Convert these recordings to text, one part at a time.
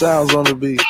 Sounds on the beat.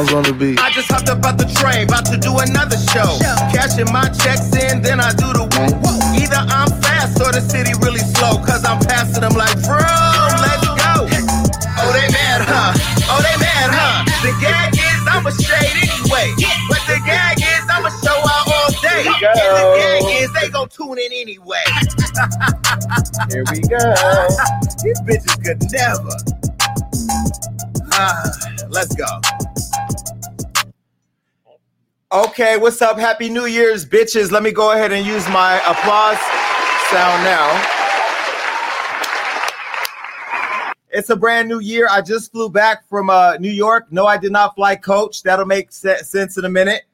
Sounds on the beat. I just hopped up out the train, about to do another show. Cashing my checks in, then I do the woo woo. Either I'm fast or the city really slow, cause I'm passing them like, bro, let's go. Oh, they mad, huh? Oh, they mad, huh? The gag is I'm a shade anyway. But the gag is I'm a show out all day. And the gag is they gon' tune in anyway. Here we go. These bitches could never. Ah, let's go. Okay, what's up? Happy New Year's, bitches. Let me go ahead and use my applause sound now. It's a brand new year. I just flew back from uh, New York. No, I did not fly coach. That'll make se- sense in a minute.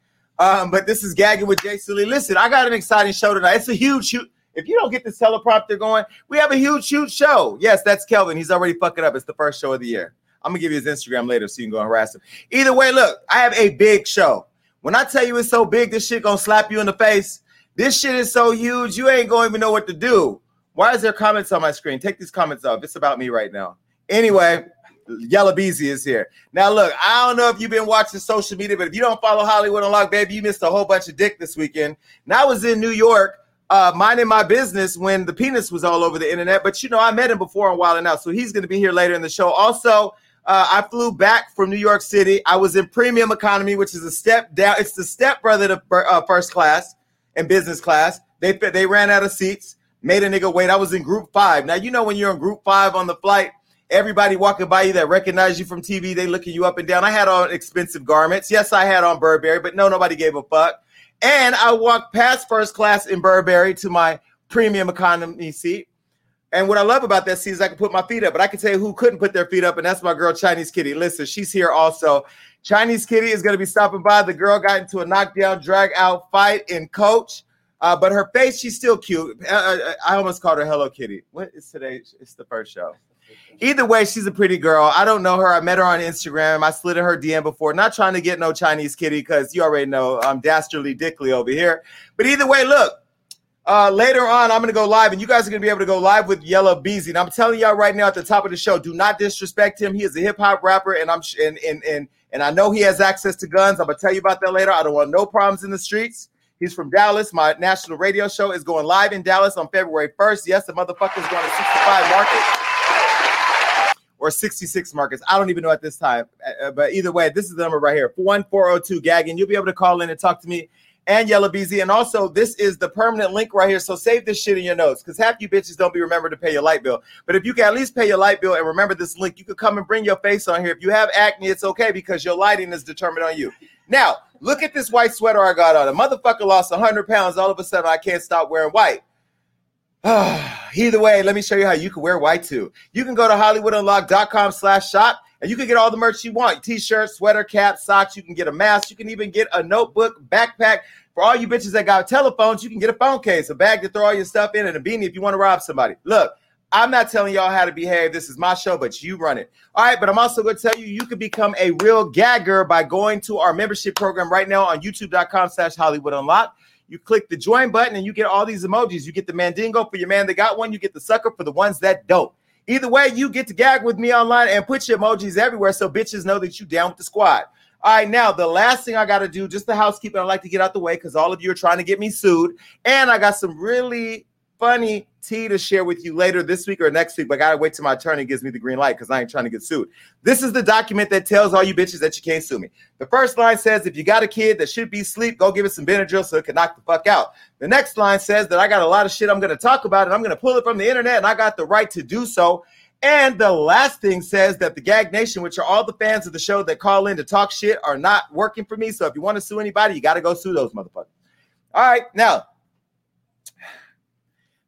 Um, but this is Gagging with Jason Lee. Listen, I got an exciting show tonight. It's a huge shoot. If you don't get this teleprompter going, we have a huge, huge show. Yes, that's Kelvin. He's already fucking up. It's the first show of the year. I'm gonna give you his Instagram later so you can go harass him. Either way, look, I have a big show. When I tell you it's so big, this shit gonna slap you in the face. This shit is so huge, you ain't gonna even know what to do. Why is there comments on my screen? Take these comments off. It's about me right now. Anyway, Yella Beezy is here. Now, look, I don't know if you've been watching social media, but if you don't follow Hollywood Unlocked, baby, you missed a whole bunch of dick this weekend. Now, I was in New York uh, minding my business when the penis was all over the internet, but you know, I met him before on Wild and Out, so he's going to be here later in the show. Also, uh, I flew back from New York City. I was in premium economy, which is a step down. It's the step brother to uh, first class and business class. They they ran out of seats, made a nigga wait. I was in group five. Now you know when you're in group five on the flight, everybody walking by you that recognize you from TV, they looking you up and down. I had on expensive garments. Yes, I had on Burberry, but no, nobody gave a fuck. And I walked past first class in Burberry to my premium economy seat. And what I love about that seat is I can put my feet up, but I can tell you who couldn't put their feet up, and that's my girl Chinese Kitty. Listen, she's here also. Chinese Kitty is going to be stopping by. The girl got into a knockdown, drag out fight in Coach, uh, but her face, she's still cute. Uh, uh, I almost called her Hello Kitty. What is today? It's the first show. Either way, she's a pretty girl. I don't know her. I met her on Instagram. I slid in her DM before. Not trying to get no Chinese kitty because you already know I'm dastardly dickly over here. But either way, look, uh, later on, I'm going to go live, and you guys are going to be able to go live with Yella Beezy. And I'm telling y'all right now at the top of the show, do not disrespect him. He is a hip hop rapper, and I'm sh- and, and and and I know he has access to guns. I'm going to tell you about that later. I don't want no problems in the streets. He's from Dallas. My national radio show is going live in Dallas on February 1st. Yes, the motherfucker's going to 65 markets or 66 markets. I don't even know at this time. Uh, but either way, this is the number right here 1402 gagging. You'll be able to call in and talk to me and Yella Beezy. And also, this is the permanent link right here. So save this shit in your notes because half you bitches don't be remember to pay your light bill. But if you can at least pay your light bill and remember this link, you could come and bring your face on here. If you have acne, it's okay because your lighting is determined on you. Now, look at this white sweater I got on. A motherfucker lost 100 pounds. All of a sudden, I can't stop wearing white. Either way, let me show you how you can wear white too. You can go to hollywoodunlocked.com slash shop and you can get all the merch you want t-shirt, sweater, cap, socks. You can get a mask. You can even get a notebook, backpack. For all you bitches that got telephones, you can get a phone case, a bag to throw all your stuff in, and a beanie if you want to rob somebody. Look, I'm not telling y'all how to behave. This is my show, but you run it. All right, but I'm also going to tell you you can become a real gagger by going to our membership program right now on youtube.com slash Hollywood Unlocked. You click the join button and you get all these emojis. You get the mandingo for your man that got one. You get the sucker for the ones that don't. Either way, you get to gag with me online and put your emojis everywhere so bitches know that you down with the squad. All right, now the last thing I got to do, just the housekeeping, I like to get out the way because all of you are trying to get me sued. And I got some really funny tea to share with you later this week or next week, but I gotta wait till my attorney gives me the green light because I ain't trying to get sued. This is the document that tells all you bitches that you can't sue me. The first line says if you got a kid that should be asleep, go give it some Benadryl so it can knock the fuck out. The next line says that I got a lot of shit I'm gonna talk about and I'm gonna pull it from the internet and I got the right to do so. And the last thing says that the Gag Nation, which are all the fans of the show that call in to talk shit, are not working for me. So if you want to sue anybody, you got to go sue those motherfuckers. All right, now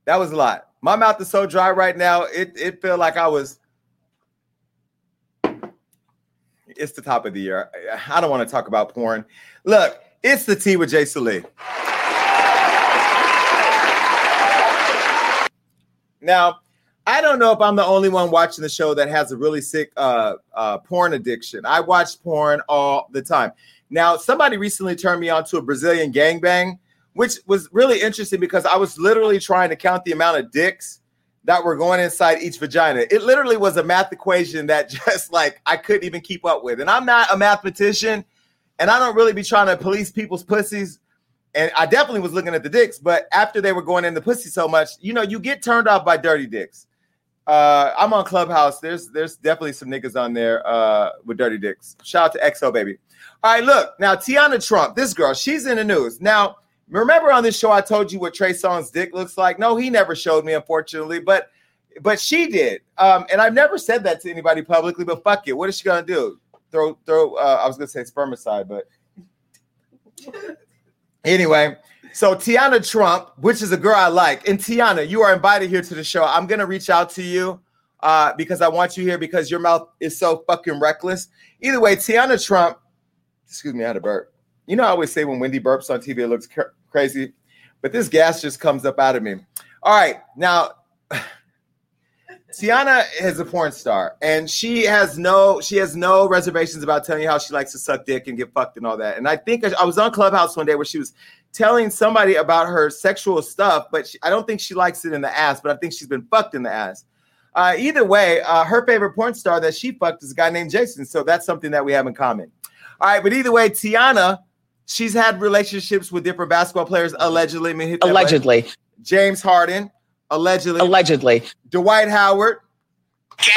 that was a lot. My mouth is so dry right now. It it felt like I was. It's the top of the year. I don't want to talk about porn. Look, it's the tea with Jason Lee. Now, I don't know if I'm the only one watching the show that has a really sick uh, uh, porn addiction. I watch porn all the time. Now, somebody recently turned me on to a Brazilian gangbang which was really interesting because I was literally trying to count the amount of dicks that were going inside each vagina. It literally was a math equation that just like I couldn't even keep up with. And I'm not a mathematician and I don't really be trying to police people's pussies. And I definitely was looking at the dicks, but after they were going in the pussy so much, you know, you get turned off by dirty dicks. Uh, I'm on Clubhouse. There's there's definitely some niggas on there uh, with dirty dicks. Shout out to XO baby. All right, look now, Teanna Trump, this girl, she's in the news now. Remember on this show, I told you what Trey Songz's dick looks like. No, he never showed me, unfortunately, but but she did. Um, and I've never said that to anybody publicly. But fuck it, what is she gonna do? Throw throw? Uh, I was gonna say spermicide, but anyway. So Teanna Trump, which is a girl I like, and Tiana, you are invited here to the show. I'm gonna reach out to you uh, because I want you here because your mouth is so fucking reckless. Either way, Teanna Trump. Excuse me, I had a burp. You know, I always say when Wendy burps on TV, it looks crazy, but this gas just comes up out of me. All right, now Tiana is a porn star, and she has no she has no reservations about telling you how she likes to suck dick and get fucked and all that. And I think I was on Clubhouse one day where she was telling somebody about her sexual stuff, but she, I don't think she likes it in the ass, but I think she's been fucked in the ass. Uh, either way, uh, her favorite porn star that she fucked is a guy named Jason, so that's something that we have in common. All right, but either way, Tiana She's had relationships with different basketball players, allegedly. allegedly. Way. James Harden, allegedly. Allegedly. Dwight Howard.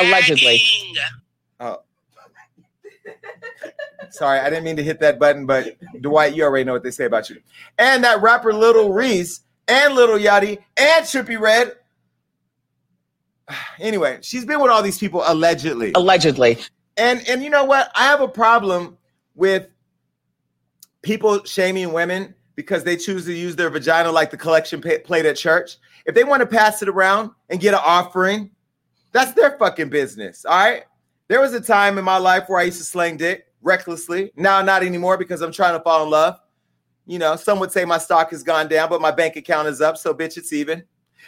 Allegedly. Oh. Sorry, I didn't mean to hit that button, but Dwight, you already know what they say about you. And that rapper Lil Reese and Lil Yachty and Trippie Redd. Anyway, she's been with all these people allegedly. Allegedly. And and you know what? I have a problem with people shaming women because they choose to use their vagina like the collection plate at church. If they want to pass it around and get an offering, that's their fucking business. All right. There was a time in my life where I used to slang dick recklessly. Now, not anymore because I'm trying to fall in love. You know, some would say my stock has gone down, but my bank account is up. So, bitch, it's even.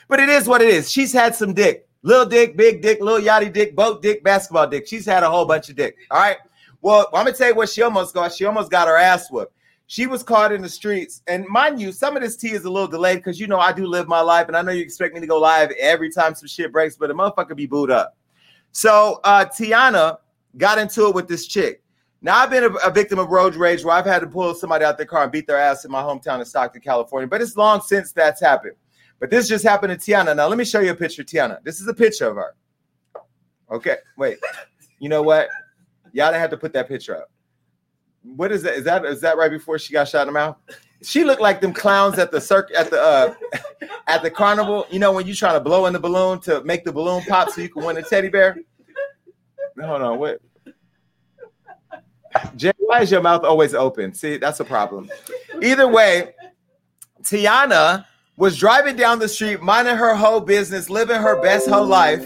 But it is what it is. She's had some dick little dick, big dick, little yachty dick, boat dick, basketball dick. She's had a whole bunch of dick. All right. Well, I'm going to tell you what she almost got. She almost got her ass whooped she was caught in the streets. And mind you, some of this tea is a little delayed because you know I do live my life, and I know you expect me to go live every time some shit breaks, but a motherfucker be booed up. So uh, Tiana got into it with this chick. Now I've been a, a, victim of road rage where I've had to pull somebody out their car and beat their ass in my hometown of Stockton, California. But it's long since that's happened. But this just happened to Tiana. Now let me show you a picture of Tiana. This is a picture of her. Okay, wait. You know what? Y'all didn't have to put that picture up what is that? Is that is that right before she got shot in the mouth? She looked like them clowns at the circ at the uh at the carnival. You know when you try to blow in the balloon to make the balloon pop so you can win a teddy bear. Hold on, what? Jay, why is your mouth always open? See, that's a problem. Either way, Tiana was driving down the street, minding her whole business, living her best whole life.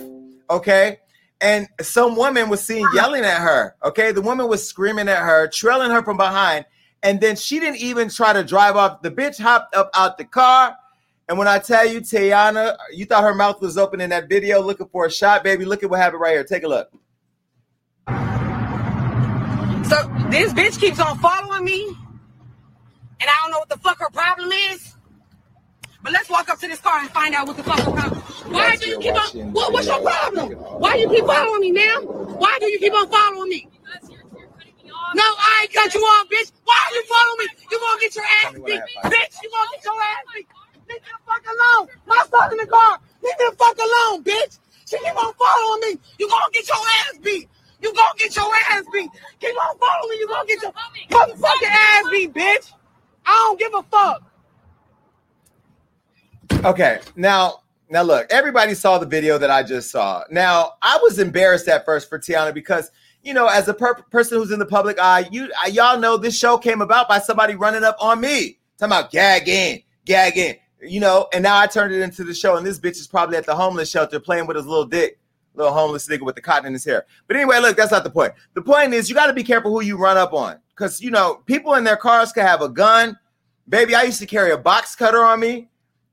Okay. And some woman was seen uh-huh. yelling at her. Okay. The woman was screaming at her, trailing her from behind. And then she didn't even try to drive off. The bitch hopped up out the car. And when I tell you, Teyana, you thought her mouth was open in that video looking for a shot, baby. Look at what happened right here. Take a look. So this bitch keeps on following me, and I don't know what the fuck her problem is. But let's walk up to this car and find out what the fuck her problem. Why do you keep on? What, what's your problem? Why do you keep following me, ma'am? Why do you keep on following me? No, I ain't cut you off, bitch. Why are you following me? You gonna get your ass Tell me what beat, bitch. You gonna get your ass beat. Leave me the fuck alone. My son in the car. Leave me the fuck alone, bitch. She keep on following me. You gonna get your ass beat. You gonna get your ass beat. Keep on following me. You gonna get your motherfucking ass beat, bitch. I don't give a fuck. Okay, now now look, everybody saw the video that I just saw. Now I was embarrassed at first for Tiana because you know, as a per- person who's in the public eye, you I, y'all know this show came about by somebody running up on me, talking about gagging, gagging, you know, and now I turned it into the show, and this bitch is probably at the homeless shelter playing with his little dick, little homeless nigga with the cotton in his hair. But anyway, look, that's not the point. The point is you got to be careful who you run up on, because you know, people in their cars can have a gun. Baby, I used to carry a box cutter on me.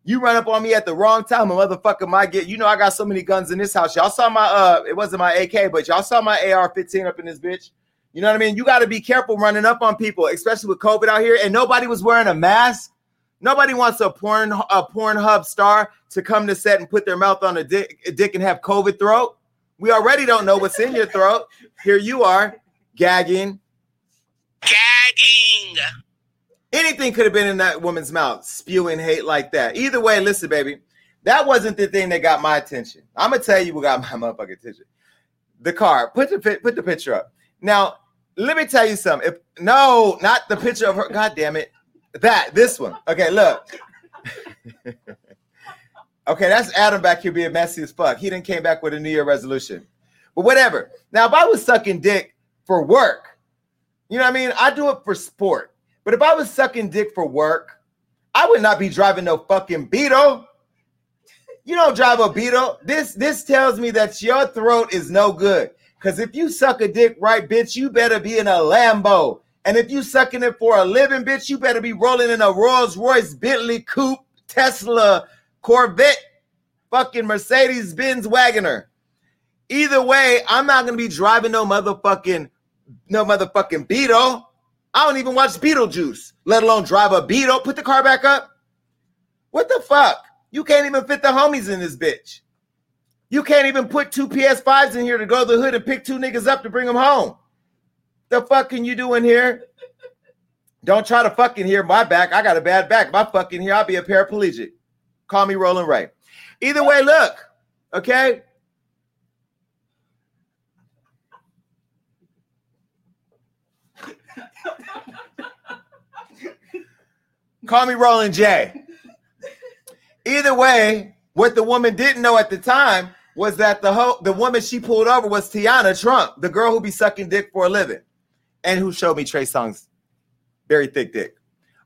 You run up on me at the wrong time, a motherfucker might get. You know, I got so many guns in this house. Y'all saw my uh, it wasn't my AK, but y'all saw my AR-15 up in this bitch. You know what I mean? You got to be careful running up on people, especially with COVID out here. And nobody was wearing a mask. Nobody wants a porn a Pornhub star to come to set and put their mouth on a dick, a dick and have COVID throat. We already don't know what's in your throat. Here you are, gagging. Gagging. Anything could have been in that woman's mouth, spewing hate like that. Either way, listen, baby, that wasn't the thing that got my attention. I'm gonna tell you what got my motherfucking attention. The car. Put the put the picture up. Now, let me tell you something. If no, not the picture of her. God damn it. That this one. Okay, look. okay, that's Adam back here being messy as fuck. He didn't came back with a New Year resolution. But whatever. Now, if I was sucking dick for work, you know what I mean? I do it for sport. But if I was sucking dick for work, I would not be driving no fucking Beetle. You don't drive a Beetle. This this tells me that your throat is no good. Cause if you suck a dick right, bitch, you better be in a Lambo. And if you sucking it for a living, bitch, you better be rolling in a Rolls Royce, Bentley Coupe, Tesla, Corvette, fucking Mercedes Benz Wagoner. Either way, I'm not gonna be driving no motherfucking no motherfucking Beetle. I don't even watch Beetlejuice, let alone drive a Beetle. Put the car back up. What the fuck? You can't even fit the homies in this bitch. You can't even put two PS5s in here to go to the hood and pick two niggas up to bring them home. The fuck can you do in here? Don't try to fucking hear my back. I got a bad back. If I fucking here, I'll be a paraplegic. Call me Rolling Ray. Either way, look, okay? Call me Rolling J. Either way, what the woman didn't know at the time was that the ho- the woman she pulled over was Teanna Trump, the girl who be sucking dick for a living, and who showed me Trey Songz very thick dick.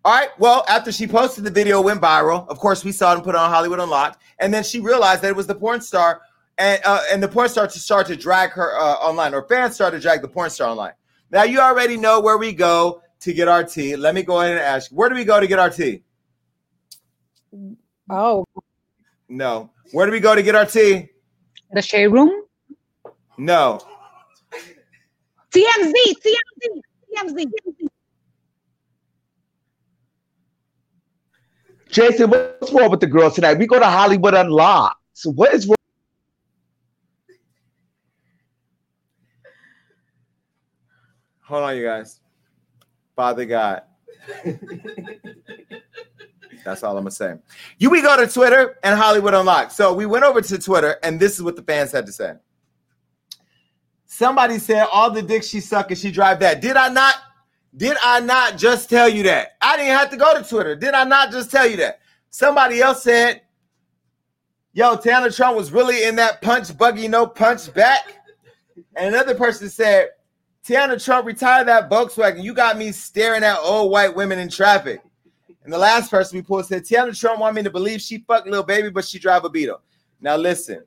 All right. Well, after she posted the video, went viral. Of course, we saw it and put it on Hollywood Unlocked, and then she realized that it was the porn star, and uh, and the porn star to start to drag her uh, online, or fans started to drag the porn star online. Now you already know where we go to get our tea. Let me go ahead and ask, where do we go to get our tea? Oh, No. Where do we go to get our tea? the shade room? No. TMZ, TMZ, TMZ. TMZ. Jason, what's wrong with the girls tonight? We go to Hollywood Unlocked. So what is wrong? Hold on, you guys. Father God. That's all I'm gonna say. You we go to Twitter and Hollywood Unlocked. So we went over to Twitter, and this is what the fans had to say. Somebody said all the dick she suck and she drive that. Did I not? Did I not just tell you that? I didn't have to go to Twitter. Did I not just tell you that? Somebody else said, "Yo, Tanner Trump was really in that punch buggy, no punch back." And another person said, Teanna Trump retired that Volkswagen. You got me staring at old white women in traffic. And the last person we pulled said, Teanna Trump want me to believe she fucked little baby, but she drive a Beetle. Now listen,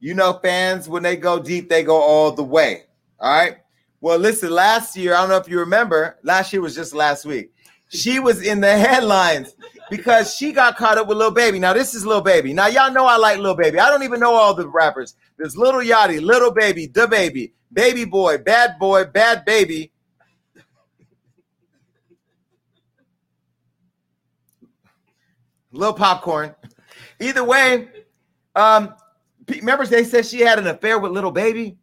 you know, fans, when they go deep, they go all the way. All right. Well, listen, last year, I don't know if you remember, last year was just last week. She was in the headlines because she got caught up with Lil Baby. Now, this is Lil Baby. Now, y'all know I like Lil Baby. I don't even know all the rappers. There's Little Yachty, Little Baby, The Baby, Baby Boy, Bad Boy, Bad Baby. Little Popcorn. Either way, um, remember they said she had an affair with Little Baby?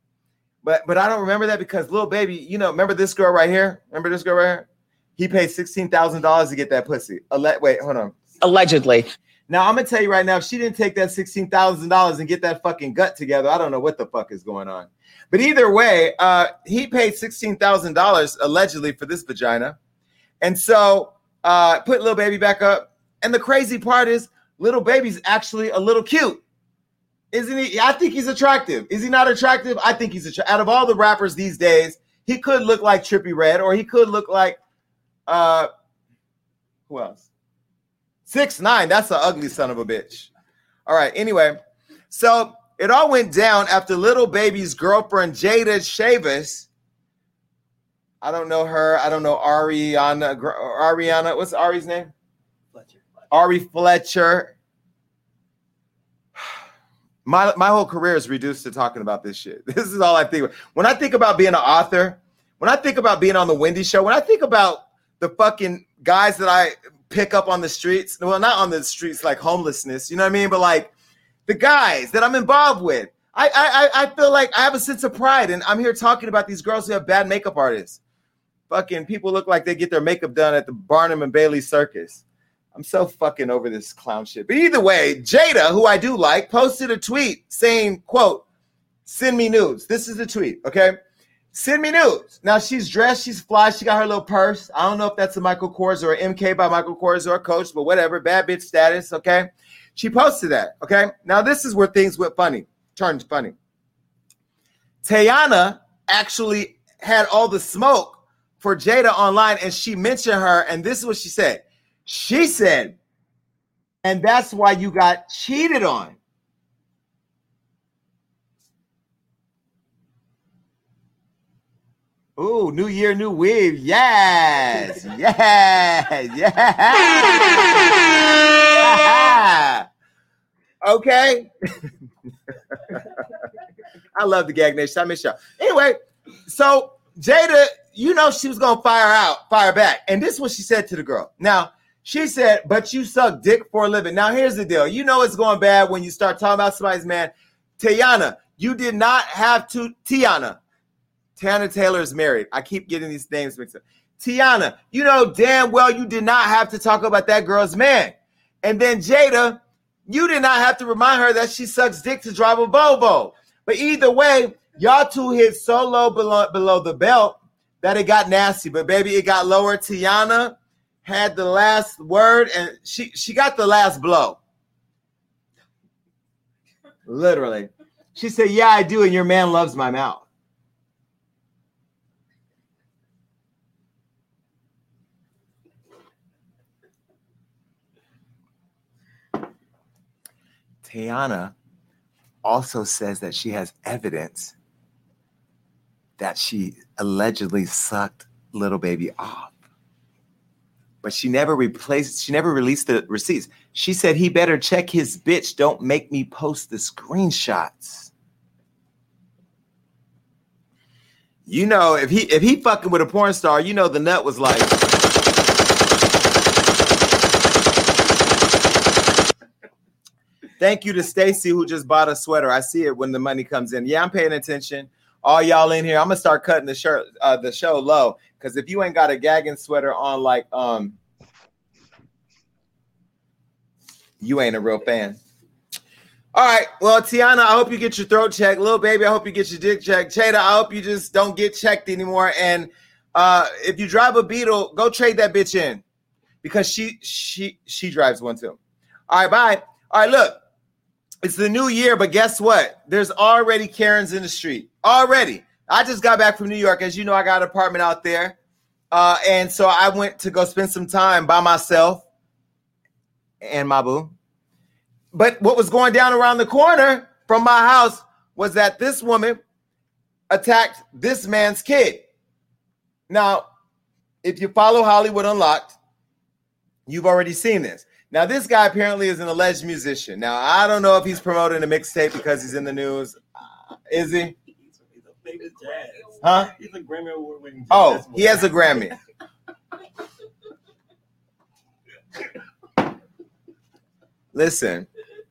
But but I don't remember that because Little Baby, you know, remember this girl right here? Remember this girl right here? He paid sixteen thousand dollars to get that pussy. Ele- wait, hold on. Allegedly. Now I'm gonna tell you right now, if she didn't take that sixteen thousand dollars and get that fucking gut together, I don't know what the fuck is going on. But either way, uh, he paid sixteen thousand dollars allegedly for this vagina, and so uh, put little baby back up. And the crazy part is, little baby's actually a little cute, isn't he? I think he's attractive. Is he not attractive? I think he's attractive. Out of all the rappers these days, he could look like Trippie Redd, or he could look like uh, who else? Six nine. That's an ugly son of a bitch. All right. Anyway, so it all went down after little baby's girlfriend Jayda Cheaves. I don't know her. I don't know Ariana. Ariana. What's Ari's name? Fletcher. Ari Fletcher. My my whole career is reduced to talking about this shit. This is all I think. When I think about being an author, when I think about being on the Wendy show, when I think about the fucking guys that I pick up on the streets, well, not on the streets like homelessness, you know what I mean, but like the guys that I'm involved with. I I I feel like I have a sense of pride, and I'm here talking about these girls who have bad makeup artists. Fucking people look like they get their makeup done at the Barnum and Bailey Circus. I'm so fucking over this clown shit. But either way, Jayda, who I do like, posted a tweet saying, quote, send me nudes. This is the tweet, okay? Send me nudes. Now she's dressed, she's fly, she got her little purse. I don't know if that's a Michael Kors or MK by Michael Kors or a coach, but whatever. Bad bitch status, okay? She posted that, okay? Now this is where things went funny, turned funny. Tayana actually had all the smoke for Jayda online, and she mentioned her, and this is what she said. She said, and that's why you got cheated on. Ooh, new year, new wave. Yes, yes, yes. okay. I love the gag nation. I miss y'all. Anyway, so Jayda, you know she was gonna fire out, fire back, and this is what she said to the girl. Now she said, "But you suck dick for a living." Now here's the deal. You know it's going bad when you start talking about somebody's man. Tayana, you did not have to. Tiana, Teyana Taylor is married. I keep getting these names mixed up. Tiana, you know damn well you did not have to talk about that girl's man. And then Jayda, you did not have to remind her that she sucks dick to drive a Volvo. But either way, y'all two hit so low below, below the belt that it got nasty. But baby, it got lower. Tiana had the last word, and she she got the last blow. Literally, she said, "Yeah, I do," and your man loves my mouth. Tayana also says that she has evidence that she allegedly sucked little baby off. But she never replaced, she never released the receipts. She said he better check his bitch. Don't make me post the screenshots. You know, if he if he fucking with a porn star, you know the nut was like. Thank you to Stacy who just bought a sweater. I see it when the money comes in. Yeah, I'm paying attention. All y'all in here, I'm gonna start cutting the shirt, uh, the show low, because if you ain't got a gagging sweater on, like um, you ain't a real fan. All right, well, Tiana, I hope you get your throat checked. Little baby, I hope you get your dick checked. Jayda, I hope you just don't get checked anymore. And uh, if you drive a Beetle, go trade that bitch in because she she she drives one too. All right, bye. All right, look, it's the new year, but guess what? There's already Karens in the street. Already. I just got back from New York. As you know, I got an apartment out there. Uh, and so I went to go spend some time by myself and my boo. But what was going down around the corner from my house was that this woman attacked this man's kid. Now, if you follow Hollywood Unlocked, you've already seen this. Now, this guy apparently is an alleged musician. Now, I don't know if he's promoting a mixtape because he's in the news. Uh, is he? He's a famous jazz. Huh? He's a Grammy Award winning. Oh, he has a Grammy. Listen,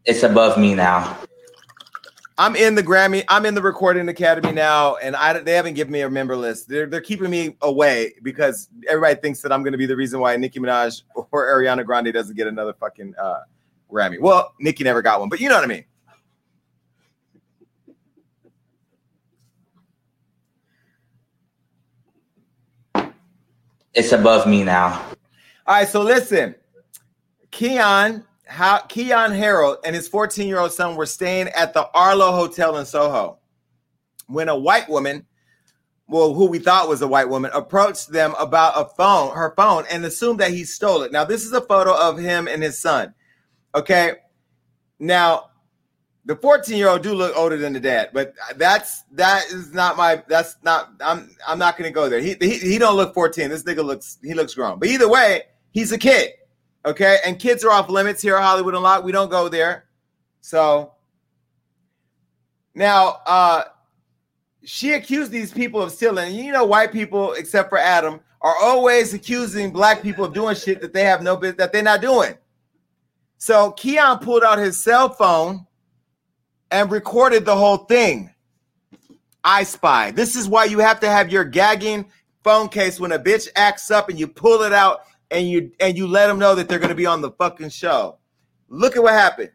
It's above me now. I'm in the Grammy. I'm in the Recording Academy now, and I they haven't given me a member list. They're they're keeping me away because everybody thinks that I'm going to be the reason why Nicki Minaj or Ariana Grande doesn't get another fucking uh, Grammy. Well, Nicki never got one, but you know what I mean. It's above me now. All right, so listen, Keyon, how Keyon Harrold and his 14 year old son were staying at the Arlo Hotel in Soho when a white woman, well, who we thought was a white woman, approached them about a phone, her phone, and assumed that he stole it. Now, this is a photo of him and his son. Okay, now the 14 year old do look older than the dad, but that's that is not my that's not I'm I'm not gonna go there. He he, he don't look 14. This nigga looks he looks grown. But either way, he's a kid. Okay, and kids are off limits here at Hollywood Unlocked. We don't go there. So now uh she accused these people of stealing. You know, white people, except for Adam, are always accusing black people of doing shit that they have no business that they're not doing. So Keyon pulled out his cell phone and recorded the whole thing. I spy. This is why you have to have your gagging phone case when a bitch acts up and you pull it out and you and you let them know that they're going to be on the fucking show. Look at what happened.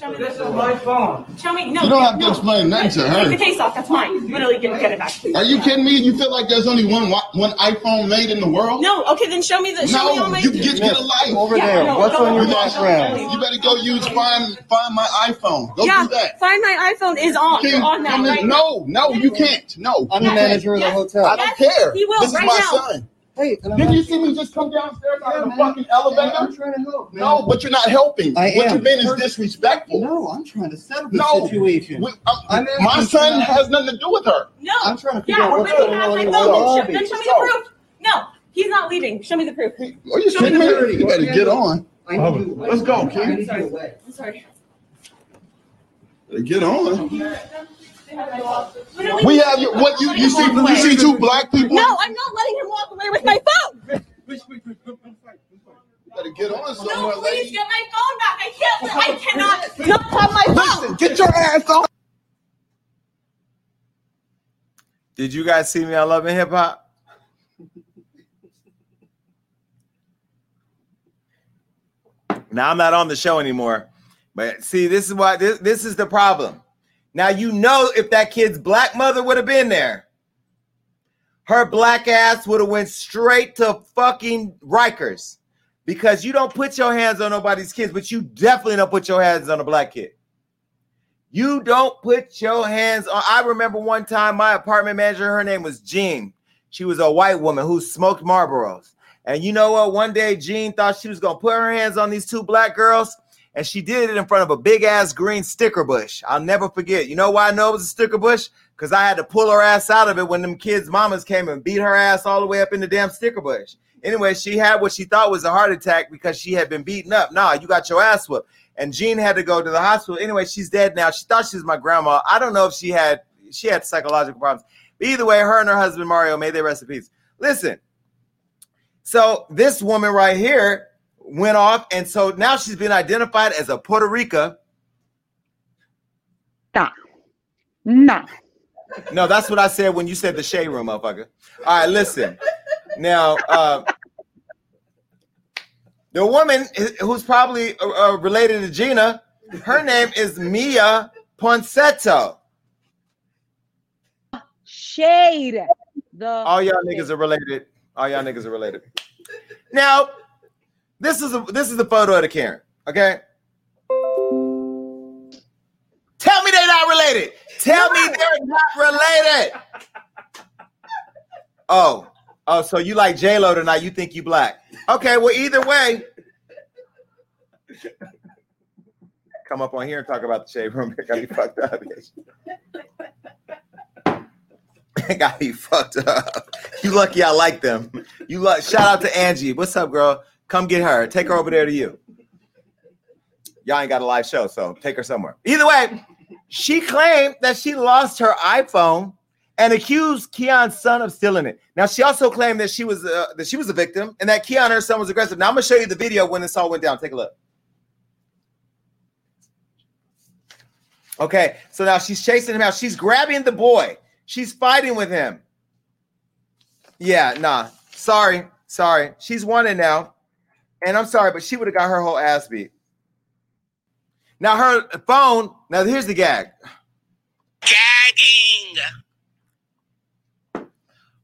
Show me This is my phone. Show me. No. You don't have to no. explain nothing to Take her. the case off. That's mine. Literally, get, get it back. Are you kidding me? You feel like there's only one one iPhone made in the world? No. Okay, then show me the. Show me No, all my. you get get a life. Over Yeah, there. no, What's on your no, no, background? You better go use find find my iPhone. Go yeah. do that. Find my iPhone is on. Can You're on that right now. no, no, you can't. No, I'm the can't. manager of the Yes. hotel. I don't care. He will this is my now. son. Hey, can Didn't you see me just come downstairs out of the fucking elevator? I'm trying to help, man. No, but you're not helping. I what am. you're being is disrespectful. No, I'm trying to settle the No. situation. We- I'm- I'm my son has nothing to do with her. No. I'm trying to figure Yeah, out but what's he going has on my in the phone. Then show- lobby. Then show me the proof. No, he's not leaving. Show me the proof. Are you Show me kidding the me? You better get on. I need you- Let's go, I kid. need you away. I'm sorry. Get on. Literally- We have your, what you you see you see two black people. No, I'm not letting him walk away with my phone. You better get on No, please lady. get my phone back. I can't. I cannot not have my phone. Listen, get your ass on. Did you guys see me on Love and Hip Hop? Now I'm not on the show anymore. But see, this is why this, this is the problem. Now you know if that kid's black mother would have been there, her black ass would have went straight to fucking Rikers. Because you don't put your hands on nobody's kids, but you definitely don't put your hands on a black kid. You don't put your hands on. I remember one time my apartment manager, her name was Jean. She was a white woman who smoked Marlboros. And you know what? One day Jean thought she was gonna put her hands on these two black girls, and she did it in front of a big ass green sticker bush. I'll never forget. You know why I know it was a sticker bush? Because I had to pull her ass out of it when them kids' mamas came and beat her ass all the way up in the damn sticker bush. Anyway, she had what she thought was a heart attack because she had been beaten up. Nah, you got your ass whooped. And Jean had to go to the hospital. Anyway, she's dead now. She thought she was my grandma. I don't know if she had she had psychological problems. But either way, her and her husband Mario made their recipes. Listen, so this woman right here went off, and so now she's been identified as a Puerto Rica. Nah. Nah. No, that's what I said when you said the shade room, motherfucker. All right, listen. Now, uh, the woman who's probably uh, uh, related to Gina, her name is Miya Ponsetto. Shade. The All y'all niggas are related. All y'all niggas are related. Now, this is a this is the photo of the Karen. Okay. Tell me they're not related. Tell me they're not related. Oh, oh, so you like J Lo tonight? You think you black? Okay, well, either way, come up on here and talk about the shade room. It got me fucked up. It got me fucked up. You lucky I like them. You luck. Shout out to Angie. What's up, girl? Come get her. Take her over there to you. Y'all ain't got a live show, so take her somewhere. Either way, she claimed that she lost her iPhone and accused Keyon's son of stealing it. Now she also claimed that she was uh, that she was a victim and that Keyon her son was aggressive. Now I'm gonna show you the video when this all went down. Take a look. Okay, so now she's chasing him out. She's grabbing the boy. She's fighting with him. Yeah, nah. Sorry, sorry. She's winning now, and I'm sorry, but she would have got her whole ass beat. Now her phone. Now here's the gag. Gagging.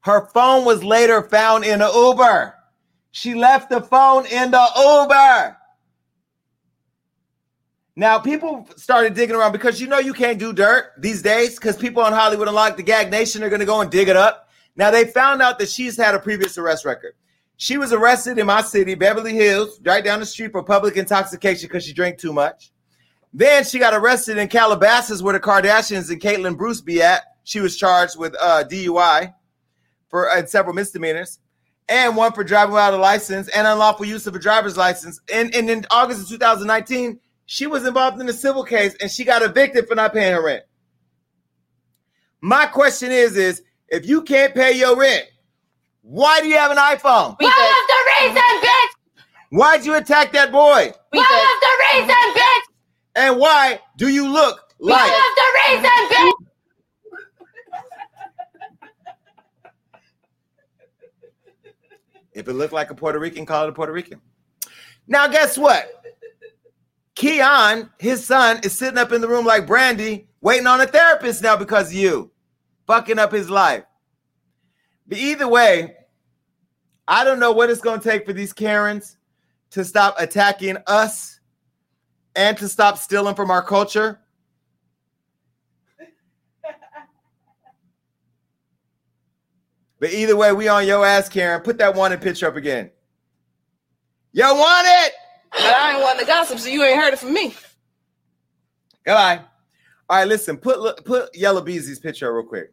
Her phone was later found in an Uber. She left the phone in the Uber. Now people started digging around because you know you can't do dirt these days because people on Hollywood Unlocked the Gag Nation are going to go and dig it up. Now they found out that she's had a previous arrest record. She was arrested in my city, Beverly Hills, right down the street for public intoxication because she drank too much. Then she got arrested in Calabasas where the Kardashians and Caitlyn Bruce be at. She was charged with uh, DUI for uh, several misdemeanors and one for driving without a license and unlawful use of a driver's license. And, and in August of 2019, she was involved in a civil case and she got evicted for not paying her rent. My question is, is if you can't pay your rent, why do you have an iPhone? What was the reason, bitch? Why'd you attack that boy? What was the reason, bitch? And why do you look What like was the reason, bitch? if it looked like a Puerto Rican, call it a Puerto Rican. Now, guess what? Keyon, his son, is sitting up in the room like Brandy, waiting on a therapist now because of you, fucking up his life. But either way, I don't know what it's going to take for these Karens to stop attacking us and to stop stealing from our culture. But either way, we on your ass, Karen. Put that wanted picture up again. You want it? But I ain't want the gossip, so you ain't heard it from me. Goodbye. All right, listen. Put put Yella Beezy's picture up real quick.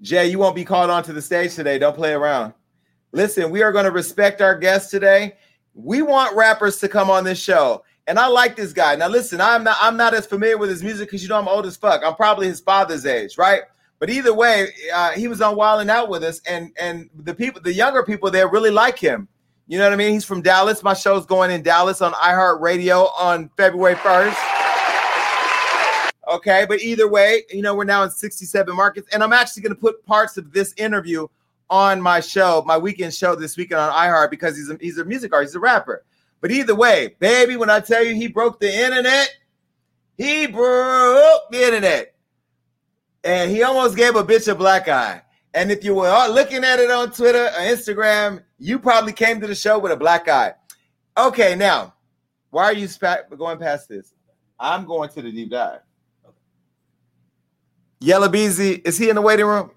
Jay, you won't be called onto the stage today. Don't play around. Listen, we are going to respect our guests today. We want rappers to come on this show. And I like this guy. Now listen, I'm not I'm not as familiar with his music because you know I'm old as fuck. I'm probably his father's age, right? But either way, uh, he was on Wild and Out with us, and and the people, the younger people there really like him. You know what I mean? He's from Dallas. My show's going in Dallas on iHeartRadio on February 1st. Okay, but either way, you know, we're now in 67 markets, and I'm actually going to put parts of this interview on my show, my weekend show this weekend on iHeart because he's a, he's a music artist, he's a rapper. But either way, baby, when I tell you he broke the internet, he broke the internet. And he almost gave a bitch a black eye. And if you were looking at it on Twitter or Instagram, you probably came to the show with a black eye. Okay, now, why are you going past this? I'm going to the deep dive. Yella Beezy, is he in the waiting room?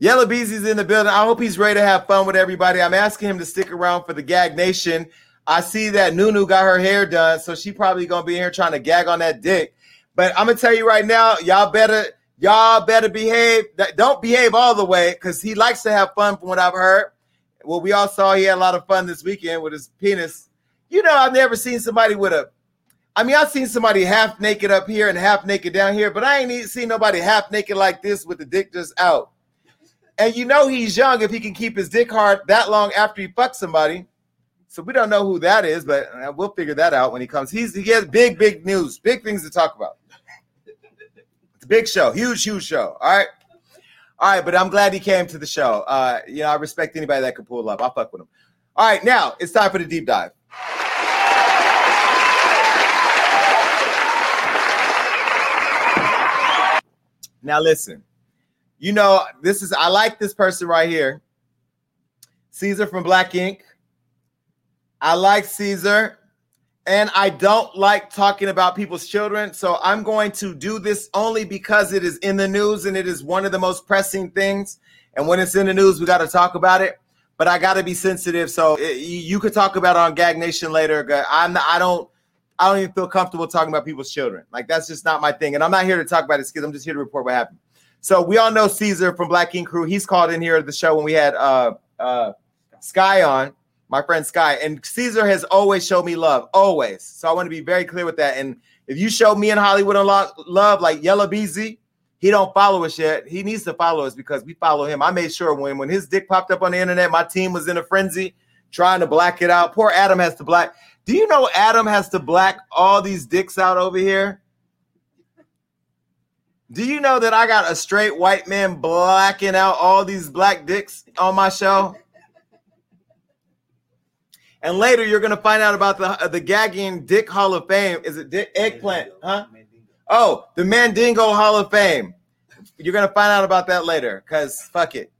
Yella Beezy's in the building. I hope he's ready to have fun with everybody. I'm asking him to stick around for the Gag Nation. I see that Nunu got her hair done, so she probably gonna be here trying to gag on that dick. But I'm gonna tell you right now, y'all better y'all better behave. Don't behave all the way because he likes to have fun, from what I've heard. Well, we all saw he had a lot of fun this weekend with his penis. You know, I've never seen somebody with a. I mean, I've seen somebody half naked up here and half naked down here, but I ain't seen nobody half naked like this with the dick just out. And you know he's young if he can keep his dick hard that long after he fucks somebody. So we don't know who that is, but uh, we'll figure that out when he comes. He's he has big, big news, big things to talk about. It's a big show, huge, huge show. All right. All right, but I'm glad he came to the show. Uh, you know, I respect anybody that can pull up. I'll fuck with him. All right, now it's time for the deep dive. Now listen, you know, this is I like this person right here. Caesar from Black Ink. I like Caesar. and I don't like talking about people's children. So I'm going to do this only because it is in the news and it is one of the most pressing things. And when it's in the news, we got to talk about it. But I got to be sensitive. So it, you you could talk about on Gag Nation later. I'm I don't I don't even feel comfortable talking about people's children. Like that's just not my thing. And I'm not here to talk about this kids. I'm just here to report what happened. So we all know Caesar from Black Ink Crew. He's called in here at the show when we had uh uh Sky on, my friend Sky. And Caesar has always showed me love, always. So I want to be very clear with that. And if you show me in Hollywood a lot love, like Yella Beezy, he don't follow us yet. He needs to follow us because we follow him. I made sure when when his dick popped up on the internet, my team was in a frenzy trying to black it out. Poor Adam has to black. Do you know Adam has to black all these dicks out over here? Do you know that I got a straight white man blacking out all these black dicks on my show? And later you're gonna find out about the uh, the gagging dick Hall of Fame. Is it dick eggplant? Huh? Oh, the Mandingo Hall of Fame. You're gonna find out about that later, cause fuck it,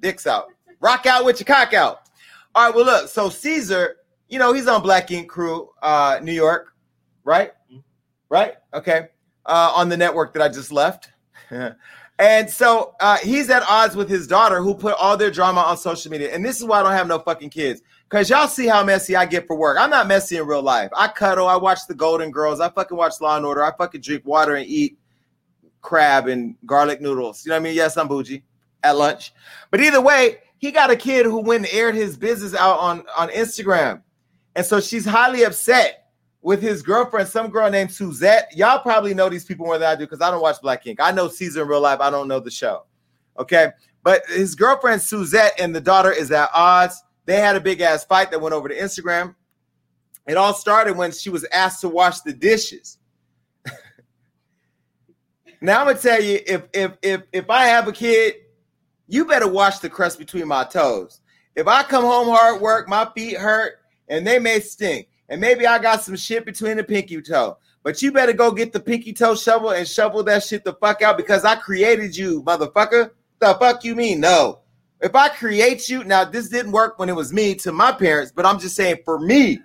dicks out. Rock out with your cock out. All right. Well, look. So Caesar, you know, he's on Black Ink Crew, uh, New York, right? Right. Okay. Uh, on the network that I just left. and so uh, he's at odds with his daughter, who put all their drama on social media. And this is why I don't have no fucking kids. Cause y'all see how messy I get for work. I'm not messy in real life. I cuddle. I watch the Golden Girls. I fucking watch Law and Order. I fucking drink water and eat crab and garlic noodles. You know what I mean? Yes, I'm bougie at lunch. But either way, he got a kid who went and aired his business out on, on Instagram. And so she's highly upset with his girlfriend, some girl named Suzette. Y'all probably know these people more than I do because I don't watch Black Ink. I know Caesar in real life. I don't know the show. Okay. But his girlfriend, Suzette, and the daughter is at odds. They had a big ass fight that went over to Instagram. It all started when she was asked to wash the dishes. now I'm gonna tell you, if if if if I have a kid, you better wash the crust between my toes. If I come home hard work, my feet hurt, and they may stink, and maybe I got some shit between the pinky toe. But you better go get the pinky toe shovel and shovel that shit the fuck out because I created you, motherfucker. The fuck you mean? No. If I create you, now this didn't work when it was me to my parents, but I'm just saying for me.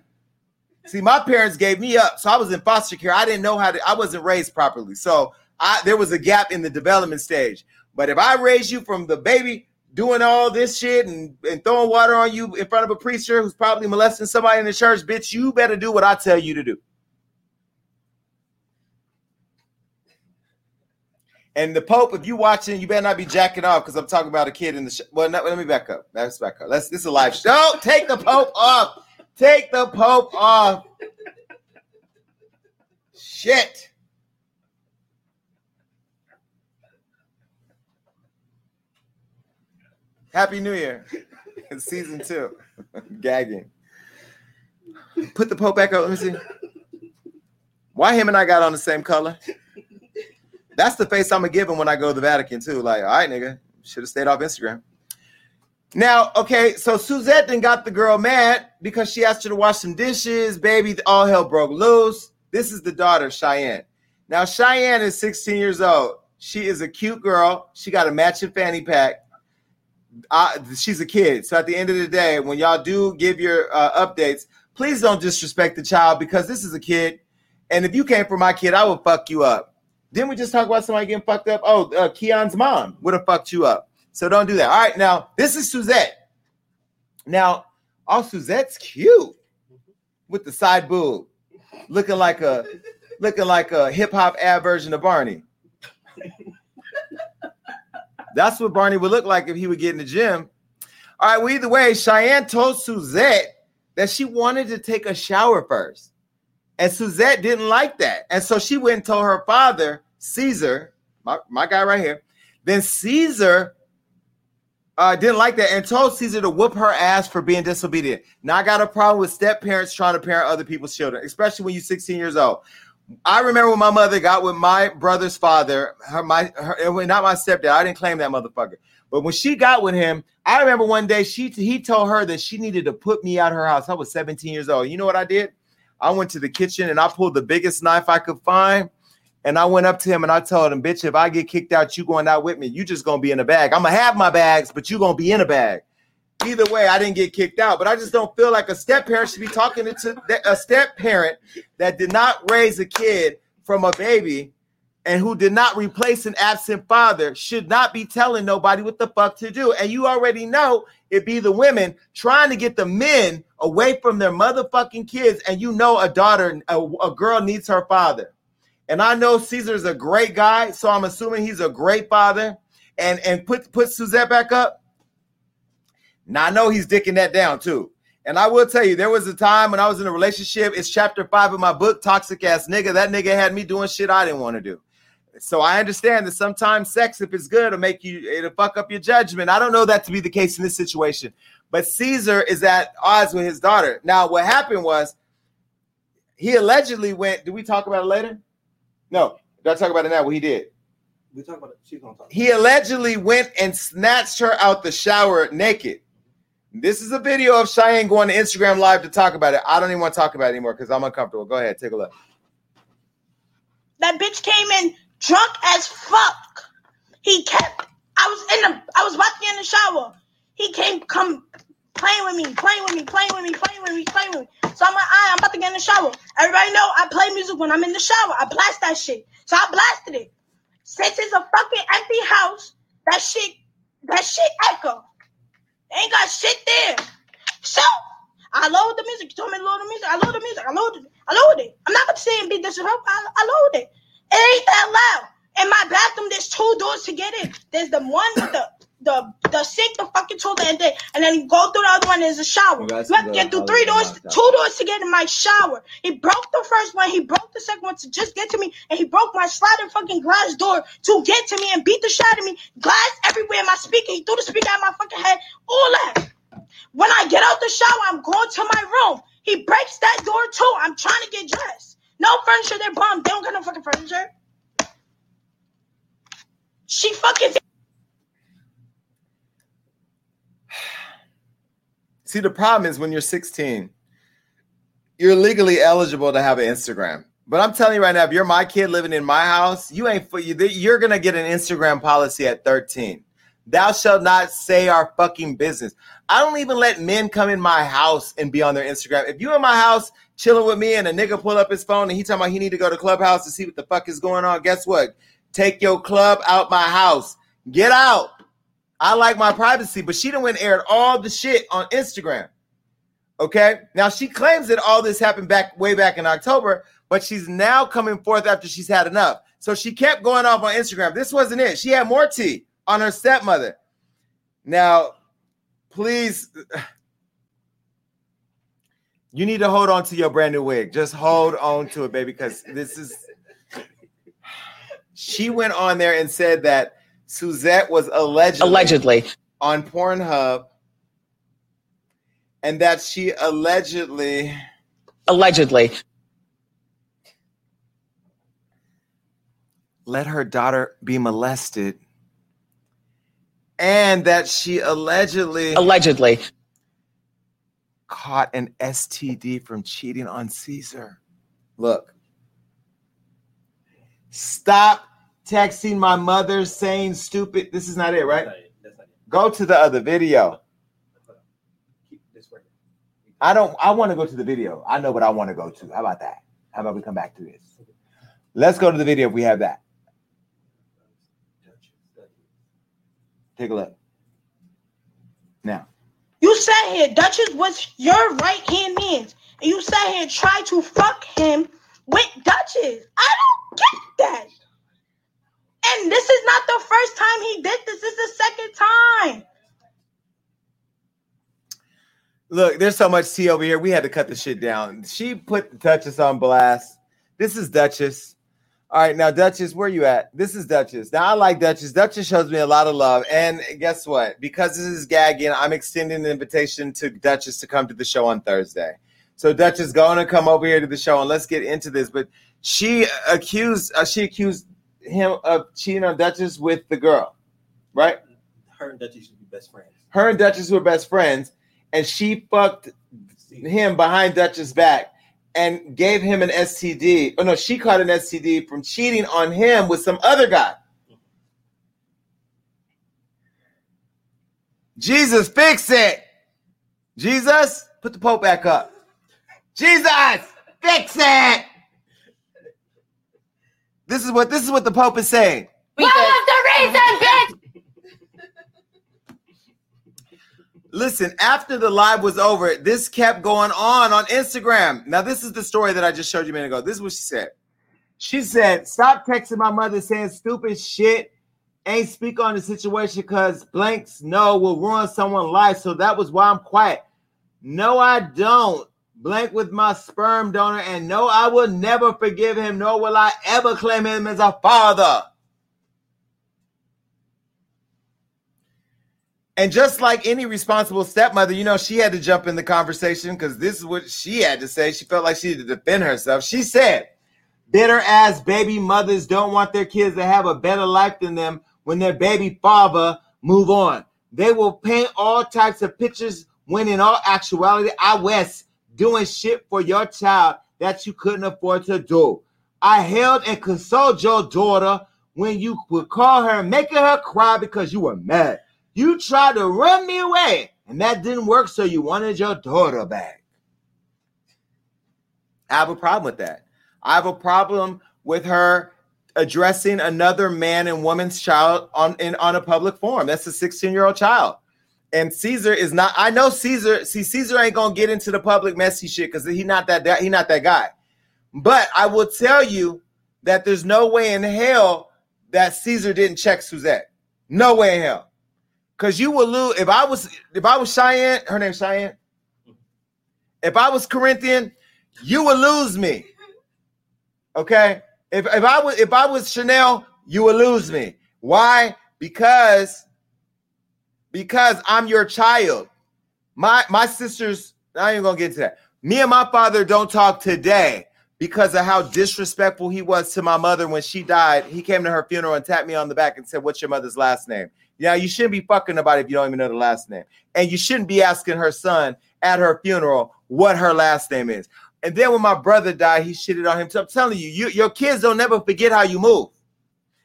See, my parents gave me up, so I was in foster care. I didn't know how to. I wasn't raised properly, so I there was a gap in the development stage. But if I raise you from the baby doing all this shit and, and throwing water on you in front of a preacher who's probably molesting somebody in the church, bitch, you better do what I tell you to do. And the Pope, if you watching, you better not be jacking off because I'm talking about a kid in the. Sh- well, no, let me back up. Let's back up. Let's. This is a live show. Take the Pope off. Take the Pope off. Shit. Happy New Year. It's season two. Gagging. Put the Pope back up. Let me see. Why him and I got on the same color? That's the face I'm gonna give him when I go to the Vatican too. Like, all right, nigga, should have stayed off Instagram. Now, okay, so Suzette then got the girl mad because she asked her to wash some dishes. Baby, all hell broke loose. This is the daughter, Cheyenne. Now, Cheyenne is 16 years old. She is a cute girl. She got a matching fanny pack. Uh, she's a kid. So at the end of the day, when y'all do give your uh, updates, please don't disrespect the child because this is a kid. And if you came for my kid, I would fuck you up. Didn't we just talk about somebody getting fucked up? Oh, uh, Keyon's mom would have fucked you up. So don't do that. All right, now this is Suzette. Now, oh, Suzette's cute with the side boob, looking like a looking like a hip hop ad version of Barney. That's what Barney would look like if he would get in the gym. All right, well, either way, Cheyenne told Suzette that she wanted to take a shower first. And Suzette didn't like that. And so she went and told her father, Caesar, my, my guy right here. Then Caesar uh, didn't like that and told Caesar to whoop her ass for being disobedient. Now I got a problem with step parents trying to parent other people's children, especially when you're 16 years old. I remember when my mother got with my brother's father, her my her, not my stepdad. I didn't claim that motherfucker. But when she got with him, I remember one day she he told her that she needed to put me out her house. I was 17 years old. You know what I did? I went to the kitchen and I pulled the biggest knife I could find. And I went up to him and I told him, bitch, if I get kicked out, you going out with me. You just gonna be in a bag. I'm gonna have my bags, but you gonna be in a bag. Either way, I didn't get kicked out. But I just don't feel like a step parent should be talking to a step parent that did not raise a kid from a baby and who did not replace an absent father should not be telling nobody what the fuck to do. And you already know it be the women trying to get the men away from their motherfucking kids. And you know a daughter, a, a girl needs her father. And I know Caesar's a great guy, so I'm assuming he's a great father. And and put put Suzette back up. Now I know he's dicking that down too. And I will tell you, there was a time when I was in a relationship. It's chapter five of my book, Toxic Ass Nigga. That nigga had me doing shit I didn't want to do. So I understand that sometimes sex, if it's good, it'll make you it'll fuck up your judgment. I don't know that to be the case in this situation. But Caesar is at odds with his daughter. Now, what happened was he allegedly went. Did we talk about it later? No. Did I talk about it now? What he did? We talk about it. She's gonna talk. He allegedly went and snatched her out the shower naked. This is a video of Cheyenne going to Instagram live to talk about it. I don't even want to talk about it anymore because I'm uncomfortable. Go ahead, take a look. That bitch came in drunk as fuck. He kept. I was in the. I was get in the shower. He came, come playing with me, playing with me, playing with me, playing with me, playing with me. So I'm like, I'm about to get in the shower. Everybody know I play music when I'm in the shower. I blast that shit. So I blasted it. Since it's a fucking empty house, that shit, that shit echo. Ain't got shit there. So I load the music. You told me to load the music. I load the music. I load it. I load it. I'm not gonna say and be disrespectful. I, I lowered it. It ain't that loud. In my bathroom, there's two doors to get in. There's the one with the the the sink, the fucking toilet, and then and then go through the other one. There's a shower. You have to get through three doors, two doors to get in my shower. He broke the first one. He broke the second one to just get to me, and he broke my sliding fucking glass door to get to me and beat the shit out of me. Glass everywhere. My speaker. He threw the speaker at my fucking head. All that. When I get out the shower, I'm going to my room. He breaks that door too. I'm trying to get dressed. No furniture. They're bummed. They don't got no fucking furniture. She fucking See, the problem is when you're 16, you're legally eligible to have an Instagram. But I'm telling you right now, if you're my kid living in my house, you ain't for you. You're gonna get an Instagram policy at 13. Thou shalt not say our fucking business. I don't even let men come in my house and be on their Instagram. If you in my house chilling with me and a nigga pull up his phone and he talking about he need to go to Clubhouse to see what the fuck is going on, guess what? Take your club out my house. Get out. I like my privacy, but she done went and aired all the shit on Instagram. Okay. Now she claims that all this happened back way back in October, but she's now coming forth after she's had enough. So she kept going off on Instagram. This wasn't it. She had more tea on her stepmother. Now, please, you need to hold on to your brand new wig. Just hold on to it, baby, because this is. She went on there and said that Suzette was allegedly Allegedly. on Pornhub and that she allegedly Allegedly. let her daughter be molested and that she allegedly Allegedly. caught an STD from cheating on Caesar. Look. Stop texting my mother saying stupid. This is not it, right? That's not it. That's not it. Go to the other video. Keep this right. I don't I want to go to the video. I know what I want to go to. How about that? How about we come back to this? Let's go to the video if we have that. Take a look. Now. You sat here, Duchess was your right hand man, and you sat here and tried to fuck him with Duchess. I don't get that. And this is not the first time he did this. This is the second time. Look, there's so much tea over here. We had to cut the shit down. She put Duchess on blast. This is Duchess. All right, now Duchess, where you at? This is Duchess. Now I like Duchess. Duchess shows me a lot of love, and guess what? Because this is gagging, I'm extending an invitation to Duchess to come to the show on Thursday. So Duchess, going to come over here to the show, and let's get into this. But she accused, uh, she accused him of cheating on Duchess with the girl, right? Her and Dutchie should be best friends. Her and Duchess were best friends, and she fucked him behind Duchess' back and gave him an STD. Oh no, she caught an STD from cheating on him with some other guy. Jesus, fix it. Jesus, put the Pope back up. Jesus, fix it. This is what this is what the Pope is saying. What was the reason, bitch? Listen, after the live was over, this kept going on on Instagram. Now, this is the story that I just showed you a minute ago. This is what she said. She said, Stop texting my mother saying stupid shit. Ain't speak on the situation because blanks no will ruin someone's life. So that was why I'm quiet. No, I don't. Blank with my sperm donor, and no, I will never forgive him, nor will I ever claim him as a father. And just like any responsible stepmother, you know, she had to jump in the conversation because this is what she had to say. She felt like she had to defend herself. She said, Bitter ass baby mothers don't want their kids to have a better life than them when their baby father move on. They will paint all types of pictures when in all actuality, I was doing shit for your child that you couldn't afford to do. I held and consoled your daughter when you would call her, making her cry because you were mad. You tried to run me away, and that didn't work, so you wanted your daughter back. I have a problem with that. I have a problem with her addressing another man and woman's child on in on a public forum. That's a 16 year old child. And Caesar is not. I know Caesar. See, Caesar ain't gonna get into the public messy shit because he not that, that he not that guy. But I will tell you that there's no way in hell that Caesar didn't check Suzette. No way in hell. Cause you will lose if I was if I was Cheyenne, her name's Cheyenne. If I was Corinthian, you would lose me. Okay. If if I was if I was Chanel, you would lose me. Why? Because because I'm your child. My my sisters, I ain't gonna get to that. Me and my father don't talk today because of how disrespectful he was to my mother when she died. He came to her funeral and tapped me on the back and said, What's your mother's last name? Yeah, you shouldn't be fucking about it if you don't even know the last name. And you shouldn't be asking her son at her funeral what her last name is. And then when my brother died, he shitted on him. So I'm telling you, you your kids don't never forget how you move.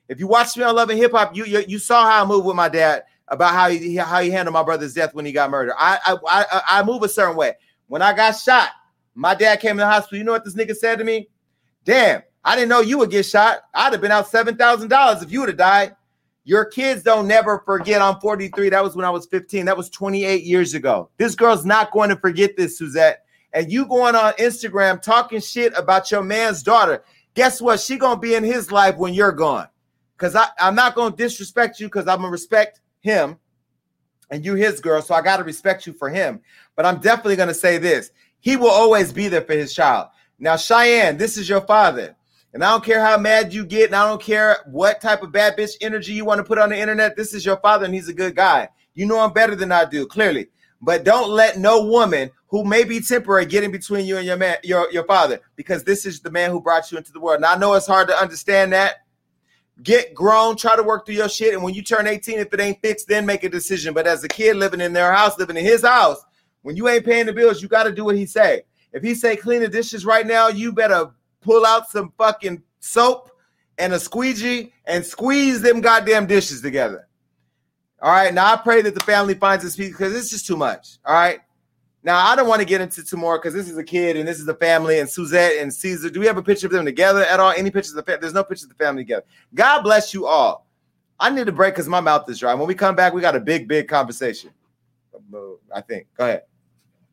If you watched me on Love and Hip Hop, you, you you saw how I moved with my dad about how he how he handled my brother's death when he got murdered. I I I, I move a certain way. When I got shot, my dad came to the hospital. You know what this nigga said to me? Damn, I didn't know you would get shot. I'd have been out seven thousand dollars if you would have died. Your kids don't never forget. I'm 43. That was when I was 15. That was 28 years ago. This girl's not going to forget this, Suzette. And you going on Instagram talking shit about your man's daughter. Guess what? She gonna be in his life when you're gone. Cause I, I'm not gonna disrespect you because I'm gonna respect him and you his girl. So I gotta respect you for him. But I'm definitely gonna say this. He will always be there for his child. Now, Cheyenne, this is your father. And I don't care how mad you get, and I don't care what type of bad bitch energy you want to put on the internet. This is your father, and he's a good guy. You know him better than I do, clearly. But don't let no woman who may be temporary get in between you and your man, your, your father, because this is the man who brought you into the world. Now I know it's hard to understand that. Get grown, try to work through your shit, and when you turn 18, if it ain't fixed, then make a decision. But as a kid living in their house, living in his house, when you ain't paying the bills, you got to do what he say. If he say clean the dishes right now, you better pull out some fucking soap and a squeegee and squeeze them goddamn dishes together. All right. Now I pray that the family finds this because it's just too much. All right. Now I don't want to get into two more because this is a kid and this is a family and Suzette and Caesar. Do we have a picture of them together at all? Any pictures of the family? There's no pictures of the family together. God bless you all. I need a break because my mouth is dry. When we come back, we got a big, big conversation. I think. Go ahead.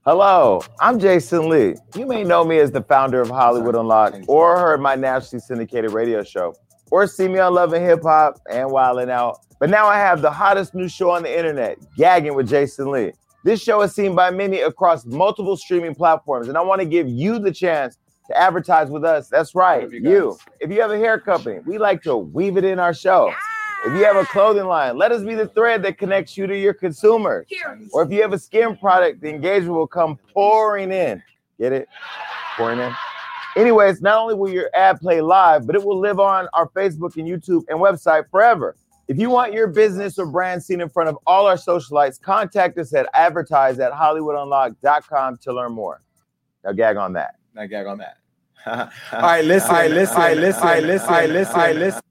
Hello, I'm Jason Lee. You may know me as the founder of Hollywood Unlocked or heard my nationally syndicated radio show or see me on Love and Hip Hop and Wildin' Out. But now I have the hottest new show on the internet, Gagging with Jason Lee. This show is seen by many across multiple streaming platforms, and I want to give you the chance to advertise with us. That's right, you you. If you have a hair company, we like to weave it in our show. If you have a clothing line, let us be the thread that connects you to your consumers. Or if you have a skin product, the engagement will come pouring in. Get it? Pouring in. Anyways, not only will your ad play live, but it will live on our Facebook and YouTube and website forever. If you want your business or brand seen in front of all our socialites, contact us at advertise at hollywoodunlocked.com to learn more. Now gag on that. Now gag on that. all right, listen. All right, listen. All right, listen. All right, listen. All right, listen. All right, listen.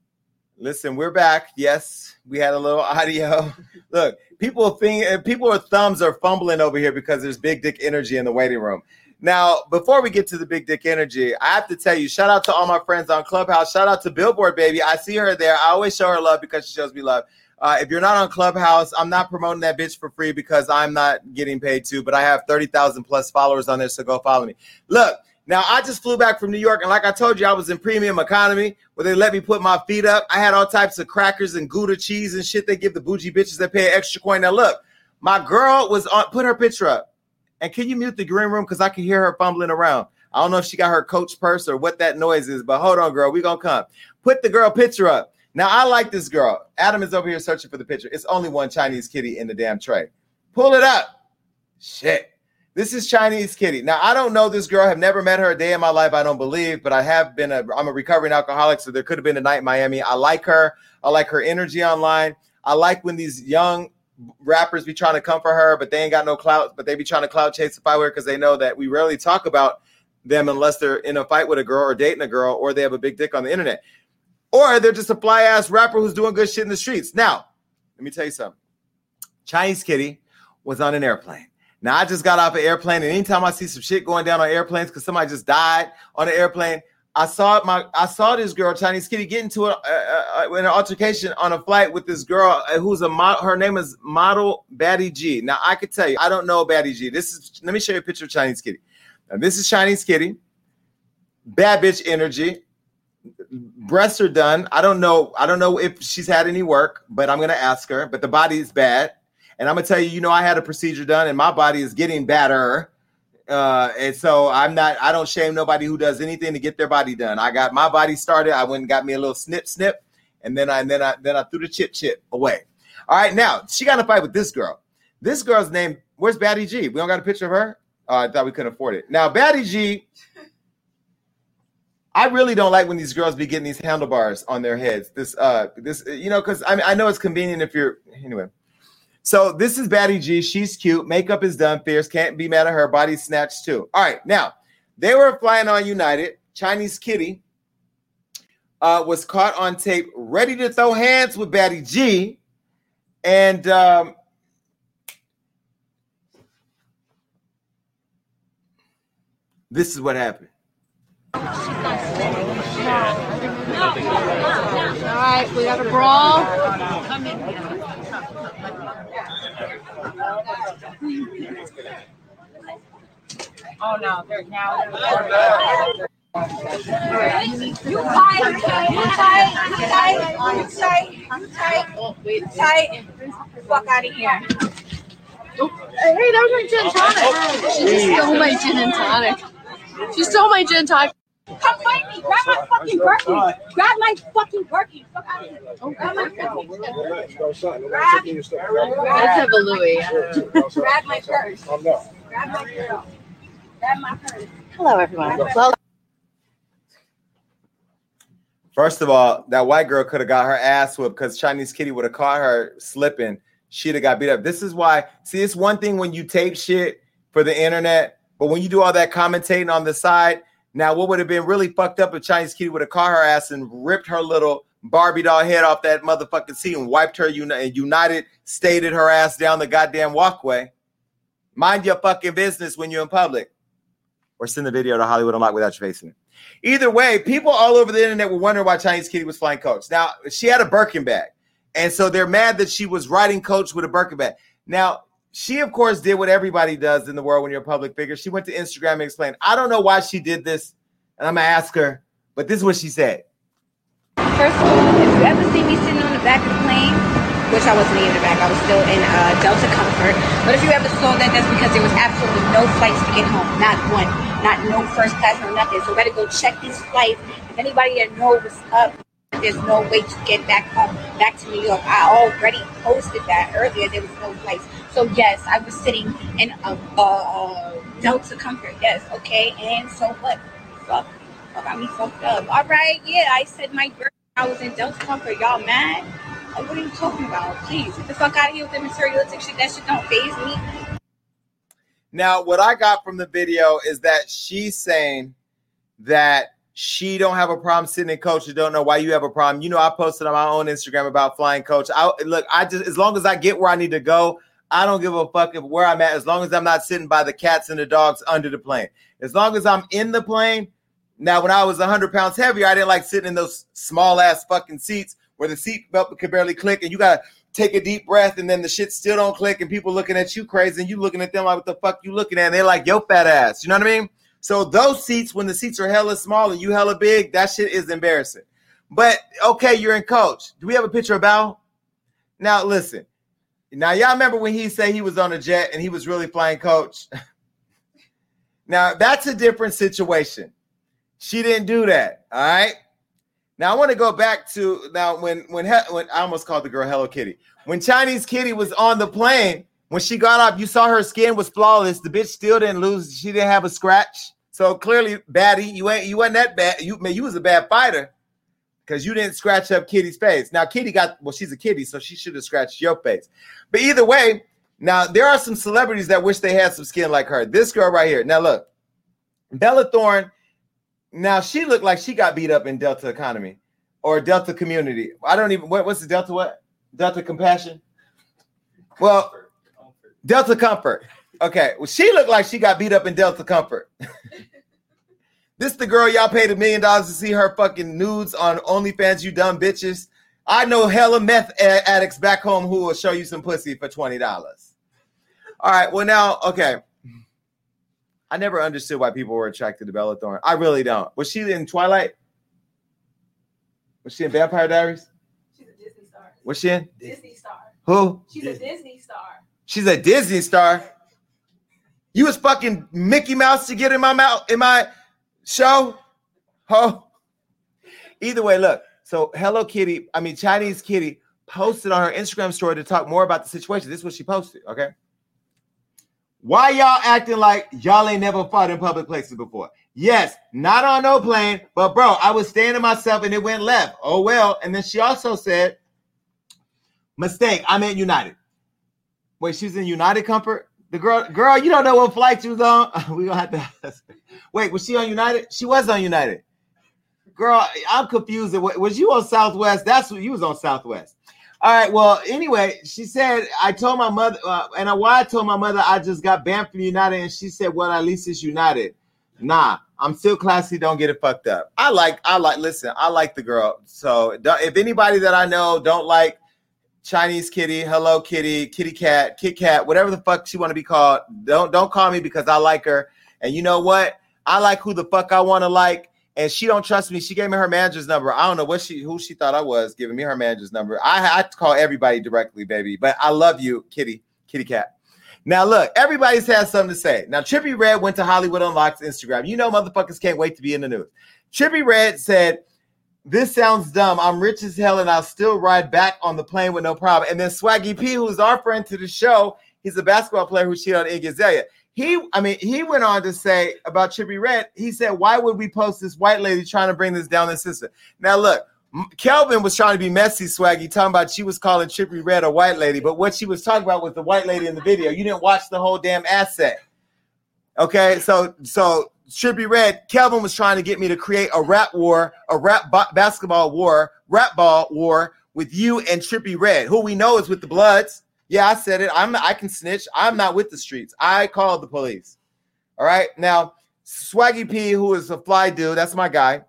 Listen, we're back. Yes, we had a little audio. Look, people think people with thumbs are fumbling over here because there's big dick energy in the waiting room. Now, before we get to the big dick energy, I have to tell you, shout out to all my friends on Clubhouse. Shout out to Billboard, baby. I see her there. I always show her love because she shows me love. Uh, if you're not on Clubhouse, I'm not promoting that bitch for free because I'm not getting paid to, but I have 30,000 plus followers on there, so go follow me. Look, now I just flew back from New York, and like I told you, I was in premium economy where they let me put my feet up. I had all types of crackers and Gouda cheese and shit they give the bougie bitches that pay extra coin. Now look, my girl was on, put her picture up. And can you mute the green room? Because I can hear her fumbling around. I don't know if she got her coach purse or what that noise is, but hold on, girl. We gonna come. Put the girl picture up. Now I like this girl. Adam is over here searching for the picture. It's only one Chinese kitty in the damn tray. Pull it up. Shit. This is Chinese kitty. Now I don't know this girl. Have never met her a day in my life. I don't believe, but I have been a. I'm a recovering alcoholic, so there could have been a night in Miami. I like her. I like her energy online. I like when these young rappers be trying to come for her, but they ain't got no clout, but they be trying to clout chase the fight because they know that we rarely talk about them unless they're in a fight with a girl or dating a girl or they have a big dick on the internet. Or they're just a fly ass rapper who's doing good shit in the streets. Now, let me tell you something. Chinese Kitty was on an airplane. Now I just got off an airplane, and anytime I see some shit going down on airplanes because somebody just died on an airplane, I saw my I saw this girl Chinese Kitty get into a, a, a, an altercation on a flight with this girl uh, who's a model. Her name is Model Baddie Gi. Now I could tell you, I don't know Baddie Gi. This is let me show you a picture of Chinese Kitty. Now this is Chinese Kitty. Bad bitch energy. Breasts are done. I don't know. I don't know if she's had any work, but I'm gonna ask her. But the body is bad, and I'm gonna tell you. You know, I had a procedure done, and my body is getting badder. Uh, and so I'm not, I don't shame nobody who does anything to get their body done. I got my body started. I went and got me a little snip, snip, and then I, and then I, then I threw the chip, chip away. All right, now she got in a fight with this girl. This girl's name, where's Baddie Gi? We don't got a picture of her. Oh, I thought we couldn't afford it. Now, Baddie Gi, I really don't like when these girls be getting these handlebars on their heads. This, uh, this, you know, because I mean, I know it's convenient if you're anyway. So this is Baddie Gi. She's cute. Makeup is done. Fierce. Can't be mad at her. Body snatched too. All right. Now they were flying on United. Chinese Kitty uh, was caught on tape, ready to throw hands with Baddie Gi, and um, this is what happened. All right, we got a brawl. Oh no, they're now. You tight, you tight, you tight, you tight, you tight, tight. Fuck out of here. Hey, that was my gin tonic. She stole my gin and tonic. She stole my gin tonic. Come find me. Grab my fucking Birkin. Grab my fucking Birkin. Fuck out of here. Grab my Birkin. Grab. Let's have a Louis. Grab my purse. Grab my girl. Grab my purse. Hello, everyone. Well, First of all, that white girl could have got her ass whipped because Chinese Kitty would have caught her slipping. She'd have got beat up. This is why. See, it's one thing when you tape shit for the internet, but when you do all that commentating on the side, now what would have been really fucked up if Chinese Kitty would have caught her ass and ripped her little Barbie doll head off that motherfucking seat and wiped her and United stated her ass down the goddamn walkway. Mind your fucking business when you're in public. Or send the video to Hollywood Unlocked without your face in it. Either way, people all over the internet were wondering why Chinese Kitty was flying coach. Now, she had a Birkin bag. And so they're mad that she was riding coach with a Birkin bag. Now, she, of course, did what everybody does in the world when you're a public figure. She went to Instagram and explained, I don't know why she did this. And I'm to ask her, but this is what she said. First of all, if you ever see me sitting on the back of the plane, which I wasn't in the back, I was still in uh, Delta Comfort. But if you ever saw that, that's because there was absolutely no flights to get home, not one, not no first class, no nothing. So better go check these flights. If anybody that knows what's up, there's no way to get back home, back to New York. I already posted that earlier. There was no flights. So yes, I was sitting in a, a, a Delta Comfort. Yes, okay. And so what? Fuck, fuck got me fucked up. All right, yeah. I said my birthday. I was in Delta Comfort. Y'all mad? Like, what are you talking about? Please, get the fuck out of here with the materialistic shit. That shit don't phase me. Now, what I got from the video is that she's saying that She don't have a problem sitting in coach. You don't know why you have a problem. You know, I posted on my own Instagram about flying coach. I look, I just as long as I get where I need to go, I don't give a fuck if where I'm at, as long as I'm not sitting by the cats and the dogs under the plane. As long as I'm in the plane. Now, when I was 100 pounds heavier, I didn't like sitting in those small ass fucking seats where the seat belt could barely click, and you gotta take a deep breath, and then the shit still don't click, and people looking at you crazy, and you looking at them like, what the fuck you looking at? And they're like, yo, fat ass. You know what I mean? So those seats, when the seats are hella small and you hella big, that shit is embarrassing. But okay, you're in coach. Do we have a picture of Bow? Now listen. Now y'all remember when he said he was on a jet and he was really flying coach? now that's a different situation. She didn't do that. All right. Now I want to go back to now when when when I almost called the girl Hello Kitty. When Chinese Kitty was on the plane, when she got up, you saw her skin was flawless. The bitch still didn't lose. She didn't have a scratch. So clearly, baddie, you ain't you wasn't that bad. You man, you was a bad fighter because you didn't scratch up Kitty's face. Now Kitty got well, she's a kitty, so she should have scratched your face. But either way, now there are some celebrities that wish they had some skin like her. This girl right here. Now look, Bella Thorne. Now she looked like she got beat up in Delta Economy or Delta Community. I don't even what, what's the Delta what? Delta Compassion. Well, Delta Comfort. Okay, well she looked like she got beat up in Delta Comfort. this the girl y'all paid a million dollars to see her fucking nudes on OnlyFans. You dumb bitches. I know hella meth addicts back home who will show you some pussy for twenty dollars. All right, well now, okay. I never understood why people were attracted to Bella Thorne. I really don't. Was she in Twilight? Was she in Vampire Diaries? She's a Disney star. Was she in? Disney star. Who? She's a Disney star. She's a Disney star. You was fucking Mickey Mouse to get in my mouth in my show. Oh. Either way, look. So Hello Kitty, I mean Chinese Kitty, posted on her Instagram story to talk more about the situation. This is what she posted. Okay. Why y'all acting like y'all ain't never fought in public places before? Yes, not on no plane, but bro, I was standing myself and it went left. Oh well. And then she also said, mistake. I'm meant United. Wait, she's in United Comfort. The girl, girl, you don't know what flight she was on. we gonna have to. ask. Wait, was she on United? She was on United. Girl, I'm confused. Was you on Southwest? That's what you was on Southwest. All right. Well, anyway, she said I told my mother, uh, and why I told my mother I just got banned from United, and she said, "Well, at least it's United." Nah, I'm still classy. Don't get it fucked up. I like, I like. Listen, I like the girl. So if anybody that I know don't like Chinese kitty, hello kitty, kitty cat, Kit Kat, whatever the fuck she want to be called. Don't don't call me because I like her. And you know what? I like who the fuck I want to like. And she don't trust me. She gave me her manager's number. I don't know what she who she thought I was giving me her manager's number. I to call everybody directly, baby. But I love you, kitty, kitty cat. Now look, everybody's had something to say. Now Trippie Redd went to Hollywood Unlocked Instagram. You know, motherfuckers can't wait to be in the news. Trippie Redd said this sounds dumb. I'm rich as hell and I'll still ride back on the plane with no problem. And then Swaggy P, who's our friend to the show, he's a basketball player who cheated on Iggy Azalea. He, I mean, he went on to say about Trippie Redd, he said, Why would we post this white lady trying to bring this down the system? Now, look, Kelvin was trying to be messy, Swaggy, talking about she was calling Trippie Redd a white lady, but what she was talking about was the white lady in the video. You didn't watch the whole damn asset. Okay, so so Trippie Redd, Kelvin was trying to get me to create a rap war, a rap ba- basketball war, rap ball war with you and Trippie Redd, who we know is with the Bloods. Yeah, I said it. I'm I can snitch. I'm not with the streets. I called the police. All right. Now, Swaggy P, who is a fly dude, that's my guy.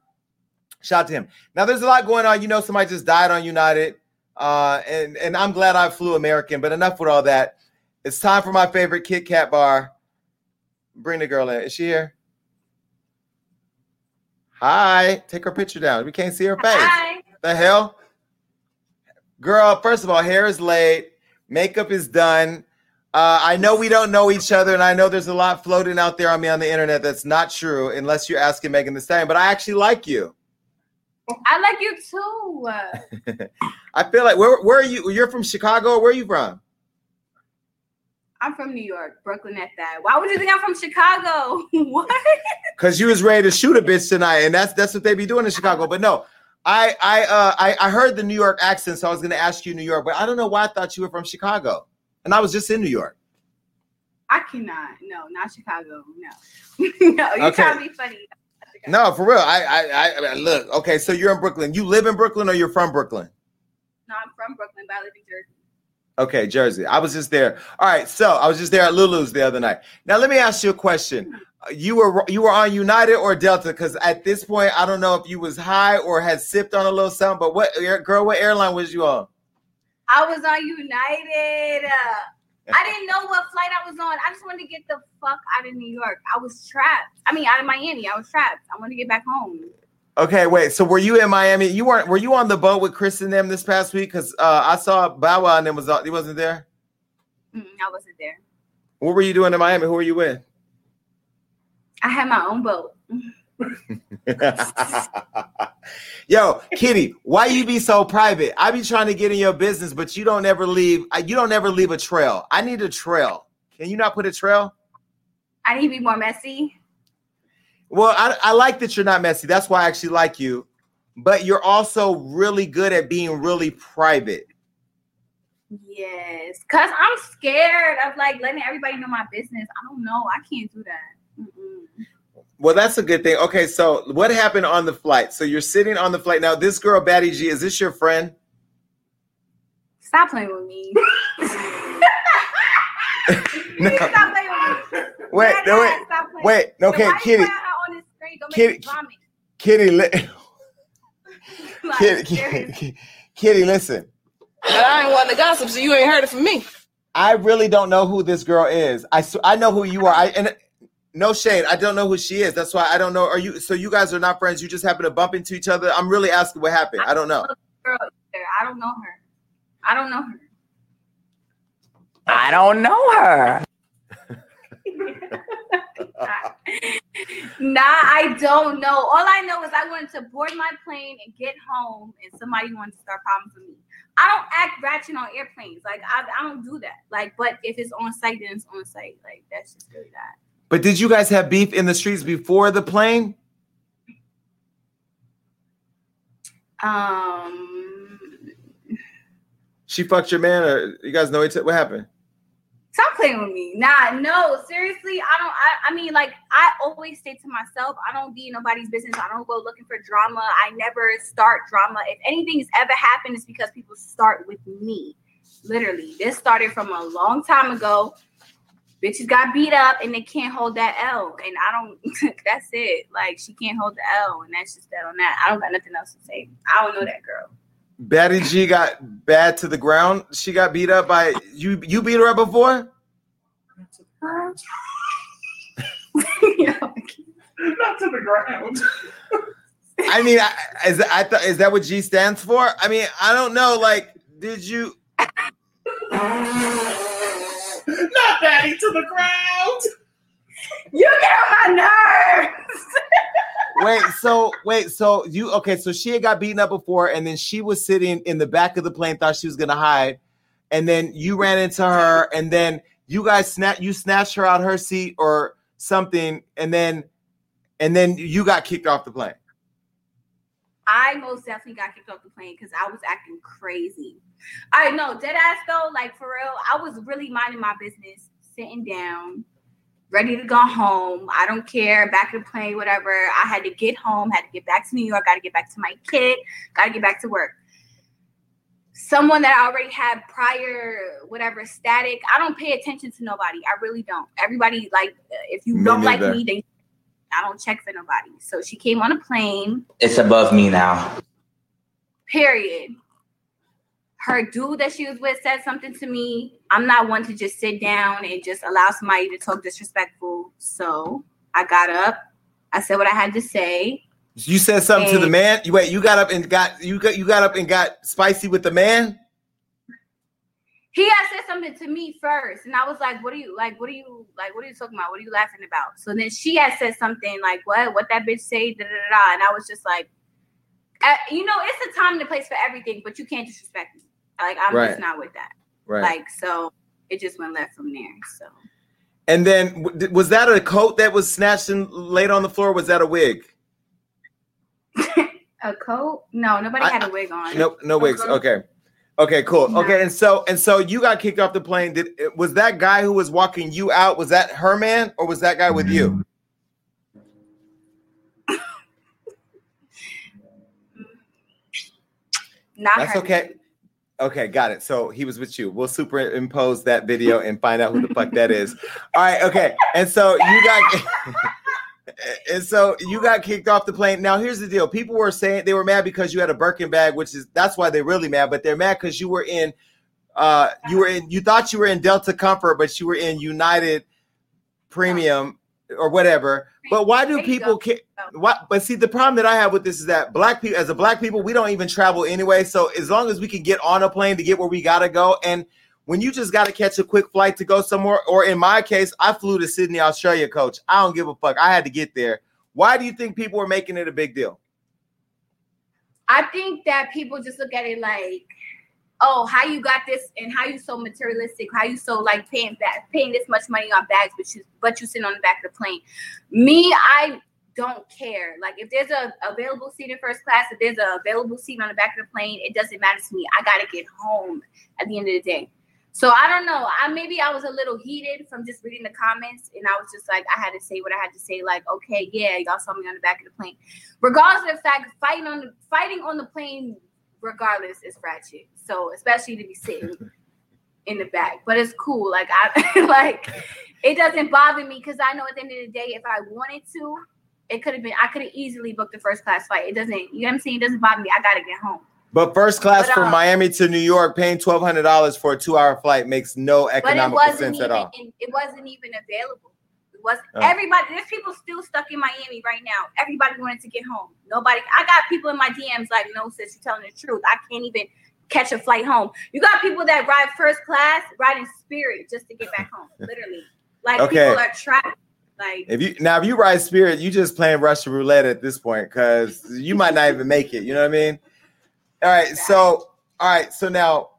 Shout out to him. Now, there's a lot going on. You know, somebody just died on United. Uh, and, and I'm glad I flew American, but enough with all that. It's time for my favorite Kit Kat bar. Bring the girl in. Is she here? Hi. Take her picture down. We can't see her face. Hi. The hell? Girl, first of all, hair is laid, makeup is done. Uh, I know we don't know each other, and I know there's a lot floating out there on me on the internet that's not true, unless you're asking Megan Thee Stallion. But I actually like you. I like you too. I feel like where where are you? You're from Chicago. Or where are you from? I'm from New York, Brooklyn at that. Why would you think I'm from Chicago? what? Because you was ready to shoot a bitch tonight, and that's that's what they be doing in Chicago. But no, I I uh I, I heard the New York accent, so I was gonna ask you New York, but I don't know why I thought you were from Chicago, and I was just in New York. I cannot. No, not Chicago. No. no, you Okay. trying to be funny. No, for real. I, I, I, I look. Okay, so you're in Brooklyn. You live in Brooklyn, or you're from Brooklyn? No, I'm from Brooklyn, but I live in Jersey. Okay, Jersey. I was just there. All right, so I was just there at Lulu's the other night. Now let me ask you a question. You were you were on United or Delta? Because at this point, I don't know if you was high or had sipped on a little something. But what girl? What airline was you on? I was on United. Uh, I didn't know what flight I was on. I just wanted to get the fuck out of New York. I was trapped. I mean, out of Miami. I was trapped. I wanted to get back home. Okay, wait. So were you in Miami? You weren't. Were you on the boat with Chris and them this past week? Because uh, I saw Bow Wow and them was he wasn't there. Mm, I wasn't there. What were you doing in Miami? Who were you with? I had my own boat. Yo, Kitty, why you be so private? I be trying to get in your business, but you don't ever leave. uh, You don't ever leave a trail. I need a trail. Can you not put a trail? I need to be more messy. Well, I, I like that you're not messy. That's why I actually like you. But you're also really good at being really private. Yes, cause I'm scared of like letting everybody know my business. I don't know. I can't do that. Mm-mm. Well, that's a good thing. Okay, so what happened on the flight? So you're sitting on the flight now. This girl, Baddie Gi, is this your friend? Stop playing with me. No. Stop playing with me. Wait, no, wait, wait. Okay, Kitty, put her on the screen? Don't make Kitty, vomit. Kitty, li- Like, Kitty. Kitty, Kitty, listen. But I ain't want to gossip, so you ain't heard it from me. I really don't know who this girl is. I I know who you are. I and no shade. I don't know who she is. That's why I don't know. Are you? So you guys are not friends? You just happen to bump into each other? I'm really asking what happened. I don't know. Girl. I don't know her. I don't know her. I don't know her. Nah, I don't know. All I know is I wanted to board my plane and get home, and somebody wanted to start problems with me. I don't act ratchet on airplanes. Like I, I don't do that. Like, but if it's on site, then it's on site. Like that's just really that. But did you guys have beef in the streets before the plane? Um, She fucked your man, or you guys know each other? What happened? Stop playing with me. Nah, no, seriously. I don't. I, I mean, like I always say to myself, I don't be nobody's business. I don't go looking for drama. I never start drama. If anything's ever happened, it's because people start with me. Literally, this started from a long time ago. Bitches got beat up and they can't hold that L. And I don't, that's it. Like, she can't hold the L. And that's just that on that. I don't got nothing else to say. I don't know that girl. Baddie Gi got bad to the ground. She got beat up by you. You beat her up before? Not to the ground. I mean, I, is that, I thought is that what G stands for? I mean, I don't know. Like, did you? Not Batty to the ground. You get on my nerves. Wait, so wait, so you okay? So she had got beaten up before, and then she was sitting in the back of the plane, thought she was gonna hide, and then you ran into her, and then you guys snatched you snatched her out her seat or something, and then and then you got kicked off the plane. I most definitely got kicked off the plane because I was acting crazy. I know, dead ass though, like for real, I was really minding my business, sitting down, ready to go home. I don't care, back in the plane, whatever. I had to get home, had to get back to New York, got to get back to my kid, got to get back to work. Someone that I already had prior, whatever static. I don't pay attention to nobody. I really don't. Everybody like, uh, if you Me don't like me, then I don't check for nobody. So she came on a plane. It's above me now. period. Her dude that she was with said something to me. I'm not one to just sit down and just allow somebody to talk disrespectful. So I got up. I said what I had to say. You said something to the man. You wait. You got up and got you got you got up and got spicy with the man. He had said something to me first, and I was like, "What are you like? What are you like? What are you talking about? What are you laughing about?" So then she had said something like, "What? What that bitch say?" Da da da. And I was just like, uh, "You know, it's a time and a place for everything, but you can't disrespect me. Like I'm right. just not with that. Right. Like so, it just went left from there. So. And then was that a coat that was snatched and laid on the floor? was that a wig? a coat? No, nobody I, had a wig on. No, no wigs. Okay. Okay, cool. No. Okay, and so and so you got kicked off the plane. Did was that guy who was walking you out? Was that her man or was that guy with you? Mm. Not That's okay. Man. Okay, got it. So he was with you. We'll superimpose that video and find out who the fuck that is. All right, okay. And so you got and so you got kicked off the plane. Now here's the deal. People were saying they were mad because you had a Birkin bag, which is that's why they're really mad, but they're mad because you were in uh you were in you thought you were in Delta Comfort, but you were in United Premium or whatever. But why do people care? What? But see, the problem that I have with this is that black people, as a black people, we don't even travel anyway. So as long as we can get on a plane to get where we gotta go, and when you just gotta catch a quick flight to go somewhere, or in my case, I flew to Sydney, Australia, coach. I don't give a fuck. I had to get there. Why do you think people are making it a big deal? I think that people just look at it like, oh, how you got this and how you so materialistic, how you so like paying back paying this much money on bags, but you but you sitting on the back of the plane. Me, I don't care. Like if there's a available seat in first class, if there's a available seat on the back of the plane, it doesn't matter to me. I gotta get home at the end of the day. So I don't know. I maybe I was a little heated from just reading the comments, and I was just like, I had to say what I had to say. Like, okay, yeah, y'all saw me on the back of the plane. Regardless of the fact, fighting on the fighting on the plane, regardless, is ratchet. So especially to be sitting in the back, but it's cool. Like I like it doesn't bother me because I know at the end of the day, if I wanted to, it could have been. I could have easily booked a first class flight. It doesn't. You know what I'm saying? It doesn't bother me. I gotta get home. But first class But, from um, Miami to New York, paying twelve hundred dollars for a two-hour flight makes no economical sense even at all. it wasn't even available. It was Oh. everybody. There's people still stuck in Miami right now. Everybody wanted to get home. Nobody. I got people in my DMs like, no, sis, you're telling the truth. I can't even catch a flight home. You got people that ride first class, riding Spirit just to get back home. Literally, like Okay. people are trapped. Like If you now if you ride Spirit, you just playing Russian roulette at this point because you might not even make it. You know what I mean? All right, so all right, so now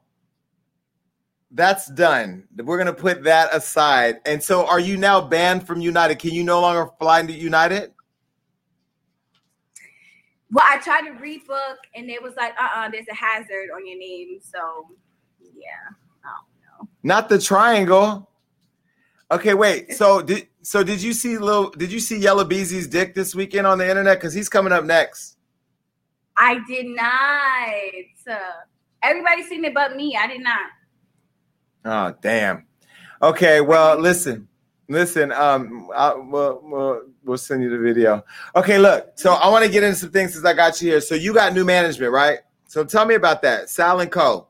that's done. We're gonna put that aside. And so, are you now banned from United? Can you no longer fly to United? Well, I tried to rebook and it was like, uh uh there's a hazard on your name. So, yeah. I don't know. Not the triangle. Okay, wait. So did so did you see little? Did you see Yella Beezy's dick this weekend on the internet? Because he's coming up next. I did not. Uh, everybody seen it but me. I did not. Oh damn. Okay, well listen, listen. Um, I, we'll, we'll we'll send you the video. Okay, look. So I want to get into some things since I got you here. So you got new management, right? So tell me about that, Sal and Co.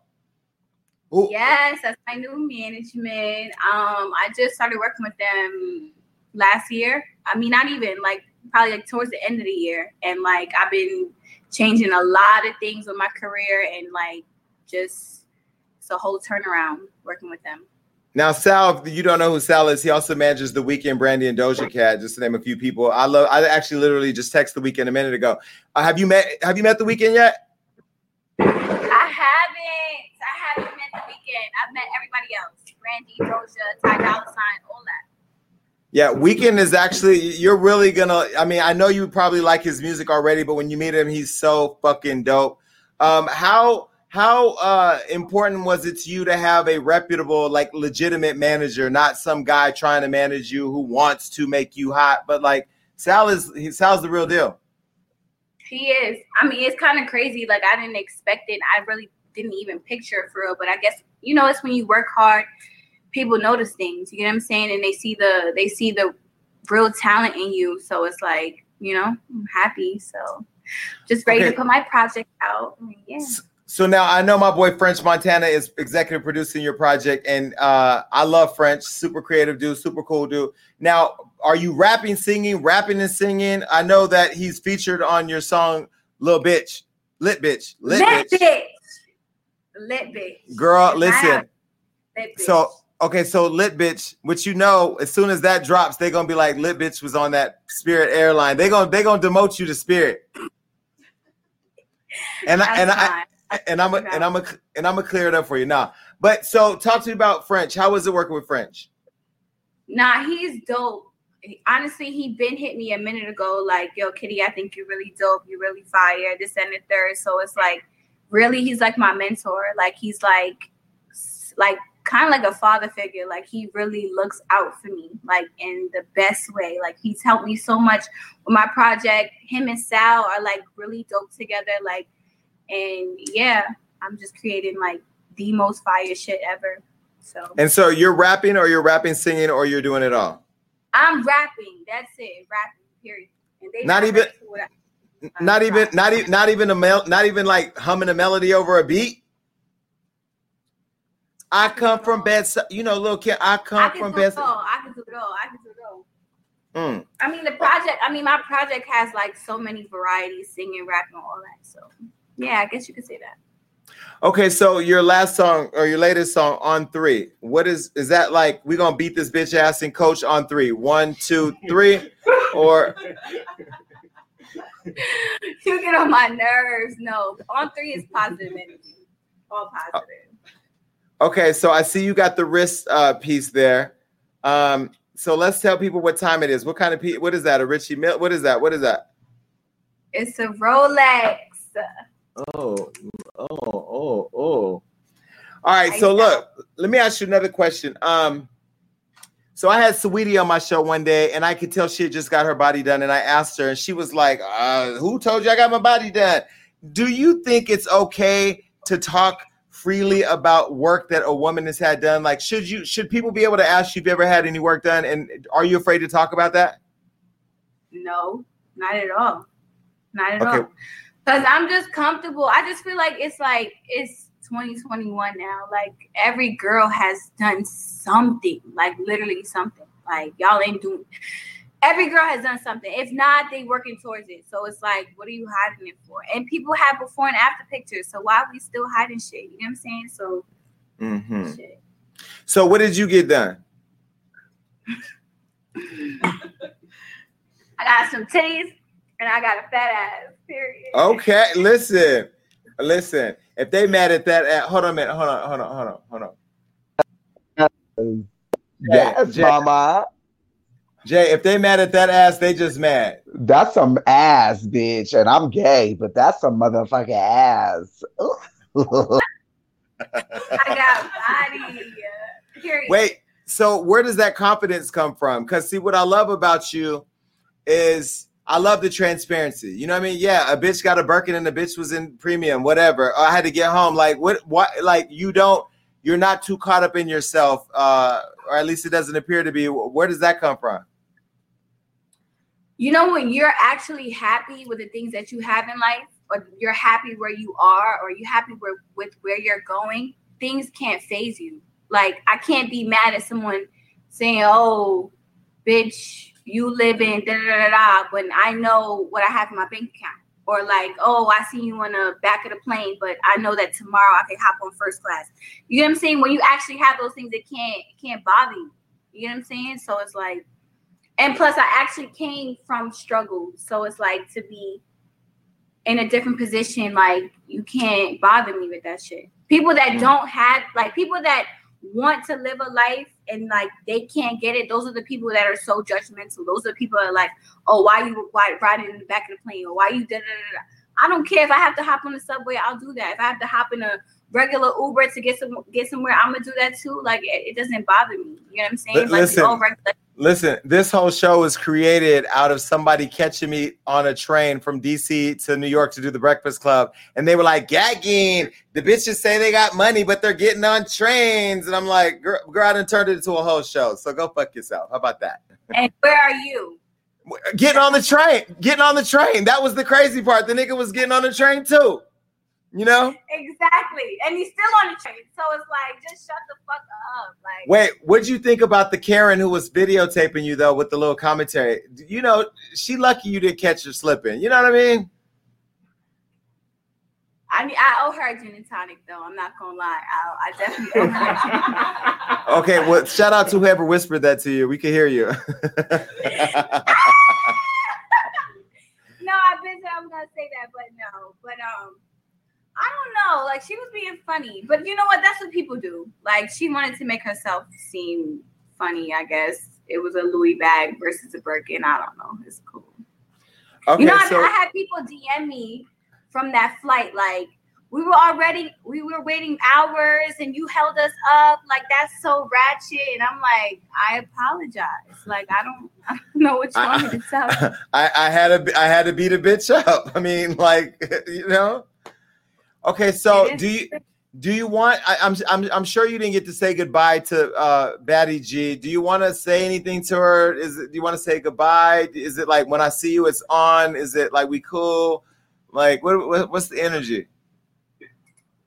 Who- Yes, that's my new management. Um, I just started working with them last year. I mean, not even like probably like towards the end of the year, and like I've been changing a lot of things with my career, and like just it's a whole turnaround working with them. Now, Sal, you don't know who Sal is, he also manages the Weeknd Brandy and Doja Cat, just to name a few people. I love. I actually literally just texted the Weeknd a minute ago. Uh, have you met? Have you met the Weeknd yet? I haven't. I haven't met the Weeknd. I've met everybody else. Brandy, Doja, Ty Dolla Sign, all that. Yeah, Weeknd is actually. You're really gonna. I mean, I know you probably like his music already, but when you meet him, he's so fucking dope. Um, how how uh important was it to you to have a reputable, like legitimate manager, not some guy trying to manage you who wants to make you hot, but like Sal is. He, Sal's the real deal. He is. I mean, it's kind of crazy. Like I didn't expect it. I really didn't even picture it for real. But I guess you know, it's when you work hard, people notice things. You get what I'm saying? And they see the they see the real talent in you. So it's like you know, I'm happy. So just ready Okay. to put my project out. I mean, yeah. So now I know my boy French Montana is executive producing your project, and uh, I love French. Super creative dude, super cool dude. Now, are you rapping, singing, rapping and singing? I know that he's featured on your song "Little Bitch," lit bitch, lit, Lit bitch. bitch. Lit bitch. Girl, listen. Lit bitch. So okay, so lit bitch, which you know, as soon as that drops, they're gonna be like, lit bitch was on that Spirit airline. They gonna they gonna demote you to Spirit. And I, and I and I'm a, and I'm a, and I'm gonna clear it up for you now. But so talk to me about French. How was it working with French? Nah, he's dope. Honestly, he been hit me a minute ago, like, yo, Kitty, I think you're really dope. You're really fire. This and the third. So it's like, really, he's like my mentor. Like he's like, like kind of like a father figure. Like he really looks out for me, like in the best way. Like he's helped me so much with my project. Him and Sal are like really dope together. Like, And yeah, I'm just creating like the most fire shit ever. So And so you're rapping or you're rapping, singing, or you're doing it all. I'm rapping. That's it. Rapping. Period. And they Not even- I- Not even, not even, not even a mel, not even like humming a melody over a beat. I come from bed, you know, little kid. I I come can from do bed. it all. I can do it all. I can do it all. Mm. I mean, the project. I mean, my project has like so many varieties, singing, rapping, all that. So yeah, I guess you could say that. Okay, so your last song or your latest song on three. What is is that like? We gonna beat this bitch ass and coach on three. One, two, three, or you get on my nerves. No, on three is positive energy. All positive. okay. So I see you got the wrist uh, piece there. Um, so let's tell people what time it is. What kind of piece? What is that? A Richie Mill? What is that? What is that? It's a Rolex. Oh, oh, oh, oh. All right. So look, let me ask you another question. Um, so I had Saweetie on my show one day, and I could tell she had just got her body done, and I asked her, and she was like, uh, "Who told you I got my body done?" Do you think it's okay to talk freely about work that a woman has had done? Like, should you should people be able to ask you if you ever had any work done, and are you afraid to talk about that? No, not at all. Not at Okay. all. Because I'm just comfortable. I just feel like it's like it's 2021 now. Like every girl has done something, like literally something. Like y'all ain't doing. Every girl has done something. If not, they working towards it. So it's like, what are you hiding it for? And people have before and after pictures. So why are we still hiding shit? You know what I'm saying? So hmm So what did you get done? I got some titties and I got a fat ass. Period. Okay, listen, listen. If they mad at that, at, hold on a minute. Hold on, hold on, hold on, hold on. Yes, mama. Jay, if they mad at that ass, they just mad. That's some ass, bitch. And I'm gay, but that's some motherfucking ass. I got body. Period. Wait, so where does that confidence come from? Because see, what I love about you is I love the transparency. You know what I mean? Yeah, a bitch got a Birkin and the bitch was in premium, whatever. I had to get home. Like what? What? Like you don't. You're not too caught up in yourself, uh, or at least it doesn't appear to be. Where does that come from? you know when you're actually happy with the things that you have in life or you're happy where you are or you happy where, with where you're going things can't phase you like i can't be mad at someone saying oh bitch you live in da da da da when i know what i have in my bank account. Or like oh i see you on the back of the plane but i know that tomorrow i can hop on first class. You know what i'm saying? When you actually have those things that can't it can't bother you. You know what i'm saying? So it's like and plus i actually came from struggle. So it's like to be in a different position like you can't bother me with that shit. People that don't have like people that want to live a life and like they can't get it. Those are the people that are so judgmental. Those are the people that are like oh why you why riding in the back of the plane? Or why you da da da i don't care if i have to hop on the subway i'll do that. If i have to hop in a regular uber to get some get somewhere i'm gonna do that too. Like it, it doesn't bother me. You know what i'm saying? Li- like we listen. all regular Listen, this whole show was created out of somebody catching me on a train from DC to New York to do the Breakfast Club. And they were like, gagging. The bitches say they got money, but they're getting on trains. And I'm like, girl, girl I done turned it into a whole show. So go fuck yourself. How about that? and where are you Getting on the train. Getting on the train. That was the crazy part. The nigga was getting on the train too. You know? Exactly. And he's still on the train. So it's like, just shut the fuck up. Like, Wait, what'd you think about the Karen who was videotaping you though with the little commentary? You know, she lucky you didn't catch her slipping. You know what I mean? I mean, I owe her a gin and tonic, though. I'm not gonna lie. I, I definitely owe her. a gin and tonic. Okay, well, shout out to whoever whispered that to you. We can hear you. no, I've been I was gonna say that, but no. But um, I don't know. Like she was being funny, but you know what? That's what people do. Like she wanted to make herself seem funny. I guess it was a Louis bag versus a Birkin. I don't know. It's cool. Okay, you know, I, so I had people DM me from that flight, like we were already, we were waiting hours, and you held us up. Like that's so ratchet. And I'm like, I apologize. Like I don't, I don't know what you want me to tell. I, I had to I had to beat a bitch up. I mean, like you know. Okay, so do you do you want? I, I'm I'm I'm sure you didn't get to say goodbye to uh Baddie Gi. Do you want to say anything to her? Is it? Do you want to say goodbye? Is it like when I see you, it's on? Is it like we cool? Like what, what what's the energy?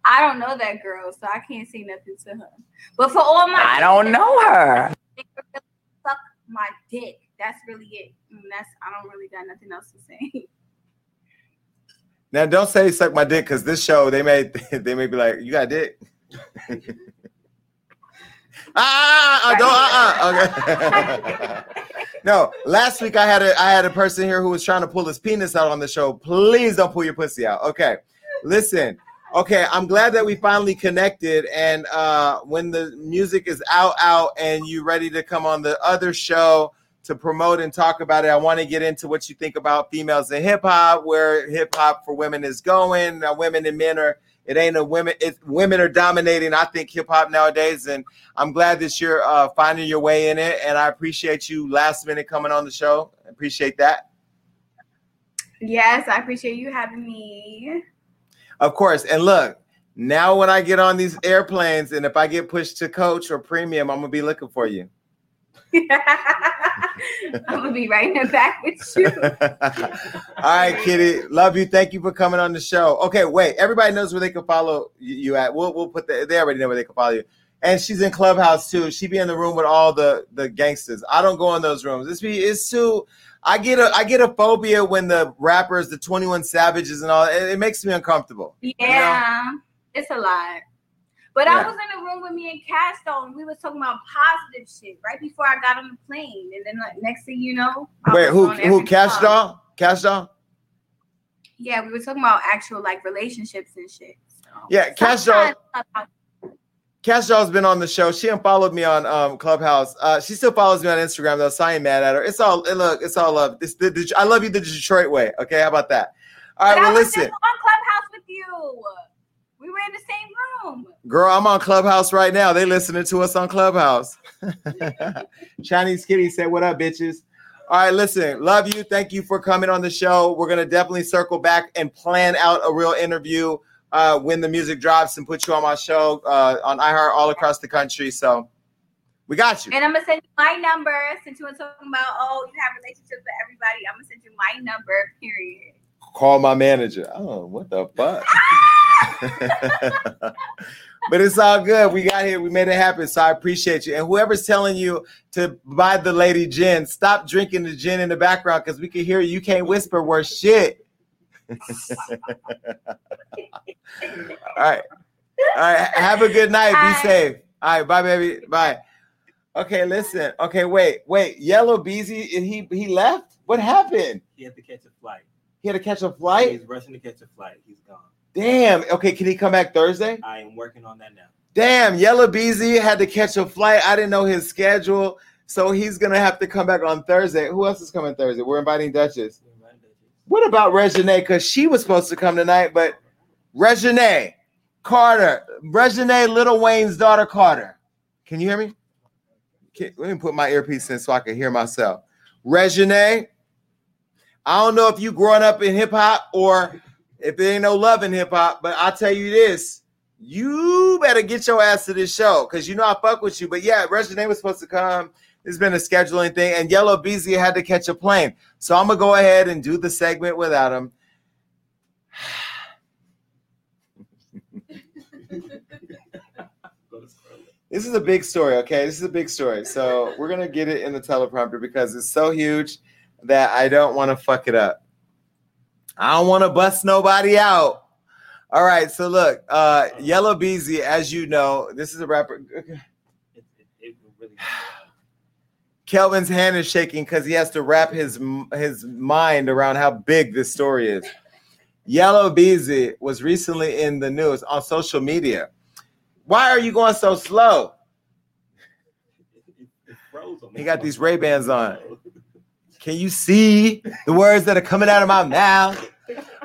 I don't know that girl, so I can't say nothing to her. But for all my I don't know her. Suck my dick. That's really it. And that's I don't really got nothing else to say. Now don't say suck my dick because this show they may they may be like you got dick. ah, uh, don't uh, uh okay. no, last week I had a I had a person here who was trying to pull his penis out on the show. Please don't pull your pussy out. Okay, listen. Okay, I'm glad that we finally connected. And uh, when the music is out, out, and you ready to come on the other show to promote and talk about it, I want to get into what you think about females in hip hop, where hip hop for women is going. Now, women and men are. It ain't a women. It women are dominating. I think hip hop nowadays, and I'm glad that you're uh, finding your way in it. And I appreciate you last minute coming on the show. I appreciate that. yes, I appreciate you having me. Of course. And look, now when I get on these airplanes and if I get pushed to coach or premium, I'm gonna be looking for you. I'm gonna be right in the back with you. All right, Kitty. Love you. Thank you for coming on the show. Okay, wait. Everybody knows where they can follow you at. We'll we'll put the, they already know where they can follow you. And she's in Clubhouse too. She be in the room with all the the gangsters. I don't go in those rooms. This be it's too. I get a I get a phobia when the rappers, the Twenty One Savages, and all. It, it makes me uncomfortable. you know? Yeah, it's a lot. But Yeah. I was in the room with me and Casto, and we was talking about positive shit right before I got on the plane. And then like, next thing you know, I Wait, who who? Cash doll? Cash doll? Yeah, we were talking about actual like relationships and shit. Yeah, Cash doll. Cash Doll's been on the show. She unfollowed me on um, Clubhouse. Uh, she still follows me on Instagram though, so I ain't mad at her. It's all look, it's all love. It's the, the- I love you the Detroit way. Okay, how about that? All right, But I well listen, on Clubhouse with you. We were in the same room. girl, I'm on Clubhouse right now. They listening to us on Clubhouse. Chinese Kitty said, "What up, bitches?" All right, listen, love you. Thank you for coming on the show. We're gonna definitely circle back and plan out a real interview uh, when the music drops and put you on my show uh, on iHeart all across the country. So we got you. And I'm gonna send you my number since you were talking about oh you have relationships with everybody. I'm gonna send you my number. Period. call my manager. Oh, what the fuck? but it's all good. We got here. We made it happen. So I appreciate you. And whoever's telling you to buy the lady gin, stop drinking the gin in the background because we can hear you. You can't whisper worse shit. all right. All right. Have a good night. Bye. Be safe. All right. Bye, baby. Bye. Okay, listen. Okay, wait, wait. Yella Beezy, he he left? What happened? He had to catch a flight. He had to catch a flight? He's rushing to catch a flight. He's gone. Damn. Okay, can he come back Thursday? I am working on that now. Damn, Yella Beezy had to catch a flight. I didn't know his schedule. So he's gonna have to come back on Thursday. Who else is coming Thursday? We're inviting Duchess. What about Reginae? Because she was supposed to come tonight, but Reginae Carter, Reginae Lil Wayne's daughter Carter. Can you hear me? Can- let me put my earpiece in so I can hear myself. Reginae, I don't know if you growing up in hip hop or if there ain't no love in hip hop, but I'll tell you this. You better get your ass to this show because you know I fuck with you. But yeah, Reginae was supposed to come. It's been a scheduling thing, and Yella Beezy had to catch a plane. So I'm gonna go ahead and do the segment without him. This is a big story, okay? This is a big story. So we're gonna get it in the teleprompter because it's so huge that I don't want to fuck it up. I don't want to bust nobody out. All right, so look, uh Yella Beezy, as you know, this is a rapper. Kelvin's hand is shaking because he has to wrap his his mind around how big this story is. Yella Beezy was recently in the news on social media. Why are you going so slow? He got these Ray Bans on. Can you see the words that are coming out of my mouth?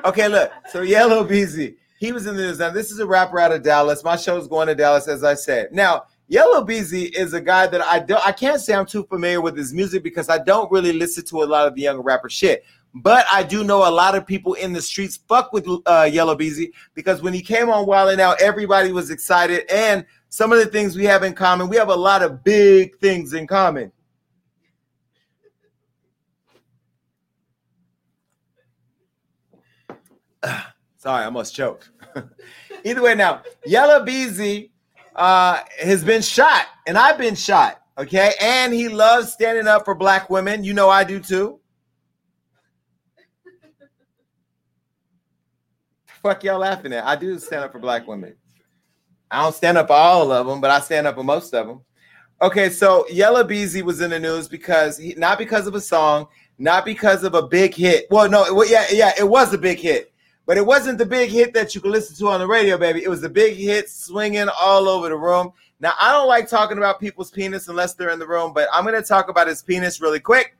Okay, look. So Yella Beezy, he was in the news. Now this is a rapper out of Dallas. My show is going to Dallas, as I said. Now Yella Beezy is a guy that I don't. I can't say I'm too familiar with his music because I don't really listen to a lot of the younger rapper shit. But I do know a lot of people in the streets fuck with uh, Yella Beezy because when he came on Wild and Out, everybody was excited. And some of the things we have in common, we have a lot of big things in common. Sorry, I almost choked. Either way, now Yella Beezy uh, has been shot, and I've been shot. Okay, and he loves standing up for black women. You know I do too. Fuck y'all laughing at? I do stand up for black women. I don't stand up for all of them, but I stand up for most of them. Okay, so Yella Beezy was in the news because he not because of a song, not because of a big hit. Well, no, well, yeah, yeah, it was a big hit, but it wasn't the big hit that you could listen to on the radio, baby. It was the big hit swinging all over the room. Now, I don't like talking about people's penis unless they're in the room, but I'm going to talk about his penis really quick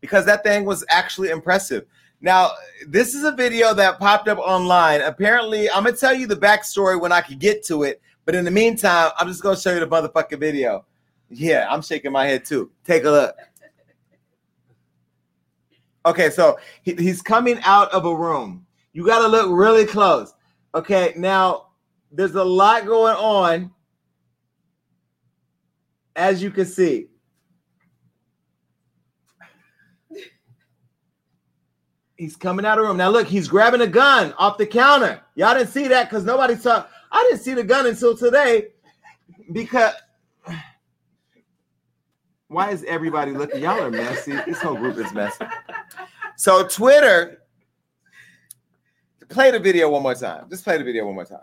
because that thing was actually impressive. Now, this is a video that popped up online. Apparently, I'm gonna tell you the backstory when I could get to it. But in the meantime, I'm just gonna show you the motherfucking video. Yeah, I'm shaking my head too. Take a look. Okay, so he, he's coming out of a room. You got to look really close. Okay, now there's a lot going on, as you can see. He's coming out of the room. Now look, he's grabbing a gun off the counter. Y'all didn't see that because nobody saw. I didn't see the gun until today because why is everybody looking? Y'all are messy. This whole group is messy. So Twitter, play the video one more time. Just play the video one more time.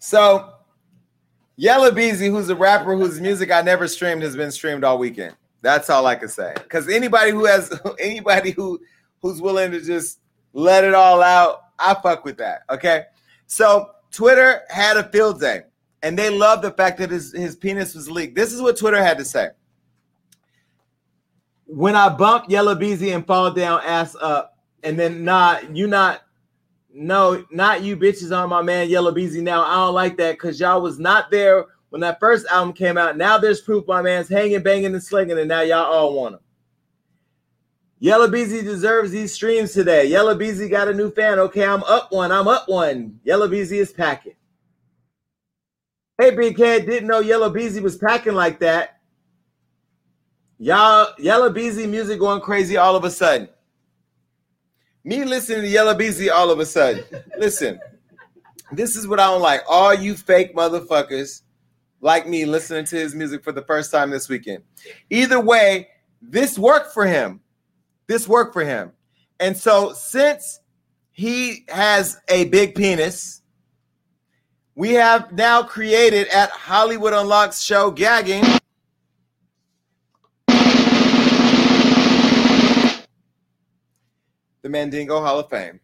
So, Yella Beezy, who's a rapper whose music I never streamed, has been streamed all weekend. That's all I can say. Because anybody who has anybody who who's willing to just let it all out, I fuck with that. Okay. So Twitter had a field day, and they love the fact that his, his penis was leaked. This is what Twitter had to say. When I bump Yella Beezy and fall down ass up, and then nah, you not no, not you bitches on my man Yella Beezy now. I don't like that because y'all was not there when that first album came out. Now there's proof my man's hanging, banging, and slinging, and now y'all all want him. Yella Beezy deserves these streams today. Yella Beezy got a new fan. Okay, I'm up one. I'm up one. Yella Beezy is packing. Hey, big kid, didn't know Yella Beezy was packing like that. Y'all, Yella Beezy music going crazy all of a sudden. Me listening to Yella Beezy all of a sudden. Listen, this is what I don't like. All you fake motherfuckers like me listening to his music for the first time this weekend. Either way, this worked for him. This worked for him. And so since he has a big penis, we have now created at Hollywood Unlocks show gagging the Mandingo Hall of Fame.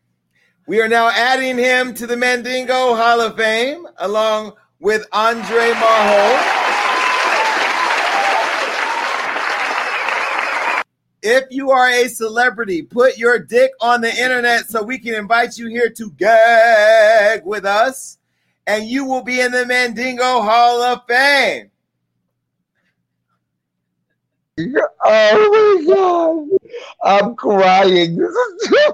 We are now adding him to the Mandingo Hall of Fame along with Andre Marhold. If you are a celebrity, put your dick on the internet so we can invite you here to gag with us, and you will be in the Mandingo Hall of Fame. Oh my god, I'm crying. This is too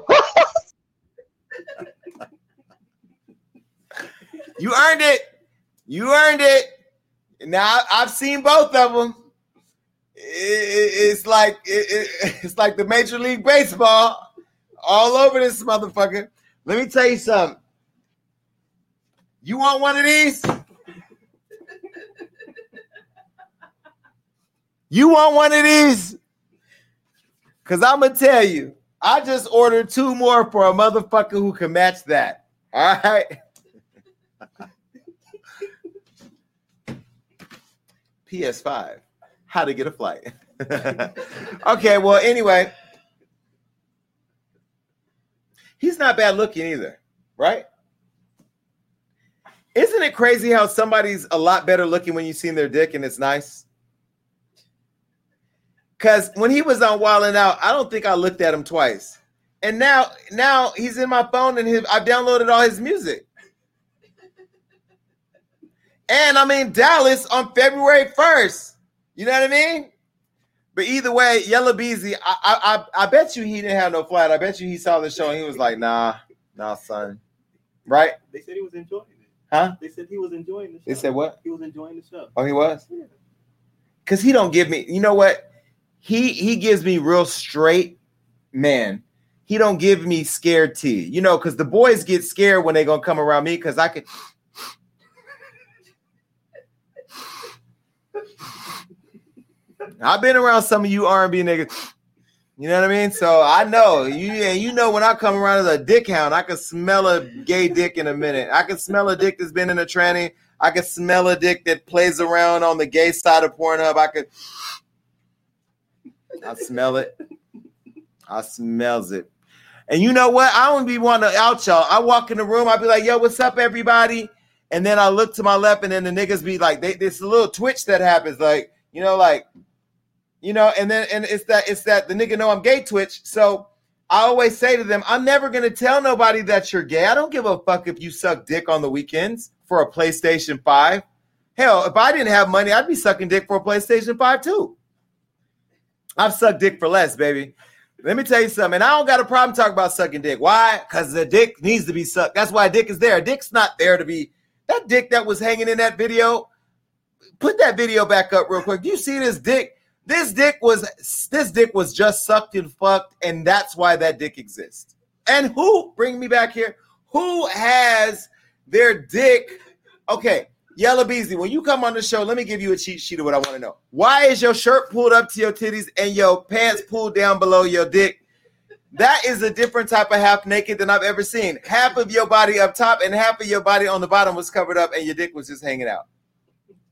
You earned it. You earned it. Now I've seen both of them. it's like it's like the Major League Baseball all over this motherfucker. Let me tell you something. You want one of these? You want one of these? Because I'm to tell you, I just ordered two more for a motherfucker who can match that. All right. PS5, how to get a flight. okay, well, anyway, he's not bad looking either, right? Isn't it crazy how somebody's a lot better looking when you see their dick and it's nice? Cause when he was on Wildin' Out, I don't think I looked at him twice. And now, now he's in my phone and his, I've downloaded all his music. And I'm in Dallas on February 1st. You know what I mean? But either way, Yella Beezy, I, I I I bet you he didn't have no flight. I bet you he saw the show and he was like, nah, nah, son. Right? They said he was enjoying it. Huh? They said he was enjoying the show. They said what? He was enjoying the show. Oh, he was? Yeah. Cause he don't give me, you know what? He he gives me real straight man. He don't give me scared tea. You know, because the boys get scared when they gonna come around me because I could I've been around some of you R&B niggas. You know what I mean? So I know you and you know when I come around as a dick hound, I can smell a gay dick in a minute. I can smell a dick that's been in a tranny. I can smell a dick that plays around on the gay side of Pornhub. I could I smell it. I smells it. And you know what? I don't be want to out y'all. I walk in the room, I be like, yo, what's up, everybody? And then I look to my left, and then the niggas be like, they this little twitch that happens, like, you know, like you know, and then and it's that it's that the nigga know I'm gay twitch. So I always say to them, I'm never gonna tell nobody that you're gay. I don't give a fuck if you suck dick on the weekends for a PlayStation 5. Hell, if I didn't have money, I'd be sucking dick for a PlayStation 5 too. I've sucked dick for less, baby. Let me tell you something. And I don't got a problem talking about sucking dick. Why? Because the dick needs to be sucked. That's why dick is there. Dick's not there to be that dick that was hanging in that video. Put that video back up real quick. Do you see this dick? This dick was this dick was just sucked and fucked, and that's why that dick exists. And who bring me back here? Who has their dick? Okay, Yella Beezy, when you come on the show, let me give you a cheat sheet of what I want to know. Why is your shirt pulled up to your titties and your pants pulled down below your dick? That is a different type of half naked than I've ever seen. Half of your body up top and half of your body on the bottom was covered up, and your dick was just hanging out.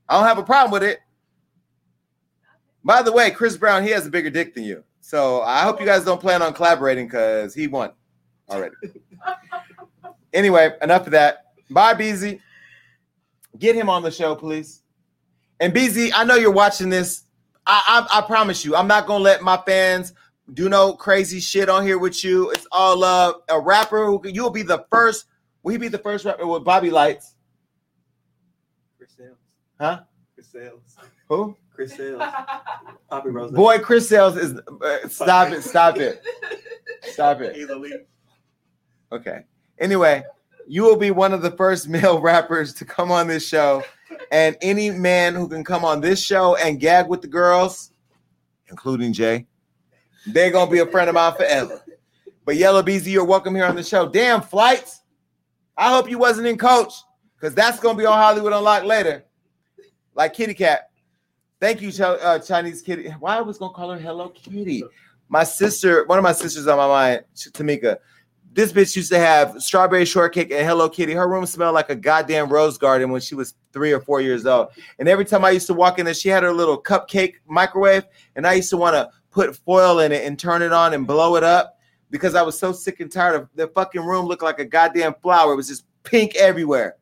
I don't have a problem with it. By the way, Chris Brown, he has a bigger dick than you. So I hope you guys don't plan on collaborating because he won already. anyway, enough of that. Bye, Beezy. Get him on the show, please. And Beezy, I know you're watching this. I, I, I promise you, I'm not gonna let my fans do no crazy shit on here with you. It's all love. A rapper who you'll be the first. Will he be the first rapper with Bobby Lytes? Chris Sales. Huh? Chris Sales. Who? Chris Sales. Poppy Rose. Boy, Chris Sales is. Uh, stop it! Stop it! Stop it! He's elite. Okay. Anyway, you will be one of the first male rappers to come on this show, and any man who can come on this show and gag with the girls, including Jay, they're gonna be a friend of mine forever. But Yella Beezy, you're welcome here on the show. Damn flights. I hope you wasn't in coach, because that's gonna be on Hollywood Unlocked later. Like Kitty Cat. Thank you, uh, Chinese Kitty. Why I was gonna call her Hello Kitty? My sister, one of my sisters on my mind, Tamika. This bitch used to have strawberry shortcake and Hello Kitty. Her room smelled like a goddamn rose garden when she was three or four years old. And every time I used to walk in there, she had her little cupcake microwave, and I used to want to put foil in it and turn it on and blow it up because I was so sick and tired of the fucking room looked like a goddamn flower. It was just pink everywhere.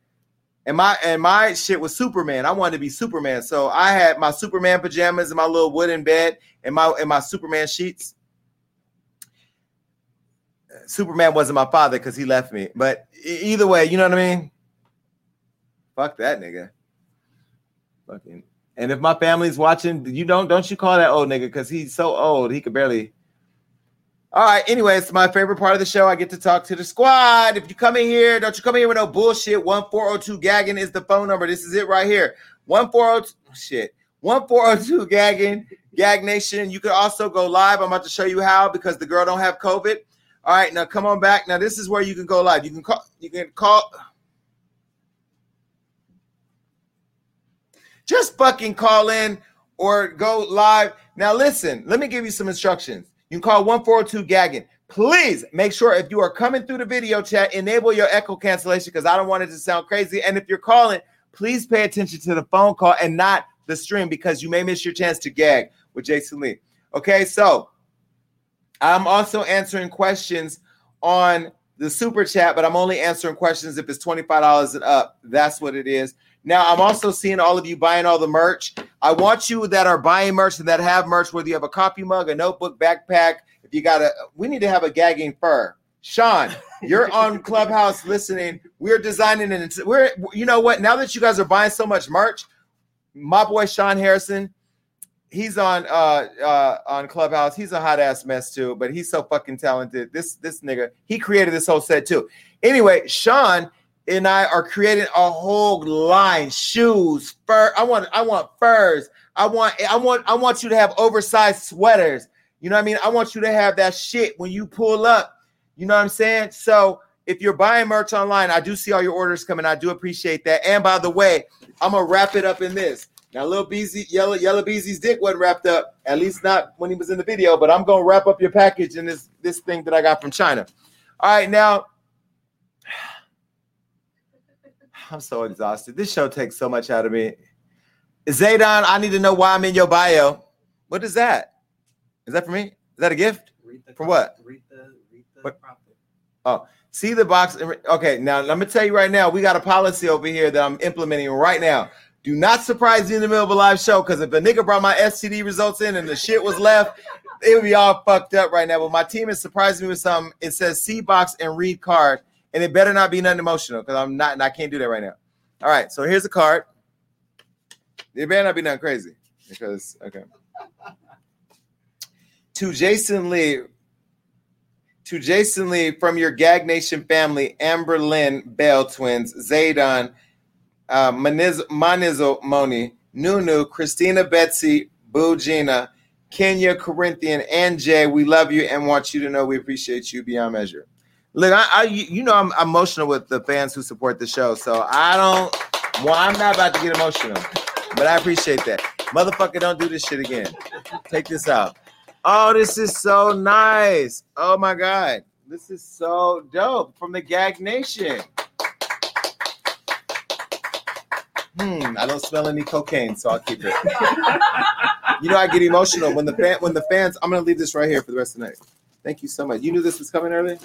And my and my shit was Superman. I wanted to be Superman. So I had my Superman pajamas and my little wooden bed and my and my Superman sheets. Superman wasn't my father because he left me. But either way, you know what I mean? Fuck that nigga. Fucking. And if my family's watching, you don't don't you call that old nigga because he's so old he could barely. All right. Anyway, it's my favorite part of the show. I get to talk to the squad. If you come in here, don't you come in here with no bullshit. One four zero two gagging is the phone number. This is it right here. One four oh zero shit. One four zero two gagging gag nation. You can also go live. I'm about to show you how because the girl don't have COVID. All right, now come on back. Now this is where you can go live. You can call. You can call. Just fucking call in or go live. Now listen. Let me give you some instructions. You can call one four zero two gagging. Please make sure if you are coming through the video chat, enable your echo cancellation because I don't want it to sound crazy. And if you're calling, please pay attention to the phone call and not the stream because you may miss your chance to gag with Jason Lee. Okay, so I'm also answering questions on the super chat, but I'm only answering questions if it's $25 and up. That's what it is. Now, I'm also seeing all of you buying all the merch. I want you that are buying merch and that have merch, whether you have a coffee mug, a notebook, backpack. If you got a, we need to have a gagging fur. Sean, you're on Clubhouse listening. We're designing and we're, you know what? Now that you guys are buying so much merch, my boy Sean Harrison, he's on uh uh on Clubhouse. He's a hot ass mess too, but he's so fucking talented. This this nigga, he created this whole set too. Anyway, Sean and I are creating a whole line, shoes, fur. I want I want furs. I want I want I want you to have oversized sweaters. You know what I mean? I want you to have that shit when you pull up. You know what I'm saying? So if you're buying merch online, I do see all your orders coming. I do appreciate that. And by the way, I'm gonna wrap it up in this. Now, little Beezy, yellow, Yella Beezy's dick wasn't wrapped up, at least not when he was in the video. But I'm gonna wrap up your package in this this thing that I got from China. All right, now I'm so exhausted. This show takes so much out of me. Zaydon, I need to know why I'm in your bio. What is that? Is that for me? Is that a gift? For what? Read the, read the What? Oh, see the box. Okay, now let me tell you right now, we got a policy over here that I'm implementing right now. Do not surprise me in the middle of a live show because if a nigga brought my STD results in and the shit was left, it would be all fucked up right now. But my team is surprising me with something. It says C box and read card, and it better not be nothing emotional because I'm not, and I can't do that right now. All right, so here's a card. It better not be nothing crazy because okay. To Jason Lee, to Jason Lee from your Gag Nation family, Amber Lynn, Bell twins, Zaydon, uh, Maniz, Manizo Moni, Nunu, Christina Betsy, Boo Gina, Kenya Corinthian, and Jay. We love you and want you to know we appreciate you beyond measure. Look, I, I you you know I'm emotional with the fans who support the show, so I don't. Well, I'm not about to get emotional, but I appreciate that. Motherfucker, don't do this shit again. Take this out. Oh, this is so nice. Oh my god, this is so dope from the Gag Nation. Hmm, I don't smell any cocaine, so I'll keep it. you know, I get emotional when the fan when the fans. I'm gonna leave this right here for the rest of the night. Thank you so much. You knew this was coming early,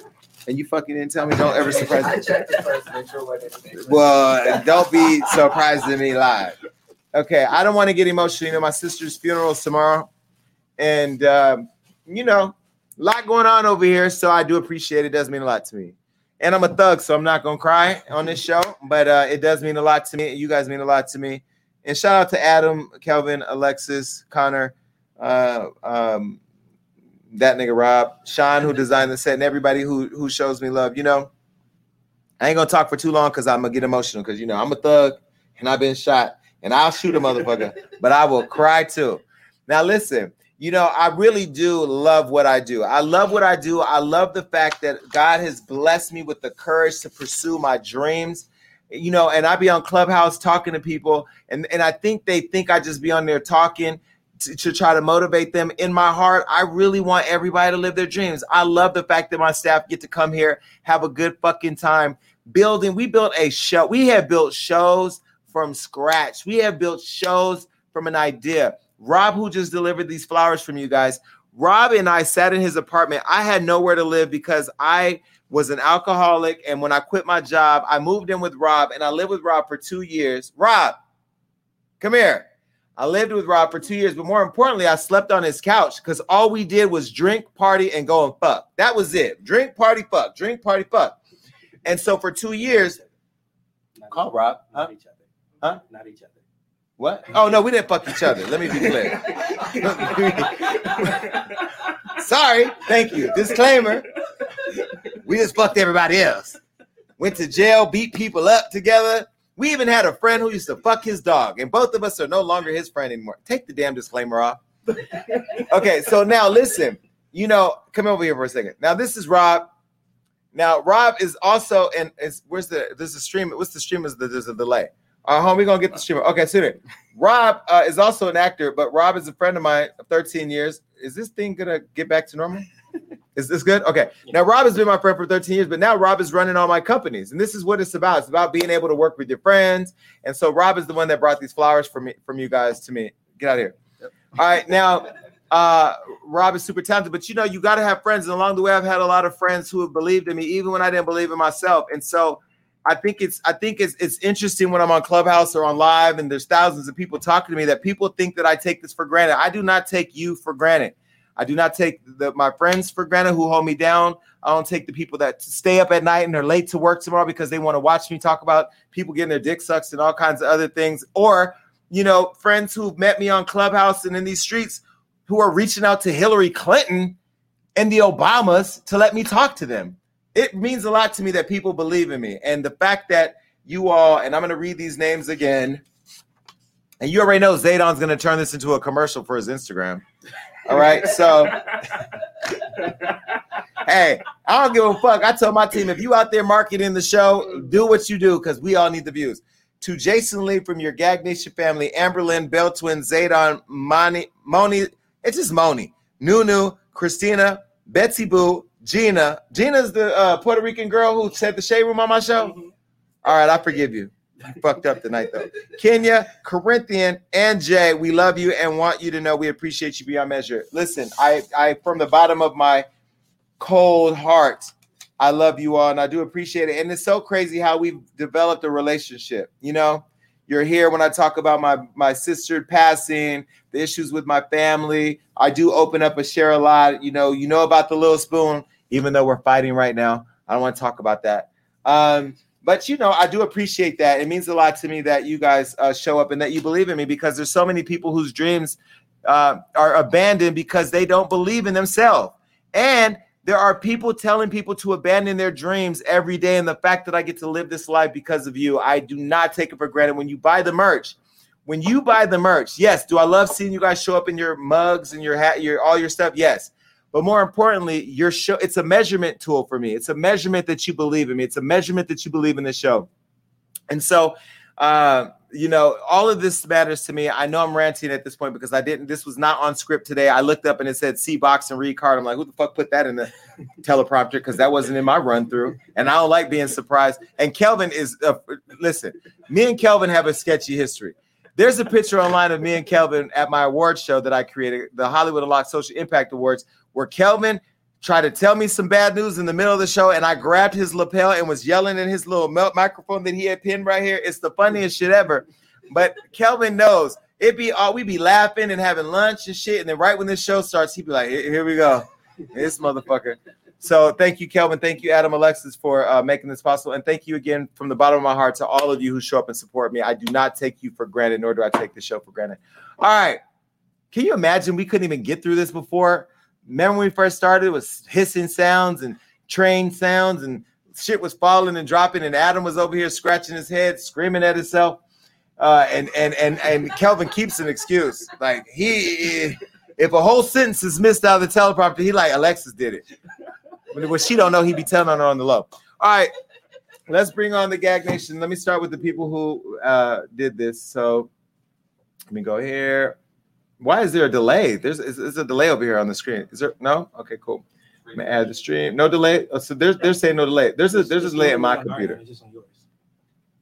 and you fucking didn't tell me. Don't ever surprise me. Well, don't be surprising me live. Okay, I don't want to get emotional. You know, my sister's funeral is tomorrow, and um, you know, a lot going on over here. So I do appreciate it. it. Does mean a lot to me. And I'm a thug, so I'm not gonna cry on this show, but uh, it does mean a lot to me. You guys mean a lot to me. And shout out to Adam, Kelvin, Alexis, Connor, uh, um, that nigga Rob, Sean, who designed the set, and everybody who who shows me love. You know, I ain't gonna talk for too long because I'm gonna get emotional because you know I'm a thug and I've been shot and I'll shoot a motherfucker, but I will cry too. Now listen, you know, I really do love what I do. I love what I do. I love the fact that God has blessed me with the courage to pursue my dreams. You know, and I be on Clubhouse talking to people, and, and I think they think I just be on there talking to, to try to motivate them. In my heart, I really want everybody to live their dreams. I love the fact that my staff get to come here, have a good fucking time building. We built a show. We have built shows from scratch. We have built shows from an idea. Rob, who just delivered these flowers from you guys, Rob and I sat in his apartment. I had nowhere to live because I was an alcoholic. And when I quit my job, I moved in with Rob and I lived with Rob for two years. Rob, come here. I lived with Rob for two years, but more importantly, I slept on his couch because all we did was drink, party, and go and fuck. That was it. Drink, party, fuck. Drink, party, fuck. And so for two years, call Rob. Huh? Not each other. Huh? Not each other. What? Oh no, we didn't fuck each other. Let me be clear. Sorry. Thank you. Disclaimer. We just fucked everybody else. Went to jail, beat people up together. We even had a friend who used to fuck his dog, and both of us are no longer his friend anymore. Take the damn disclaimer off. Okay, so now listen. You know, come over here for a second. Now this is Rob. Now Rob is also and is where's the there's a stream. What's the stream? Is the, there's a delay. Uh, home, we gonna get the streamer. Okay, so then, Rob uh, is also an actor, but Rob is a friend of mine of 13 years. Is this thing gonna get back to normal? Is this good? Okay. Now Rob has been my friend for 13 years, but now Rob is running all my companies, and this is what it's about. It's about being able to work with your friends. And so Rob is the one that brought these flowers from me from you guys to me. Get out of here. All right, now uh Rob is super talented, but you know, you got to have friends. And along the way, I've had a lot of friends who have believed in me, even when I didn't believe in myself. And so I think it's I think it's it's interesting when I'm on Clubhouse or on live and there's thousands of people talking to me that people think that I take this for granted. I do not take you for granted. I do not take the, my friends for granted who hold me down. I don't take the people that stay up at night and are late to work tomorrow because they want to watch me talk about people getting their dick sucked and all kinds of other things. Or, you know, friends who've met me on Clubhouse and in these streets who are reaching out to Hillary Clinton and the Obamas to let me talk to them. It means a lot to me that people believe in me. And the fact that you all, and I'm going to read these names again. And you already know Zaydon's going to turn this into a commercial for his Instagram. All right. So, hey, I don't give a fuck. I tell my team if you out there marketing the show, do what you do because we all need the views. To Jason Lee from your Gag Nation family, Amberlyn, Bell Twin, Zaydon, Moni, Moni, it's just Moni, Nunu, Christina, Betsy Boo, Gina. Gina's the uh, Puerto Rican girl who said the shade room on my show. All right, I forgive you. You fucked up tonight though. Kenya, Corinthian, and Jay, we love you and want you to know we appreciate you beyond measure. Listen, I, I from the bottom of my cold heart, I love you all and I do appreciate it. And it's so crazy how we've developed a relationship. You know, you're here when I talk about my my sister passing, the issues with my family. I do open up and share a lot. You know, you know about the little spoon, even though we're fighting right now. I don't want to talk about that. Um, but you know, I do appreciate that. It means a lot to me that you guys uh, show up and that you believe in me because there's so many people whose dreams uh, are abandoned because they don't believe in themselves. And there are people telling people to abandon their dreams every day. And the fact that I get to live this life because of you, I do not take it for granted. When you buy the merch, when you buy the merch, yes, do I love seeing you guys show up in your mugs and your hat, your all your stuff? Yes. But more importantly, your show, it's a measurement tool for me. It's a measurement that you believe in me. It's a measurement that you believe in the show. And so uh, you know, all of this matters to me. I know I'm ranting at this point because I didn't, this was not on script today. I looked up and it said C box and read card. I'm like, who the fuck put that in the teleprompter? Because that wasn't in my run through. And I don't like being surprised. And Kelvin is, uh, listen, me and Kelvin have a sketchy history. There's a picture online of me and Kelvin at my award show that I created, the Hollywood Unlocked Social Impact Awards, where Kelvin tried to tell me some bad news in the middle of the show, and I grabbed his lapel and was yelling in his little microphone that he had pinned right here. It's the funniest shit ever. But Kelvin knows it be all we be laughing and having lunch and shit, and then right when this show starts, he'd be like, "Here here we go, this motherfucker." So thank you, Kelvin. Thank you, Adam Alexis, for uh, making this possible, and thank you again from the bottom of my heart to all of you who show up and support me. I do not take you for granted, nor do I take the show for granted. All right, can you imagine we couldn't even get through this before? Remember when we first started? It was hissing sounds and train sounds, and shit was falling and dropping, and Adam was over here scratching his head, screaming at himself. Uh, and and and and Kelvin keeps an excuse. Like he, if a whole sentence is missed out of the teleprompter, he like Alexis did it. What she don't know, he be telling on her on the low. All right, let's bring on the Gag Nation. Let me start with the people who uh, did this. So let me go here. Why is there a delay? There's is, is a delay over here on the screen. Is there no? Okay, cool. Let me add the stream. No delay. Oh, so there's they're saying no delay. There's a there's a delay in my computer.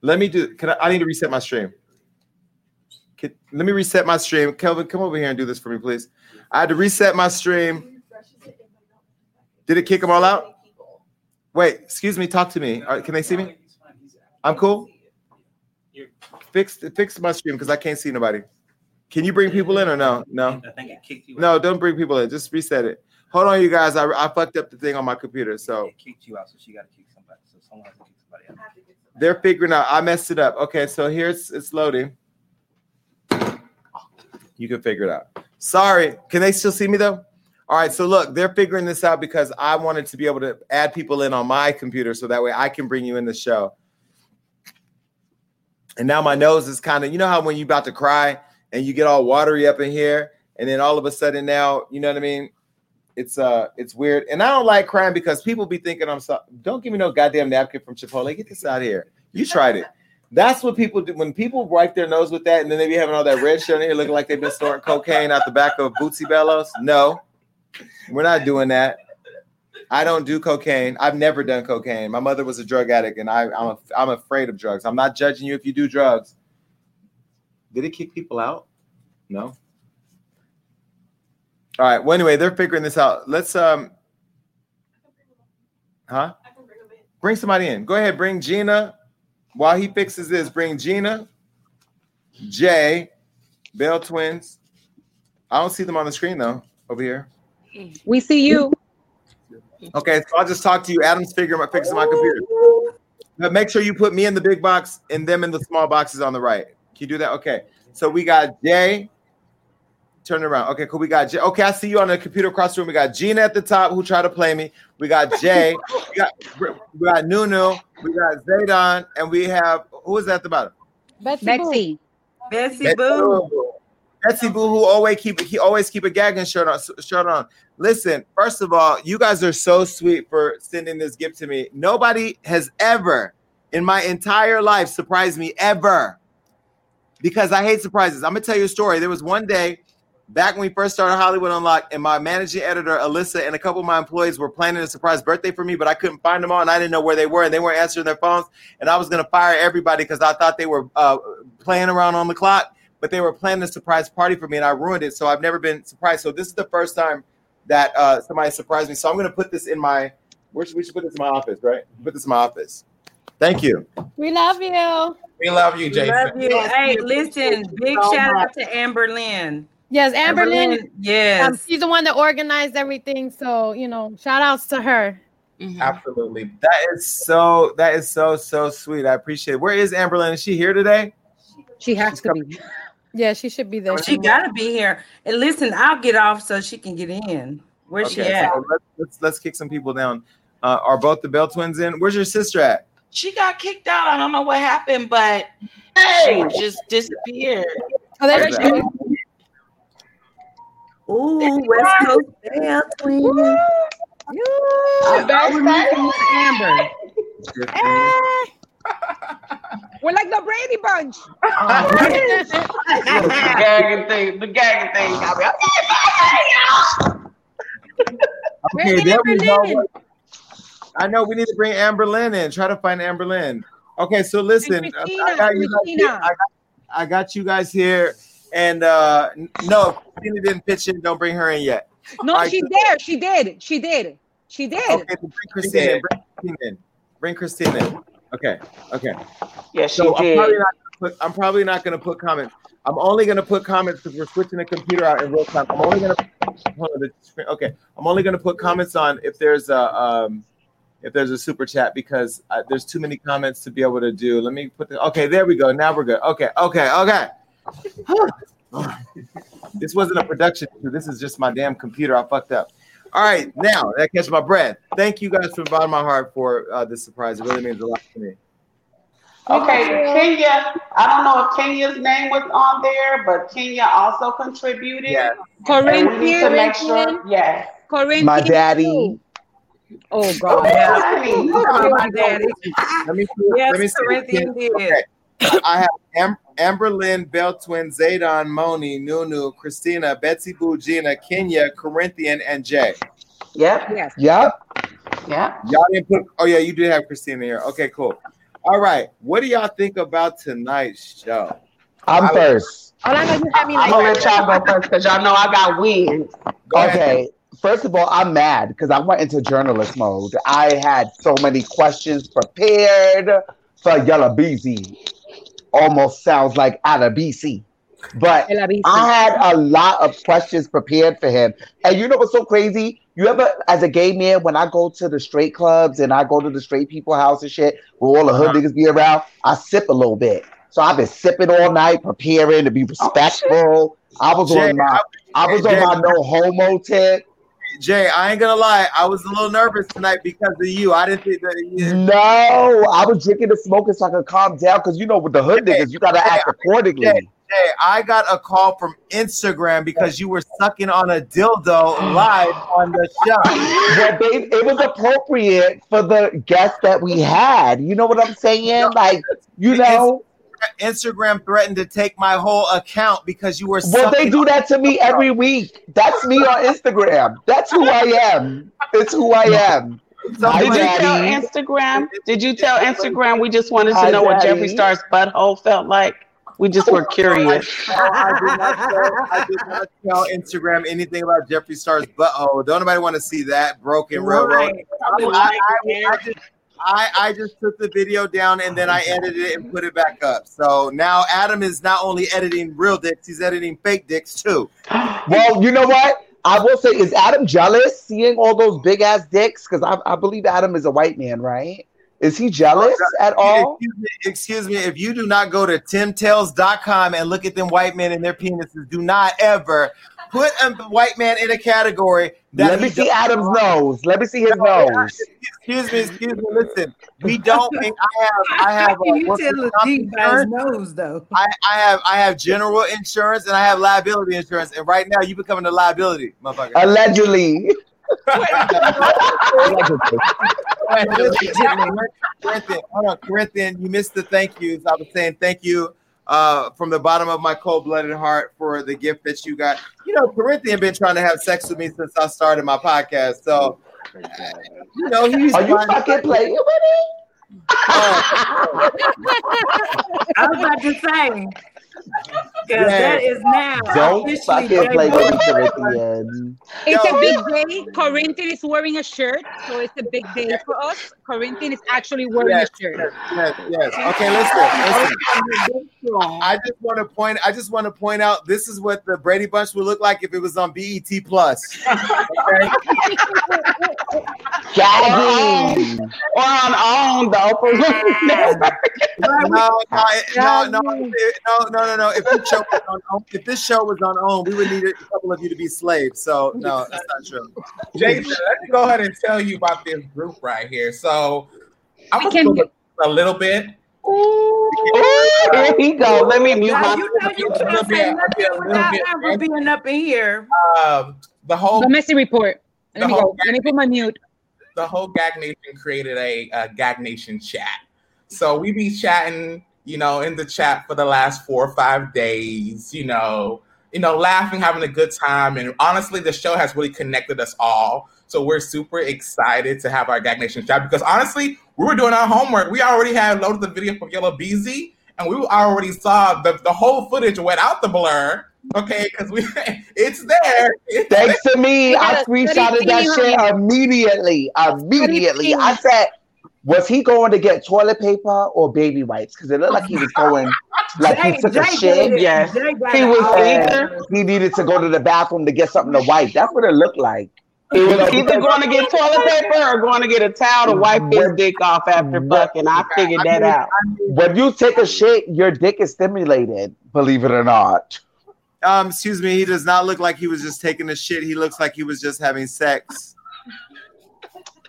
Let me do. Can I? I need to reset my stream. Can, let me reset my stream. Kelvin, come over here and do this for me, please. I had to reset my stream. Did it kick them all out? Wait, excuse me. Talk to me. All right, can they see me? I'm cool. Fix fix my stream because I can't see nobody. Can you bring people in or no? No. I think it kicked you. No, don't bring people in. Just reset it. Hold on, you guys. I, I fucked up the thing on my computer. So It kicked you out, so she got to kick somebody. So someone has to kick somebody out. they're figuring out. I messed it up. Okay, so here's it's loading. You can figure it out. Sorry. Can they still see me though? All right. So look, they're figuring this out because I wanted to be able to add people in on my computer so that way I can bring you in the show. And now my nose is kind of, you know how when you're about to cry and you get all watery up in here, and then all of a sudden now, you know what I mean? It's uh it's weird. And I don't like crying because people be thinking I'm so don't give me no goddamn napkin from Chipotle. Get this out here. You tried it. That's what people do when people wipe their nose with that and then they be having all that red shit on here looking like they've been snorting cocaine out the back of Bootsy Bellows. No, we're not doing that. I don't do cocaine. I've never done cocaine. My mother was a drug addict, and I, I'm a, I'm afraid of drugs. I'm not judging you if you do drugs. Did it kick people out? No. All right. Well, anyway, they're figuring this out. Let's um. Huh? Bring somebody in. Go ahead. Bring Gina. while he fixes this, bring Gina, Jay, Bell twins. I don't see them on the screen though over here. We see you. Okay, so I'll just talk to you. Adam's figuring out fixing my computer. But make sure you put me in the big box and them in the small boxes on the right. Can you do that? Okay. So we got Jay. Turn around. Okay, cool. We got Jay. Okay, I see you on the computer across the room. We got Gina at the top who tried to play me. We got Jay. we got we got Nunu. We got Zaydon, and we have who is that at the bottom? Betsy. Betsy. Betsy Boo. Betsy Boo, who always keep he always keep a gagging shirt on shirt on. Listen, first of all, you guys are so sweet for sending this gift to me. Nobody has ever in my entire life surprised me ever because I hate surprises. I'm gonna tell you a story. There was one day back when we first started Hollywood Unlocked, and my managing editor Alyssa and a couple of my employees were planning a surprise birthday for me, but I couldn't find them all, and I didn't know where they were, and they weren't answering their phones, and I was gonna fire everybody because I thought they were uh, playing around on the clock, but they were planning a surprise party for me, and I ruined it. So I've never been surprised. So this is the first time that uh, somebody surprised me. So I'm gonna put this in my. Where should we should put this in my office, right? Put this in my office. Thank you. We love you. We love you, Jason. Love you. Hey, listen, big so shout much. out to Amber Lynn. Yes, Amber, Amber Lynn. Lynn, yes. Um, she's the one that organized everything. So, you know, shout outs to her. Absolutely. That is so that is so so sweet. I appreciate it. Where is Amberlyn? Is she here today? She has to be. Yeah, she should be there. She gotta be here. And listen, I'll get off so she can get in. Where's she at? so let's, let's let's kick some people down. Uh, are both the Bell twins in? Where's your sister at? She got kicked out. I don't know what happened, but she just disappeared. Oh, there she is. Ooh, West Coast Bell twins. I'm back, Amber. We're like the Brady Bunch. the gagging thing, the gagging thing got me. Okay, there we go. I know we need to bring Amber Lynn in. Try to find Amber Lynn. Okay, so listen, uh, I got you guys here. I got, I got you guys here, and uh no, if Christina didn't pitch in. Don't bring her in yet. No, All right, she did. She did. She did. She did. Okay, so bring Christina. in. Bring Christina in. Bring Christina in. Okay. Okay. Yes, so she I'm probably did. not. Gonna put, I'm probably not going to put comments. I'm only going to put comments because we're switching the computer out in real time. I'm only going to. Hold the screen. Okay. I'm only going to put comments on if there's a um, if there's a super chat because uh, there's too many comments to be able to do. Let me put the. Okay, there we go. Now we're good. Okay. Okay. Okay. this wasn't a production. This is just my damn computer. I fucked up. All right, now that catches my breath. Thank you guys from the bottom of my heart for uh, this surprise. It really means a lot to me. Okay, Kenya. I don't know if Kenya's name was on there, but Kenya also contributed. Yeah. And we need to make sure. Corinthian. Yeah. Corinthian. My daddy. Oh God. Daddy. My daddy. Let me see. Yes, let me see. Corinthian did. Okay. I have Am- Amber Lynn, Bell Twin, Zaydon, Moni, Nunu, Christina, Betsy Boo, Gina, Kenya, Corinthian, and Jay. Yep. Yes. Yep. Yep. Y'all didn't put. Oh yeah, you did have Christina here. Okay, cool. All right. What do y'all think about tonight's show? I'm first. Orlando, you had me I'm gonna let y'all go first because y'all know I got wins. Okay. First of all, I'm mad because I went into journalist mode. I had so many questions prepared for Yella Beezy. Almost sounds like out of BC. But I had a lot of questions prepared for him. And you know what's so crazy? You ever, as a gay man, when I go to the straight clubs and I go to the straight people house and shit, where all the hood uh-huh. niggas be around, I sip a little bit. So I've been sipping all night, preparing to be oh, respectful. I was Jay, on my, I was on my no homo tip. Jay, I ain't gonna lie. I was a little nervous tonight because of you. I didn't think that. You, No, I was drinking and smoking so I could calm down because you know with the hood niggas, you gotta act accordingly. Jay, Jay, I got a call from Instagram because you were sucking on a dildo live on the show. Well, babe, it was appropriate for the guest that we had. You know what I'm saying? Like, you know, Instagram threatened to take my whole account because you were. well, they do that to me every week. That's me on Instagram. That's who I am. It's who I am. Hi, Did you tell Instagram? Did you tell Instagram? We just wanted to know what Daddy. Jeffree Star's butthole felt like. We just were curious. I did, not tell, I did not tell Instagram anything about Jeffree Star's butthole. Don't nobody want to see that broken railroad. I, I, I, I just, I, I just took the video down and then I edited it and put it back up. So now Adam is not only editing real dicks, he's editing fake dicks too. Well, you know what? I will say, is Adam jealous seeing all those big ass dicks? Because I, I believe Adam is a white man, right? Is he jealous oh, at all? Excuse me, excuse me, if you do not go to timtales.com and look at them white men and their penises, do not ever put a white man in a category that Let me see don't- Adam's nose. Let me see his No, nose. Excuse me, excuse me. Listen, we don't. I have. I have. How uh, can you tell a by his nose, though? I, I have. I have general insurance and I have liability insurance. And right now, you becoming a liability, motherfucker. Allegedly. Corinthian, hold on, Corinthian, you missed the thank yous. I was saying thank you uh, from the bottom of my cold-blooded heart for the gift that you got. You know, Corinthian been trying to have sex with me since I started my podcast. So, you know, he's Are you fucking playing with me? I was about to say. Because Yeah. that is now. Don't officially fucking day play with one. me, Corinthian. It's Yo. a big day. Corinthian is wearing a shirt, so it's a big day for us. Corinthian is actually wearing Yes, a shirt. yes, yes. Okay, listen, listen. I just want to point. I just want to point out. This is what the Brady Bunch would look like if it was on BET Plus. Okay? Gagging. Or on OWN, the Oprah Network. no, no, it- no, no, it- no, no, no, no. If this show was on, OWN- if this show was on OWN, we would need a couple of you to be slaves. So no, that's not true. Jason, let me go ahead and tell you about this group right here. So I'm We gonna can a little bit. Here he go. Let me mute Now, my. you know you can't say nothing without ever being up in here. Um, the whole The messy report. Let me go. Let me put my mute. the whole Gag Nation created a, a Gag Nation chat. So we be chatting, you know, in the chat for the last four or five days, you know, you know, laughing, having a good time. And honestly, the show has really connected us all. So we're super excited to have our Gag Nation chat because honestly, we were doing our homework. We already had loaded the video from Yella Beezy, and we already saw the, the whole footage without the blur. Okay, because we it's there. It's Thanks to me, I screenshotted that shit immediately. Immediately. I said, was he going to get toilet paper or baby wipes? Because it looked like he was going, like he Jay- took a shit. did it. Yes. He was either He needed to go to the bathroom to get something to wipe. That's what it looked like. he was know, either going to get toilet paper or going to get a towel to wipe his dick off after fucking. I figured that out. When you take a shit, your dick is stimulated, believe it or not. Um, excuse me. He does not look like he was just taking a shit. He looks like he was just having sex.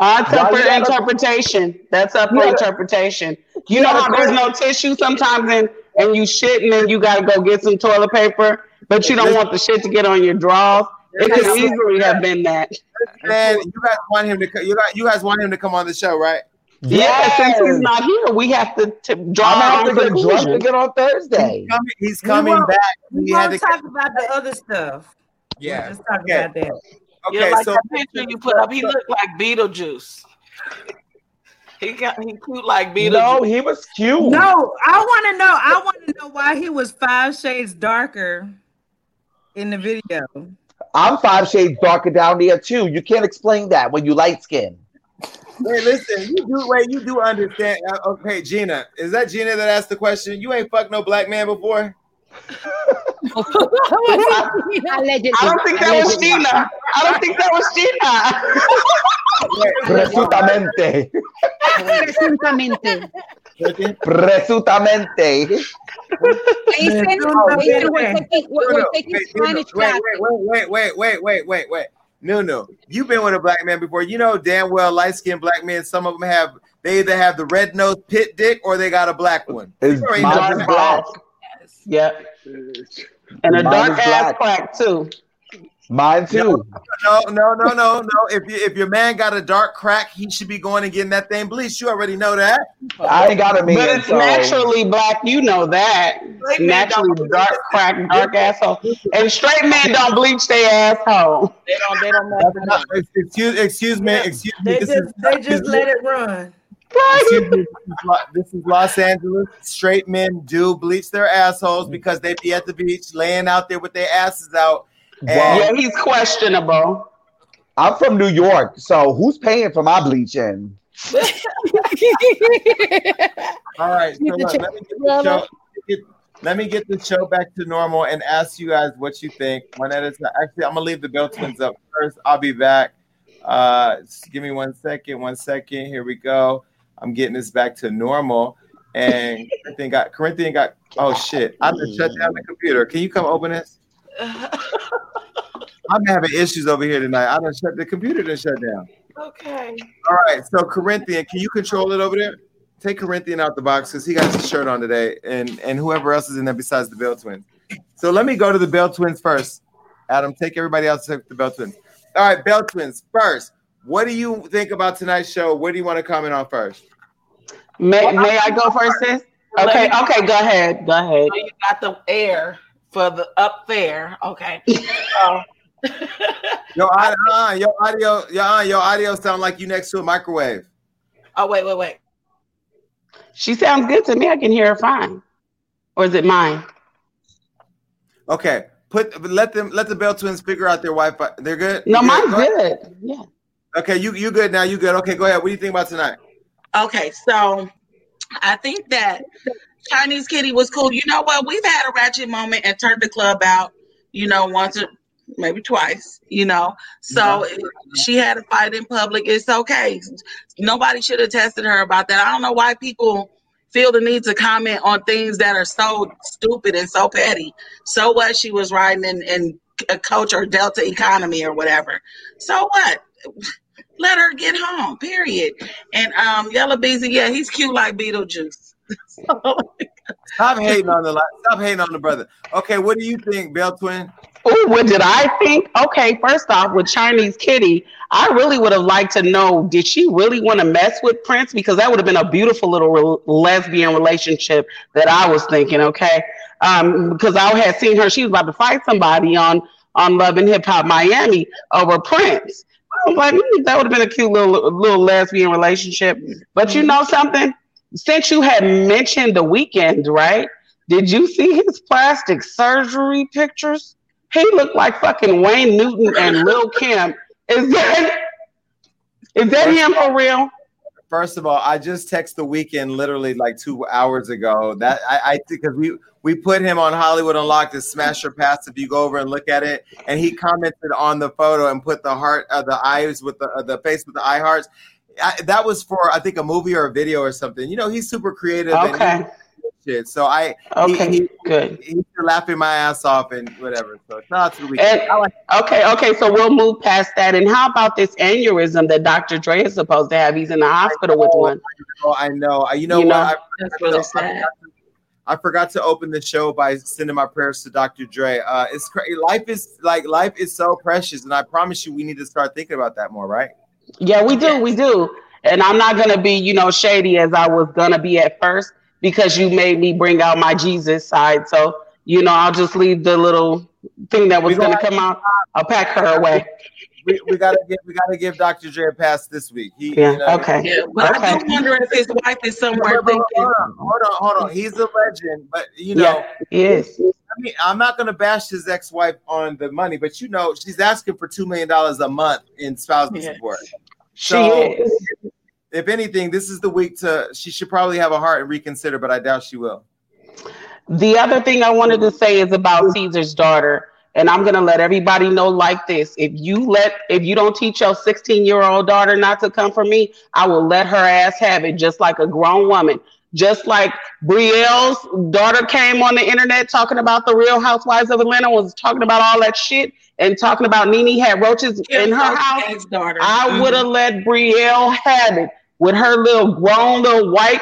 It's up for you gotta- interpretation. That's up for Yeah. interpretation. You You know how there's no tissue sometimes and, and you shit and then you gotta go get some toilet paper, but you don't want the shit to get on your drawers. It could easily have been that. Man, you guys want him to. co- You guys, you guys want him to come on the show, right? Yeah, since he's not here, we have to, to draw I'm our out own to get again on Thursday. He's coming, he's We coming won't- back. We He had won't to. talk about the other stuff. yeah. We'll just talk Okay. about that. Yeah, Okay, like so that picture you put up, he looked like Beetlejuice. He got he cute like Beetlejuice. No, he was cute. No, I want to know. I want to know why he was five shades darker in the video. I'm five shades darker down there too. You can't explain that when you light skin. Wait, listen. You do. Wait, you do understand? uh, Okay, Gina. Is that Gina that asked the question? You ain't fucked no black man before. Allegedly. I don't think that was Allegedly. Gina. I don't think that was Gina. Presutamente. Presuntamente. Presutamente. Jason, Jason, we're taking, we're, we're taking Wait, wait, wait, wait, wait, wait, wait, wait, wait. No, no. You've been with a black man before. You know damn well light skinned black men. Some of them have. They either have the red nose pit dick or they got a black one. It's You mine know is that. black. Yep. And a Mine dark ass black. crack too. Mine too. No, no, no, no, no. If you, if your man got a dark crack, he should be going and getting that thing bleached. You already know that. I ain't got a man. But it's so- naturally black, you know that. Straight men don't naturally dark crack, dark asshole. And straight men don't bleach their asshole. They don't they don't mess it up. Excuse, excuse me, excuse me. They This just is, they just let it run. Excuse this is this is Los Angeles. Straight men do bleach their assholes because they be at the beach laying out there with their asses out. Well, Yeah, he's questionable. I'm from New York, so who's paying for my bleaching? All right, so look, let me get the show. Get, let me get the show back to normal and ask you guys what you think. One at a time. Actually, I'm gonna leave the Bell Twins up first. I'll be back. Uh, just give me one second. One second. Here we go. I'm getting this back to normal. And Corinthian got Corinthian got. Oh shit! I just shut down the computer. Can you come open this? I'm having issues over here tonight. I done shut the computer. Done shut down. Okay. All right, so Corinthian, can you control it over there? Take Corinthian out the box because he got his shirt on today, and and whoever else is in there besides the Bell Twins. So let me go to the Bell Twins first. Adam, take everybody else to the Bell Twins. All right, Bell Twins first. What do you think about tonight's show? What do you want to comment on first? May May I go first, sis? Okay, Let me- okay, go ahead, go ahead. So you got the air for the up there. Okay. So, Yo, uh, uh, your audio, your, uh, your audio sound like you next to a microwave. oh wait, wait, wait. She sounds good to me. I can hear her fine. Or is it mine? Okay, put let them let the Bell Twins figure out their Wi-Fi. They're good. No, You mine's Go ahead. good. Yeah. Okay, you you good now? You good? Okay, go ahead. What do you think about tonight? Okay, so I think that Chinese Kitty was cool. You know what? We've had a ratchet moment and turned the club out. You know, once or maybe twice. You know, so mm-hmm. she had a fight in public. It's okay. Nobody should have tested her about that. I don't know why people feel the need to comment on things that are so stupid and so petty. So what? She was riding in, in a coach or Delta economy or whatever. So what? Let her get home. Period. And um, Yella Beezy, yeah, he's cute like Beetlejuice. Stop hating on the stop hating on the brother. Okay, what do you think, Bell Twin? Oh, what did I think? Okay, first off, with Chinese Kitty, I really would have liked to know did she really want to mess with Prince? Because that would have been a beautiful little re- lesbian relationship that I was thinking, okay? Um, because I had seen her, she was about to fight somebody on on Love and Hip Hop Miami over Prince. I was like, "Hmm, that would have been a cute little little lesbian relationship. But you know something? Since you had mentioned the Weeknd, right? Did you see his plastic surgery pictures? He looked like fucking Wayne Newton and Lil Kim. Is that is that him for real? First of all, I just texted the Weeknd literally like two hours ago. That I, because we we put him on Hollywood Unlocked to smash your Pass. If you go over and look at it, and he commented on the photo and put the heart, uh, the eyes with the uh, the face with the eye hearts. I, that was for I think a movie or a video or something. You know, he's super creative. and Okay. he- shit. So I Okay, he, he, good. He's laughing my ass off and whatever. So shout out to the Weeknd. And, okay, okay, so we'll move past that. And how about this aneurysm that Dr. Dre is supposed to have? He's in the hospital with one. Oh, I know. I- You know You what? know, I, that's really I sad. forgot to- I forgot to open the show by sending my prayers to Dr. Dre. Uh, it's crazy. Life is like life is so precious, and I promise you, we need to start thinking about that more, right? Yeah, we do, we do. And I'm not gonna be, you know, shady as I was gonna be at first because you made me bring out my Jesus side. So, you know, I'll just leave the little thing that was gonna come out. I'll pack her away. We, we gotta give we gotta give Dr. Dre a pass this week. He, Yeah, you know, okay. Yeah, but I do wonder if his wife is somewhere Hold on, thinking. hold on, hold on. He's a legend, but you know, Yeah. I mean, I'm not gonna bash his ex-wife on the money, but you know, she's asking for two million dollars a month in spousal support. She is. If anything, this is the week to. She should probably have a heart and reconsider, but I doubt she will. The other thing I wanted to say is about Ceaser's daughter, and I'm gonna let everybody know like this: if you let, if you don't teach your 16 year old daughter not to come for me, I will let her ass have it, just like a grown woman. Just like Brielle's daughter came on the internet talking about the Real Housewives of Atlanta, was talking about all that shit and talking about Nene had roaches in her house. Daughter. I would have let Brielle have it with her little grown little white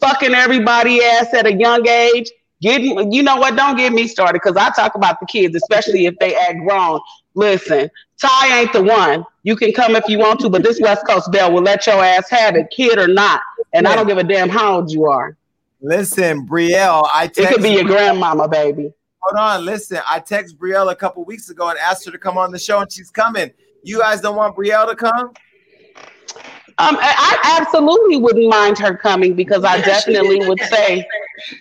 fucking everybody ass at a young age. Getting, you know what? Don't get me started because I talk about the kids, especially if they act grown. Listen, Ty ain't the one. You can come if you want to, but this West Coast Bell will let your ass have it, kid or not. And I don't give a damn how old you are. Listen, Brielle, I It could be your grandmama, baby. Hold on, listen. I text Brielle a couple weeks ago and asked her to come on the show, and she's coming. You guys don't want Brielle to come? Um, I absolutely wouldn't mind her coming because I definitely would say,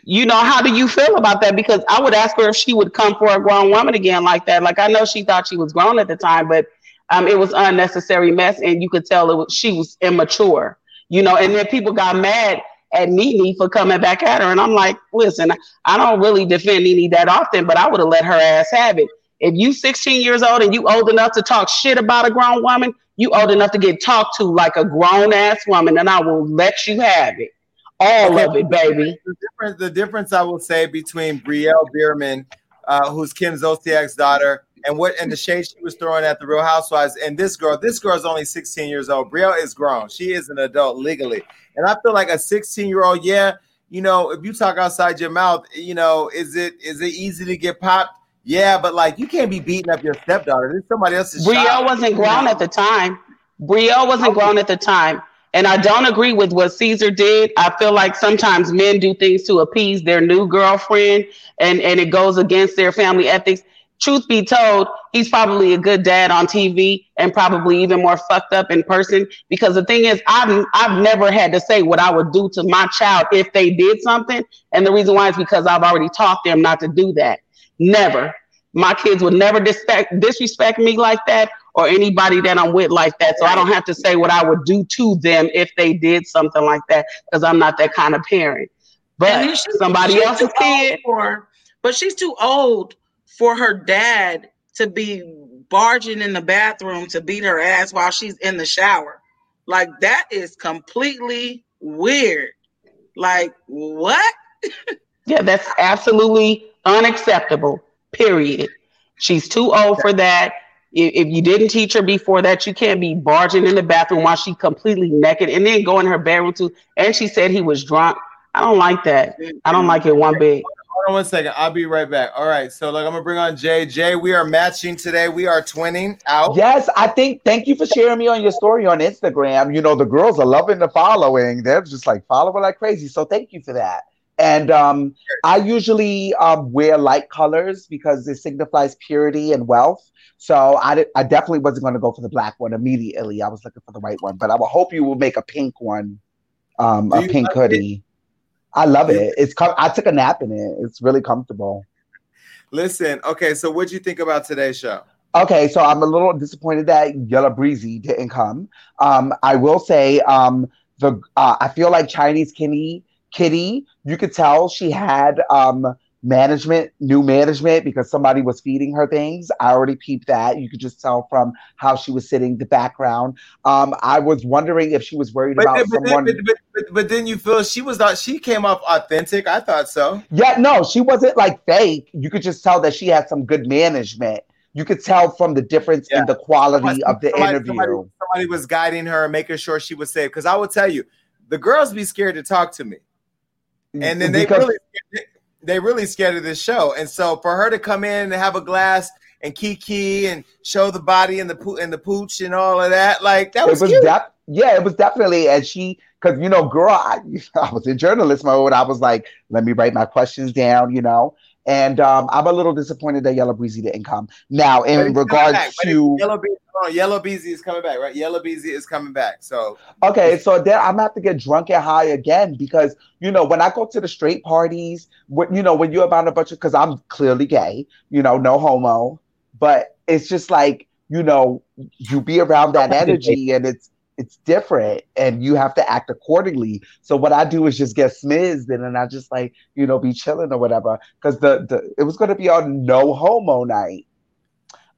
you know, how do you feel about that? Because I would ask her if she would come for a grown woman again like that. Like I know she thought she was grown at the time, but um, it was unnecessary mess, and you could tell it was she was immature. You know, and then people got mad at Nene for coming back at her. And I'm like, listen, I don't really defend Nene that often, but I would have let her ass have it. If you 16 years old and you old enough to talk shit about a grown woman, you old enough to get talked to like a grown ass woman, and I will let you have it. All of it, baby. The difference, the difference I will say between Brielle Bierman, uh, who's Kim Zolciak's daughter, and what and the shade she was throwing at the Real Housewives, and this girl, this girl is only 16 years old. Brielle is grown; she is an adult legally, and I feel like a 16 year old. Yeah, you know, if you talk outside your mouth, you know, is it is it easy to get popped? Yeah, but like you can't be beating up your stepdaughter. This is somebody else's. Brielle child. wasn't grown at the time. Brielle wasn't grown at the time. And I don't agree with what Ceaser did. I feel like sometimes men do things to appease their new girlfriend and, and it goes against their family ethics. Truth be told, he's probably a good dad on TV and probably even more fucked up in person. Because the thing is, I've I've never had to say what I would do to my child if they did something. And the reason why is because I've already taught them not to do that. Never. My kids would never disrespect disrespect me like that or anybody that I'm with like that. So I don't have to say what I would do to them if they did something like that because I'm not that kind of parent. But somebody else's kid. For, but she's too old for her dad to be barging in the bathroom to beat her ass while she's in the shower. Like that is completely weird. Like what? Yeah, that's absolutely unacceptable. Period. She's too old for that. If, if you didn't teach her before that, you can't be barging in the bathroom while she's completely naked and then go in her bedroom too. And she said he was drunk. I don't like that. I don't like it one bit. Hold on one second. I'll be right back. All right. So like I'm gonna bring on Jay. Jay, we are matching today. We are twinning out. Yes, I think. Thank you for sharing me on your story on Instagram. You know, the girls are loving the following. They're just like following like crazy. So thank you for that. And um, I usually um, wear light colors because it signifies purity and wealth. So I, di- I definitely wasn't going to go for the black one immediately. I was looking for the white one, but I will hope you will make a pink one, um, a pink like it? hoodie. I love it. It's com- I took a nap in it. It's really comfortable. Listen, okay, so what'd you think about today's show? Okay, so I'm a little disappointed that Yellow Breezy didn't come. Um, I will say, um, the uh, I feel like Chinese Kitty, Kitty, you could tell she had um management, new management because somebody was feeding her things. I already peeped that. You could just tell from how she was sitting, the background. Um, I was wondering if she was worried But, about then- but, someone. but, but, but, but then you feel she was not she came off authentic. I thought so. Yeah, no, she wasn't like fake. You could just tell that she had some good management. You could tell from the difference in the quality of the somebody, interview. Somebody, somebody was guiding her, making sure she was safe. Because I will tell you, the girls be scared to talk to me, and then they Because- really they really scared of this show. And so for her to come in and have a glass and kiki and show the body and the poo and the pooch and all of that, like that was, it was def- yeah, it was definitely and she because you know, girl, I, I was in journalist mode. I was like, let me write my questions down, you know. And um, I'm a little disappointed that Yellow Breezy didn't come. Now, in regards back. To Yellow Breezy, on, Yella Beezy is coming back, right? Yellow Breezy is coming back. So Okay, so then I'm gonna have to get drunk and high again because you know when I go to the straight parties, when you know when you're around a bunch of because I'm clearly gay, you know, no homo, but it's just like you know you be around that energy and it's it's different and you have to act accordingly. So what I do is just get smizzed and then I just like you know be chilling or whatever because the the it was gonna be on no homo night.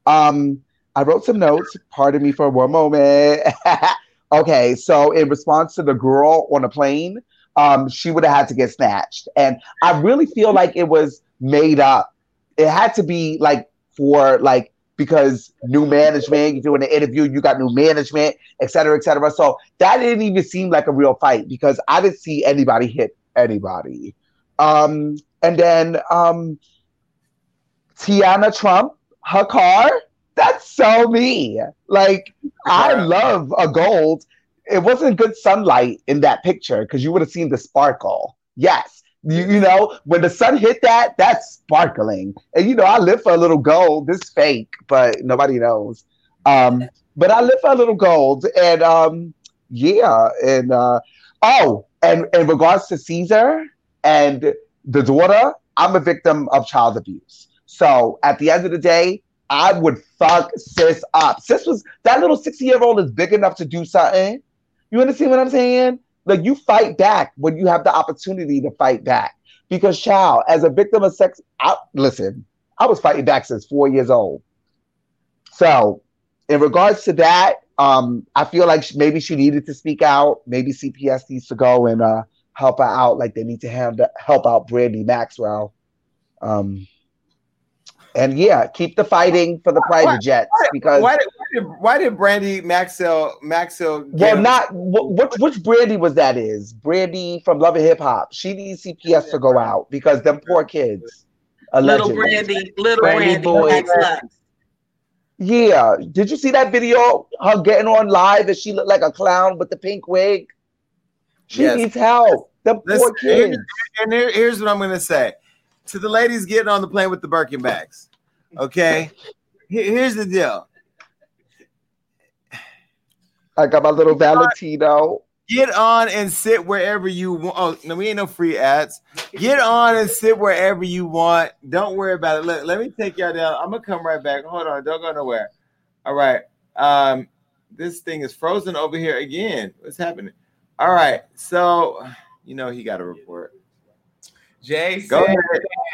Um, I wrote some notes. Pardon me for one moment. okay, so in response to the girl on a plane, um, she would have had to get snatched, and I really feel like it was made up. It had to be like for like because new management, you're doing an interview, you got new management, et cetera, et cetera. So that didn't even seem like a real fight because I didn't see anybody hit anybody. Um, and then um, Teanna Trump, her car, that's so me. Like, I love a gold. It wasn't good sunlight in that picture because you would have seen the sparkle. Yes. You, you know, when the sun hit that, that's sparkling. And you know, I live for a little gold. This fake, but nobody knows. Um, but I live for a little gold. And um, yeah, and uh, oh, and in regards to Ceaser and the daughter, I'm a victim of child abuse. So at the end of the day, I would fuck sis up. Sis was that little 60 year old is big enough to do something. You understand what I'm saying? Like you fight back when you have the opportunity to fight back. Because child, as a victim of sex, I, listen, I was fighting back since four years old. So, in regards to that, um, I feel like maybe she needed to speak out. Maybe CPS needs to go and uh, help her out, like they need to have the, help out Brandy Maxwell. Um, and yeah, keep the fighting for the private jets because why did, why did why did Brandy Maxell Maxell? well, get- not which which Brandy was that? Is Brandy from Love and Hip Hop? She needs CPS to go out because them poor kids. A little. Brandy, little Brandy Brandy, boy. Max Lux. Yeah. Did you see that video? Her getting on live and she looked like a clown with the pink wig. She Yes. needs help. The poor kids. and here- here's what I'm going to say to the ladies getting on the plane with the Birkin bags. Okay, here's the deal. I got my little Valentino. Get on and sit wherever you want. Oh, no, we ain't no free ads. Get on and sit wherever you want. Don't worry about it. Look, let me take y'all down. I'm gonna come right back. Hold on, don't go nowhere. All right. Um, this thing is frozen over here again. What's happening? All right. So, you know, he got a report. Jason. Go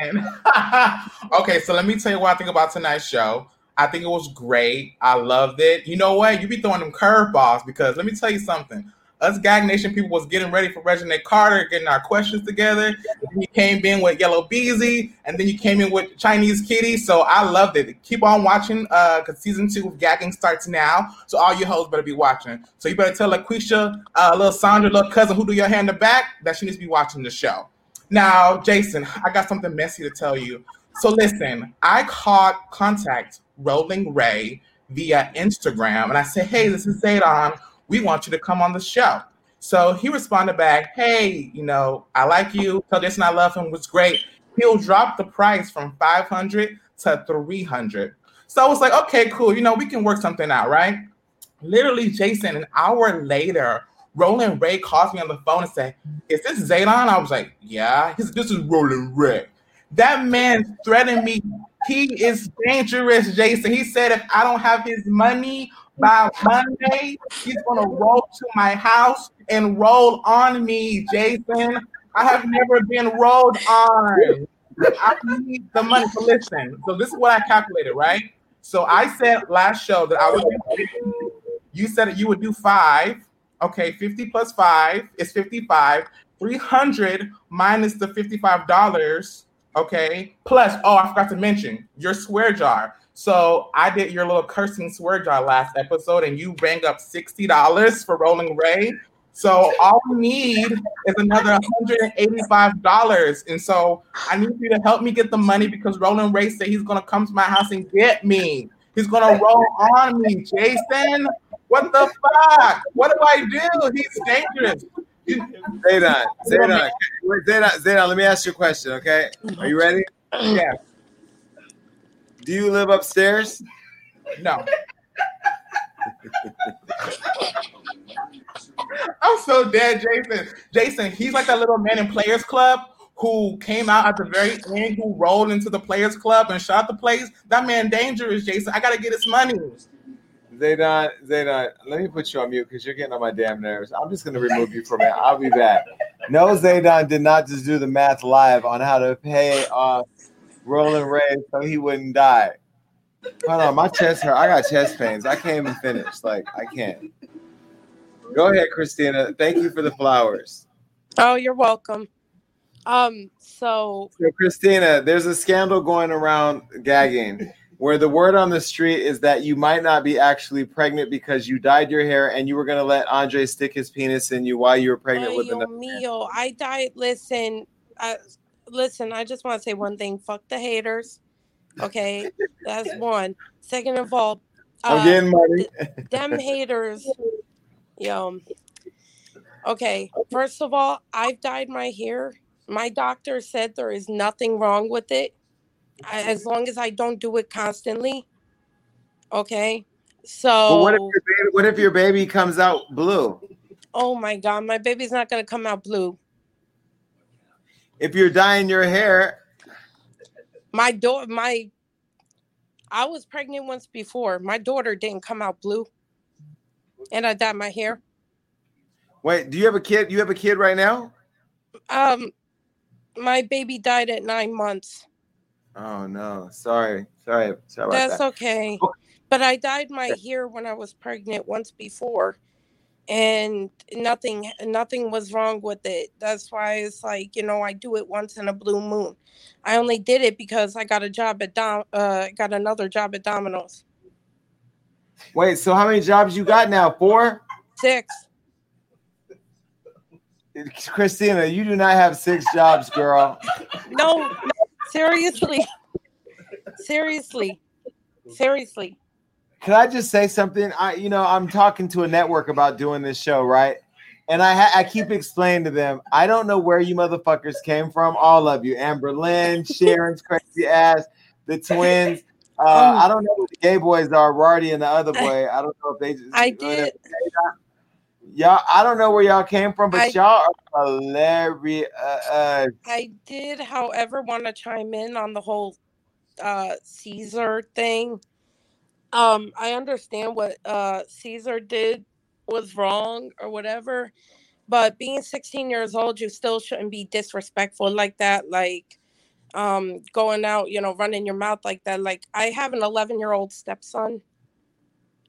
okay, so let me tell you what I think about tonight's show. I think it was great. I loved it. You know what? You be throwing them curveballs because let me tell you something. Us Gag Nation people was getting ready for Reginae Carter, getting our questions together. Then you came in with Yella Beezy, and then you came in with Chinese Kitty. So I loved it. Keep on watching, uh, cause season two of gagging starts now. So all you hoes better be watching. So you better tell LaQuisha, uh, little Sandra, little cousin who do your hair in the back that she needs to be watching the show. Now, Jason, I got something messy to tell you. So listen, I caught contact Rolling Ray via Instagram, and I said, "Hey, this is Zaydon. We want you to come on the show." So he responded back, "Hey, you know, I like you. Tell Jason I love him. Was great. He'll drop the price from five hundred to three hundred. So I was like, "Okay, cool. You know, we can work something out, right?" Literally, Jason, an hour later, Rolling Ray calls me on the phone and said, Is this Zaydon? I was like, Yeah. Said, This is Rolling Ray. That man threatened me. He is dangerous, Jason. He said, If I don't have his money by Monday, he's to roll to my house and roll on me, Jason. I have never been rolled on. I need the money. So listen, so this is what I calculated, right? So I said last show that I do, you said that you would do five. Okay, 50 plus five is 55. 300 minus the $55. Okay, plus, oh, I forgot to mention your swear jar. So I did your little cursing swear jar last episode, and you rang up $60 for Rolling Ray. So all we need is another $185. And so I need you to help me get the money because Rolling Ray said he's gonna come to my house and get me. He's gonna roll on me, Jason. What the fuck? What do I do? He's dangerous. Zaydon, wait, Zaydon, Zaydon, let me ask you a question, okay? Are you ready? Yeah. Do you live upstairs? No. I'm so dead, Jason. Jason, he's like that little man in Players Club who came out at the very end, who rolled into the Players Club and shot the place. That man dangerous, Jason. I gotta get his money. Zaydon, Zaydon, let me put you on mute because you're getting on my damn nerves. I'm just gonna remove you from it. I'll be back. No, Zaydon did not just do the math live on how to pay off Rolling Ray so he wouldn't die. Hold on, my chest hurt. I got chest pains. I can't even finish. Like I can't. Go ahead, Christina. Thank you for the flowers. Oh, you're welcome. Um, so So, Christina, there's a scandal going around gagging where the word on the street is that you might not be actually pregnant because you dyed your hair and you were going to let Andre stick his penis in you while you were pregnant with Ay, another. mio, I died. Listen, I, listen. I just want to say one thing. Fuck the haters. Okay, that's one. Second of all, I'm uh, getting money. th- them haters. Yo. Okay, first of all, I've dyed my hair. My doctor said there is nothing wrong with it, I- as long as I don't do it constantly. Okay, so. But what if your baby, what if your baby comes out blue? Oh my god, my baby's not gonna come out blue. If you're dyeing your hair, My daughter, my, I was pregnant once before. My daughter didn't come out blue, and I dyed my hair. Wait, do you have a kid? You have a kid right now? Um, my baby died at nine months. Oh no, sorry, sorry, sorry That's that. okay. But I dyed my hair when I was pregnant once before, and nothing nothing was wrong with it. That's why it's like you know I do it once in a blue moon. I only did it because I got a job at Dom. Uh, got another job at Domino's. Wait, so how many jobs you got now? Four? Six. Christina, you do not have six jobs, girl. No, no seriously, seriously, seriously. Can I just say something? I, you know, I'm talking to a network about doing this show, right? And I, ha- I keep explaining to them, I don't know where you motherfuckers came from, all of you, Amber Lynn, Sharon's crazy ass, the twins. Uh, I don't know who the gay boys are, Rardy and the other boy. I don't know if they just. I did. Y'all, I don't know where y'all came from, but I- y'all are hilarious. I did, however, want to chime in on the whole uh Ceaser thing. Um, I understand what uh Ceaser did was wrong or whatever, but being 16 years old, you still shouldn't be disrespectful like that. Like, um, going out, you know, running your mouth like that. Like, I have an 11 year old stepson,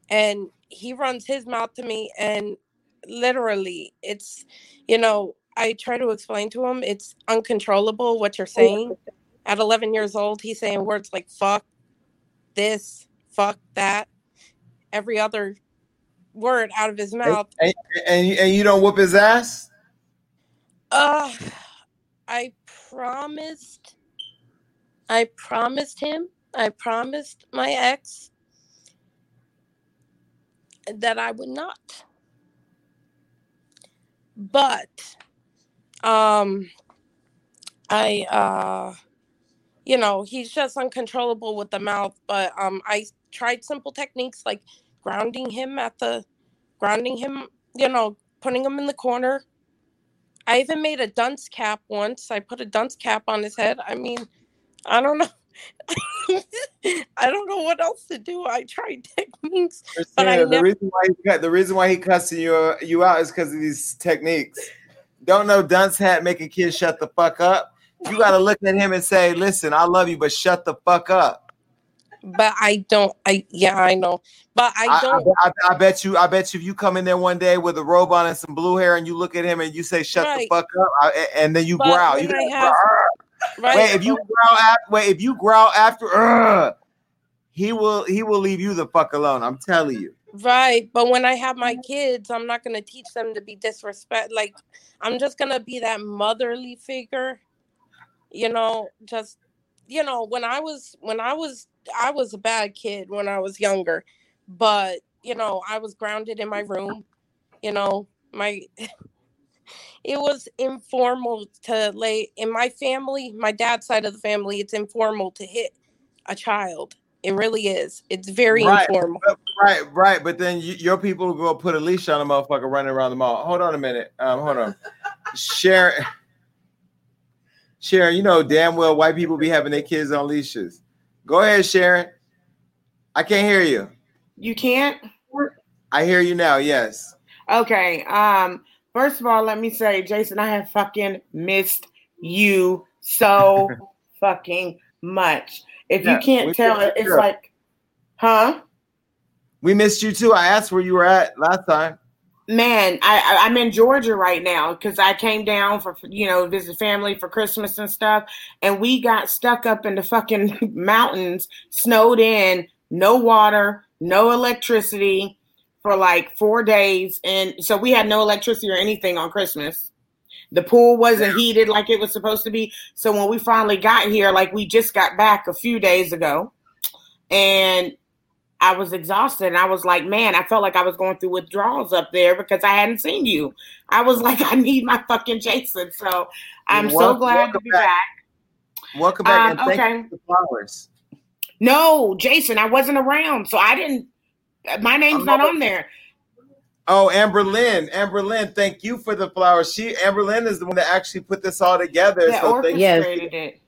and he runs his mouth to me, and literally, it's, you know, I try to explain to him it's uncontrollable what you're saying. At 11 years old, he's saying words like fuck this, fuck that, every other word out of his mouth. and, and, and you don't whoop his ass? Uh, I promised, I promised him, I promised my ex that I would not. But, um, I, uh, you know, he's just uncontrollable with the mouth. But um, I tried simple techniques like grounding him at the, grounding him, you know, putting him in the corner. I even made a dunce cap once. I put a dunce cap on his head. I mean, I don't know. I don't know what else to do. I tried techniques, but I the never. reason why he the reason why he cussing you uh, you out is because of these techniques. Don't know dunce hat making kids shut the fuck up. You got to look at him and say, "Listen, I love you, but shut the fuck up." But I don't. I yeah, I know. But I I, I, don't. I, I bet you, I bet you, if you come in there one day with a robe on and some blue hair, and you look at him and you say, "Shut Right. the fuck up," I- and then you But growl. You I go, have- right. Wait, if you growl after, wait, if you growl after, he will, he will leave you the fuck alone. I'm telling you. Right, but when I have my kids, I'm not gonna teach them to be disrespect. Like, I'm just gonna be that motherly figure, you know. Just, you know, when I was, when I was, I was a bad kid when I was younger, but you know, I was grounded in my room. You know, my, it was informal to lay in my family, my dad's side of the family. It's informal to hit a child. It really is. It's very right, informal. but- right, right. But then you, your people will go put a leash on a motherfucker running around the mall. Hold on a minute. Um, hold on. Sharon, Sharon, you know damn well white people be having their kids on leashes. Go ahead, Sharon. I can't hear you. You can't? I hear you now. Yes. Okay. Um, first of all, let me say, Jason, I have fucking missed you so fucking much. If Yeah, you can't tell it, it's like, huh? We missed you too. I asked where you were at last time. Man, I, I'm in Georgia right now because I came down for you know visit family for Christmas and stuff, and we got stuck up in the fucking mountains, snowed in, no water, no electricity for like four days, and so we had no electricity or anything on Christmas. The pool wasn't heated like it was supposed to be. So when we finally got here, like we just got back a few days ago, and I was exhausted. And I was like, man, I felt like I was going through withdrawals up there because I hadn't seen you. I was like, I need my fucking Jason. So I'm so glad to be back. back. Welcome back Um, okay. you for the flowers. No, Jason, I wasn't around. So I didn't, my name's not on there. Oh, Amber Lynn. Amber Lynn, thank you for the flowers. She Amber Lynn is the one that actually put this all together. That so thank orchestrated it.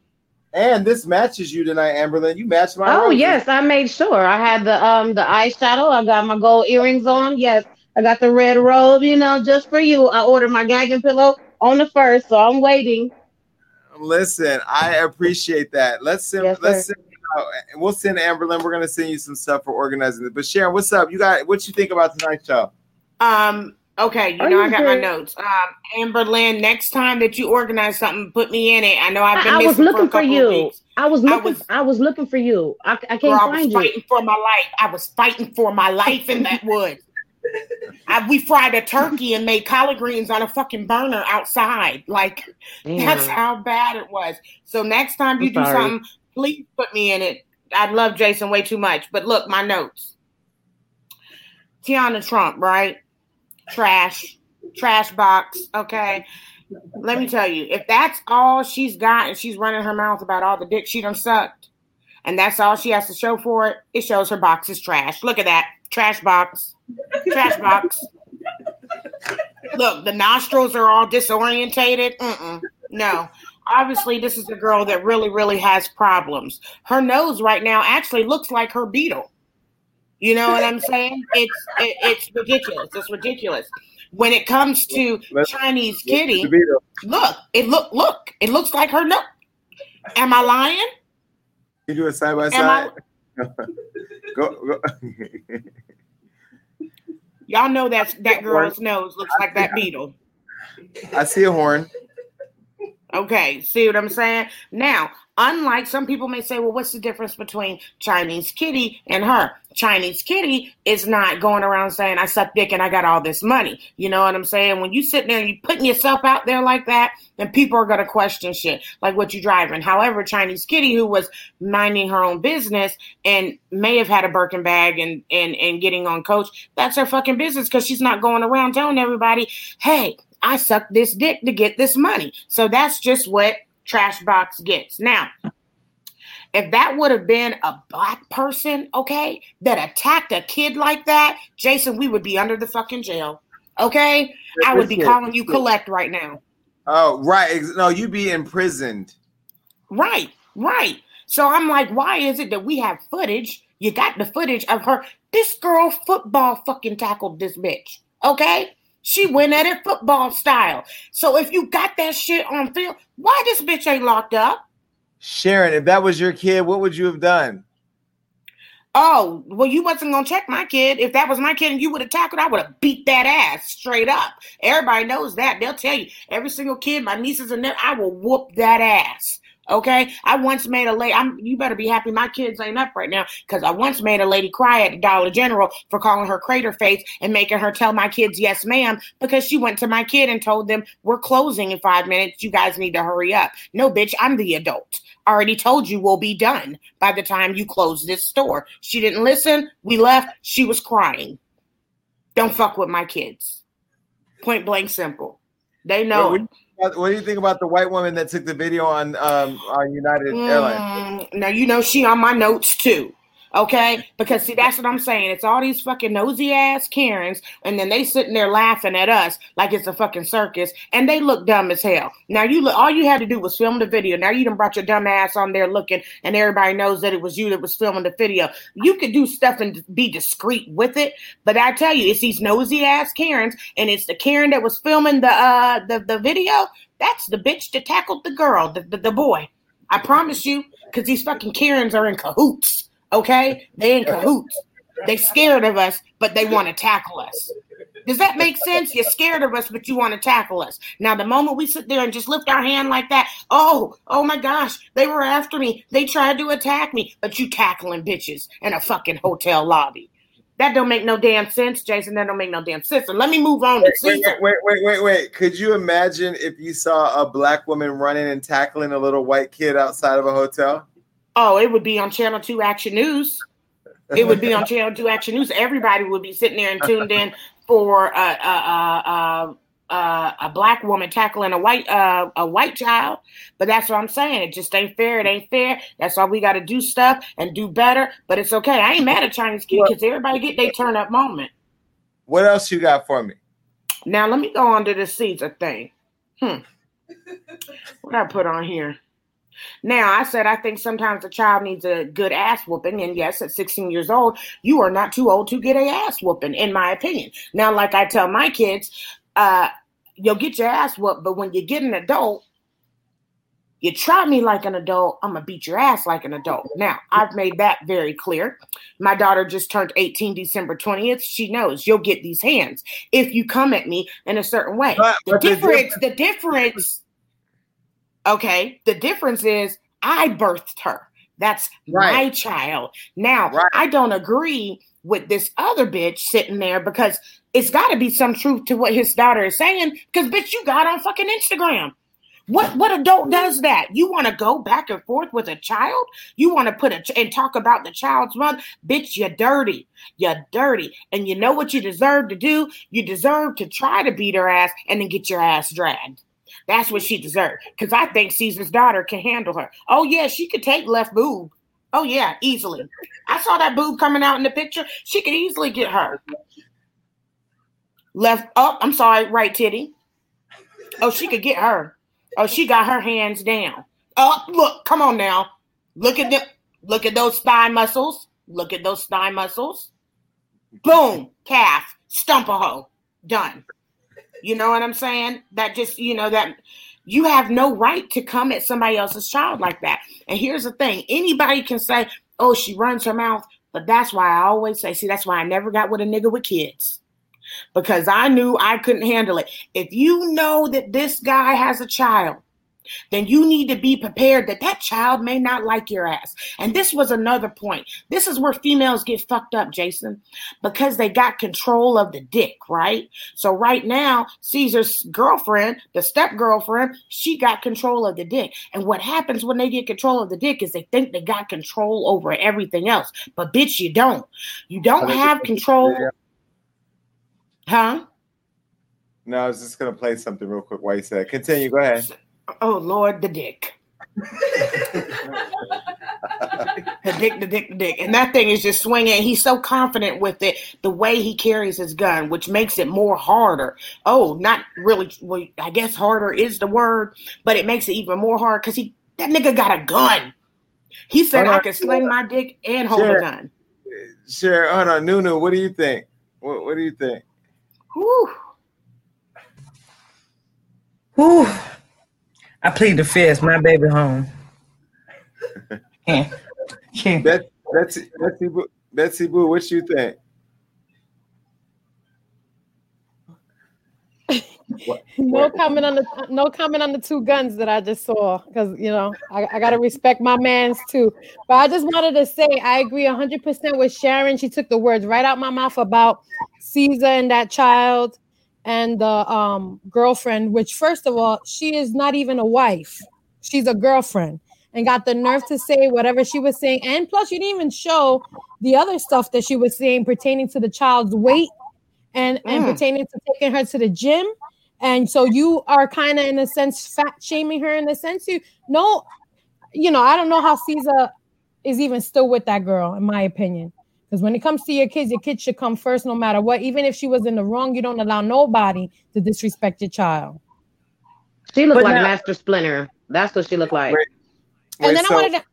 And this matches you tonight, Amber Lynn. You matched my Oh roses. yes, I made sure I had the um the eyeshadow. I got my gold earrings on. Yes, I got the red robe, you know, just for you. I ordered my gagging pillow on the first, so I'm waiting. Listen, I appreciate that. Let's send. Yes, let's sir. send. Uh, we'll send Amberlyn. We're gonna send you some stuff for organizing it. But Sharon, what's up? You got what you think about tonight's show? Um. Okay, you Are know you I got my notes. Um, Amberlynn, next time that you organize something, put me in it. I know I've been I, I missing was for a looking for couple you. I was I looking. was- I was looking for you. I, I can't Girl, I was you. fighting for my life. I was fighting for my life in that wood. I, we fried a turkey and made collard greens on a fucking burner outside. Like that's how bad it was. So next time you I'm do sorry. something, please put me in it. I love Jason way too much. But look, my notes. Teanna Trump, right? Trash, trash box. Okay. Let me tell you, if that's all she's got and she's running her mouth about all the dick she done sucked, and that's all she has to show for it, it shows her box is trash. Look at that. Trash box. Trash box. Look, the nostrils are all disorientated. Mm-mm. No. Obviously, this is a girl that really, really has problems. Her nose right now actually looks like her beetle. You know what I'm saying? It's it, it's ridiculous. It's ridiculous. When it comes to Let's- Chinese kitty, look, it look look, it looks like her nose. Am I lying? You do it side by Am side. go, go. Y'all know that that girl's nose looks like that beetle. I see a horn. Okay, see what I'm saying? Now, unlike some people may say, well, what's the difference between Chinese kitty and her? Chinese kitty is not going around saying, I suck dick and I got all this money. You know what I'm saying? When you sit there and you putting yourself out there like that, then people are going to question shit, like what you driving. However, Chinese kitty, who was minding her own business and may have had a Birkin bag and, and, and getting on coach, that's her fucking business because she's not going around telling everybody, hey, I sucked this dick to get this money. So that's just what Trash Box gets. Now, if that would have been a black person, okay, that attacked a kid like that, Jason, we would be under the fucking jail. Okay? I would be calling you collect right now. Oh, right. No, you'd be imprisoned. Right, right. So I'm like, why is it that we have footage? You got the footage of her. This girl football fucking tackled this bitch. Okay? She went at it football style. So if you got that shit on film, why this bitch ain't locked up? Sharon, if that was your kid, what would you have done? Oh, well, you wasn't gonna check my kid. If that was my kid and you would have tackled, I would have beat that ass straight up. Everybody knows that. They'll tell you. Every single kid, my nieces and them, I will whoop that ass. Okay, I once made a lady. I'm. You better be happy my kids ain't up right now because I once made a lady cry at the Dollar General for calling her crater face and making her tell my kids yes, ma'am, because she went to my kid and told them we're closing in five minutes. You guys need to hurry up. No, bitch, I'm the adult. I already told you we'll be done by the time you close this store. She didn't listen. We left. She was crying. Don't fuck with my kids. Point blank simple. They know. What, what, what do you think about the white woman that took the video on um, on United Airlines? Mm, now you know she on my notes too. Okay, because see that's what I'm saying. It's all these fucking nosy ass Karens, and then they sitting there laughing at us like it's a fucking circus, and they look dumb as hell. Now you look, all you had to do was film the video. Now you done brought your dumb ass on there looking, and everybody knows that it was you that was filming the video. You could do stuff and be discreet with it, but I tell you, it's these nosy ass Karens, and it's the Karen that was filming the uh the the video. That's the bitch that tackled the girl, the the, the boy. I promise you, because these fucking Karens are in cahoots. Okay, they in cahoots. They scared of us, but they want to tackle us. Does that make sense? You're scared of us, but you want to tackle us. Now, the moment we sit there and just lift our hand like that, oh, oh my gosh, they were after me. They tried to attack me, but you tackling bitches in a fucking hotel lobby. That don't make no damn sense, Jason. That don't make no damn sense. Let me move on Wait, wait, wait, wait, wait, wait. Could you imagine if you saw a black woman running and tackling a little white kid outside of a hotel? Oh, it would be on Channel 2 Action News. It would be on Channel 2 Action News. Everybody would be sitting there and tuned in for uh, uh, uh, a black woman tackling a white uh, a white child. But that's what I'm saying. It just ain't fair. It ain't fair. That's why we got to do stuff and do better. But it's okay. I ain't mad at Chinese kids because everybody get their turn up moment. What else you got for me? Now let me go on to the Ceaser thing. Hmm. What I put on here? Now, I said I think sometimes a child needs a good ass whooping, and yes, at 16 years old, you are not too old to get a ass whooping, in my opinion. Now, like I tell my kids, uh, you'll get your ass whooped, but when you get an adult, you try me like an adult, I'm gonna beat your ass like an adult. Now, I've made that very clear. My daughter just turned 18 December 20th. She knows you'll get these hands if you come at me in a certain way. But- the but the difference, the difference, okay, the difference is I birthed her. That's my child. Now, I don't agree with this other bitch sitting there because it's got to be some truth to what his daughter is saying. Because bitch, you got on fucking Instagram. What what adult does that? You want to go back and forth with a child? You want to put a ch- and talk about the child's mother? Bitch, you're dirty. You're dirty. And you know what you deserve to do? You deserve to try to beat her ass and then get your ass dragged. That's what she deserved. Because I think Ceaser's daughter can handle her. Oh yeah, she could take left boob. Oh yeah, easily. I saw that boob coming out in the picture. She could easily get her. Left oh, I'm sorry, right titty. Oh, she could get her. Oh, she got her hands down. Oh, look, come on now. Look at the look at those thigh muscles. Look at those thigh muscles. Boom, calf, stump a hoe. Done. You know what I'm saying? That just, you know, that you have no right to come at somebody else's child like that. And here's the thing anybody can say, oh, she runs her mouth. But that's why I always say, see, that's why I never got with a nigga with kids because I knew I couldn't handle it. If you know that this guy has a child, then you need to be prepared that that child may not like your ass. And this was another point. This is where females get fucked up, Jason, because they got control of the dick, right? So right now, Ceaser's girlfriend, the step girlfriend, she got control of the dick. And what happens when they get control of the dick is they think they got control over everything else. But bitch, you don't. You don't have control. Huh? No, I was just gonna play something real quick while you said. Continue. Go ahead. Oh Lord, the dick. the dick, the dick, the dick. And that thing is just swinging. He's so confident with it, the way he carries his gun, which makes it more harder. Oh, not really. Well, I guess harder is the word, but it makes it even more hard because he that nigga got a gun. He said Hold I on. can sling my dick and hold Sure. a gun. Sure. Hold on, Nunu. What do you think? What What do you think? Whew. Whew. I plead the fifth. My baby home. Yeah. Yeah. Bet, Betsy, Betsy, Boo, Betsy Boo, what you think? No comment on the no comment on the two guns that I just saw because you know I, I gotta respect my man's too. But I just wanted to say I agree hundred percent with Sharon. She took the words right out my mouth about Ceaser and that child and the um girlfriend. Which first of all, she is not even a wife. She's a girlfriend and got the nerve to say whatever she was saying. And plus, you didn't even show the other stuff that she was saying pertaining to the child's weight and and Mm. pertaining to taking her to the gym. And so you are kind of in a sense fat shaming her in a sense you no, you know, I don't know how Ceaser is even still with that girl, in my opinion. Because when it comes to your kids, your kids should come first no matter what. Even if she was in the wrong, you don't allow nobody to disrespect your child. She looked But like now- Master Splinter. That's what she looked like. And then I wanted to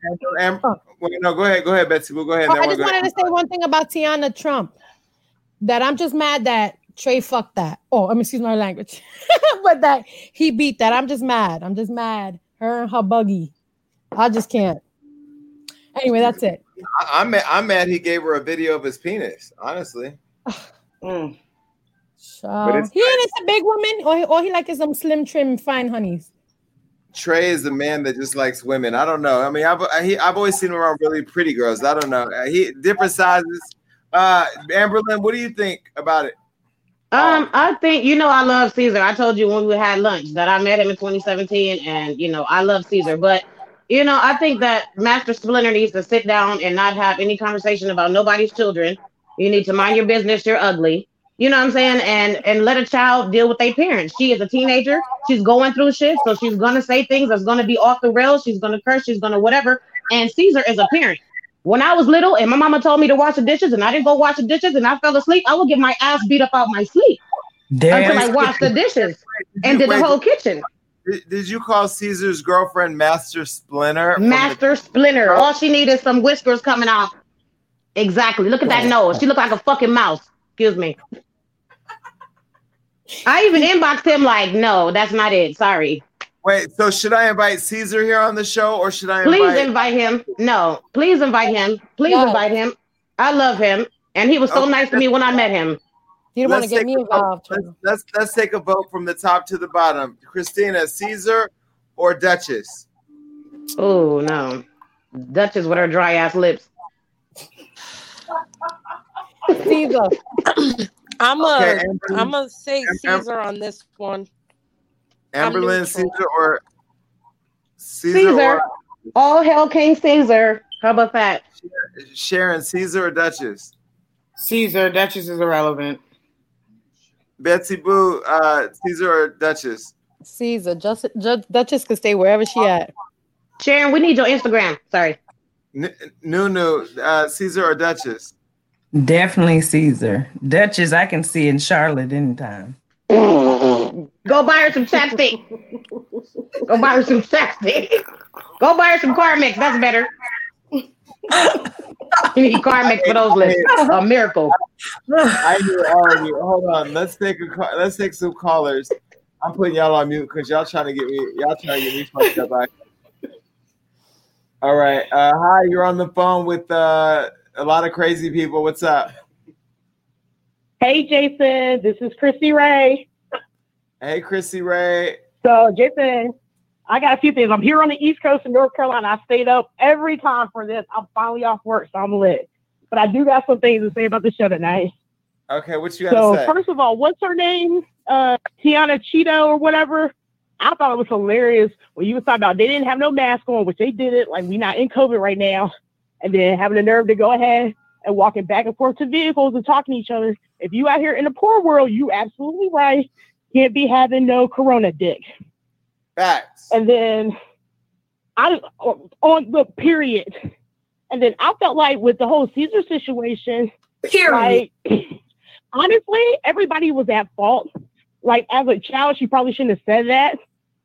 Am- oh. wait, no, go ahead, go ahead, Betsy Boo. Go ahead. Oh, I just go- wanted to say one thing about Teanna Trump. That I'm just mad that Trey fucked that. Oh, I mean, excuse my language, but that he beat that. I'm just mad. I'm just mad. Her and her buggy. I just can't. Anyway, that's it. I, I'm mad, I'm mad he gave her a video of his penis. Honestly, Mm. It's- he ain't into big woman, or he, or he like some slim trim fine honeys. Trey is a man that just likes women. I don't know. I mean, I've I, he, I've always seen him around really pretty girls. I don't know. He different sizes. Uh, Amberlyn, what do you think about it? Um, I think you know I love Ceaser. I told you when we had lunch that I met him in 2017, and you know I love Ceaser. But you know I think that Master Splinter needs to sit down and not have any conversation about nobody's children. You need to mind your business. You're ugly. You know what I'm saying? And and let a child deal with their parents. She is a teenager. She's going through shit, so she's gonna say things that's gonna be off the rails. She's gonna curse. She's gonna whatever. And Ceaser is a parent. When I was little and my mama told me to wash the dishes and I didn't go wash the dishes and I fell asleep, I would get my ass beat up out my sleep Damn. until I washed the dishes and did the whole kitchen. Did, did you call Ceaser's girlfriend Master Splinter? from the- Master Splinter. All she needed is some whiskers coming off. Exactly. Look at that oh. nose. She looked like a fucking mouse. Excuse me. I even inboxed him like, no, that's not it. Sorry. Wait, so should I invite Ceaser here on the show, or should I Please invite? invite him. No, please invite him. Please Yes. invite him. I love him. And he was so Okay. nice to me when I met him. You don't want Let's to get me involved. Let's, let's let's take a vote from the top to the bottom. Christina, Ceaser, or Duchess? Oh no. Duchess with her dry ass lips. Ceaser. I'm a Okay, Amber- I'm gonna say Am- Am- Ceaser on this one. I'm Amberlynn. Ceaser, or Ceaser, Ceaser. or All hell King Ceaser. How about that? Sharon, Ceaser or Duchess? Ceaser, Duchess is irrelevant. Betsy Boo, uh, Ceaser or Duchess? Ceaser. Just, just Duchess could stay wherever she at. Sharon, we need your Instagram. Sorry. N- Nunu, uh, Ceaser or Duchess? Definitely Ceaser. Duchess, I can see in Charlotte anytime. Go buy her some chapstick. Go buy her some chapstick. Go buy her some Carmex. That's better. You need Carmex for those lips. A miracle. I hear all of you. Hold on. Let's take a call. Let's take some callers. I'm putting y'all on mute because y'all trying to get me. Y'all trying to get me fucked up. I- All right. Uh, hi, you're on the phone with uh, a lot of crazy people. What's up? Hey, Jason, this is Chrissy Ray. Hey, Chrissy Ray. So, Jason, I got a few things. I'm here on the East Coast in North Carolina. I stayed up every time for this. I'm finally off work, so I'm lit. But I do got some things to say about the show tonight. Okay, what you got So, to say? first of all, what's her name? Uh, Tiana Cheeto or whatever. I thought it was hilarious when you was talking about they didn't have no mask on, which they did it. Like we not in COVID right now, and then having the nerve to go ahead and walking back and forth to vehicles and talking to each other. If you out here in the poor world, you absolutely right. Can't be having no corona dick. Facts. And then I on the period. And then I felt like with the whole Ceaser situation, Period. like honestly, everybody was at fault. Like as a child, she probably shouldn't have said that.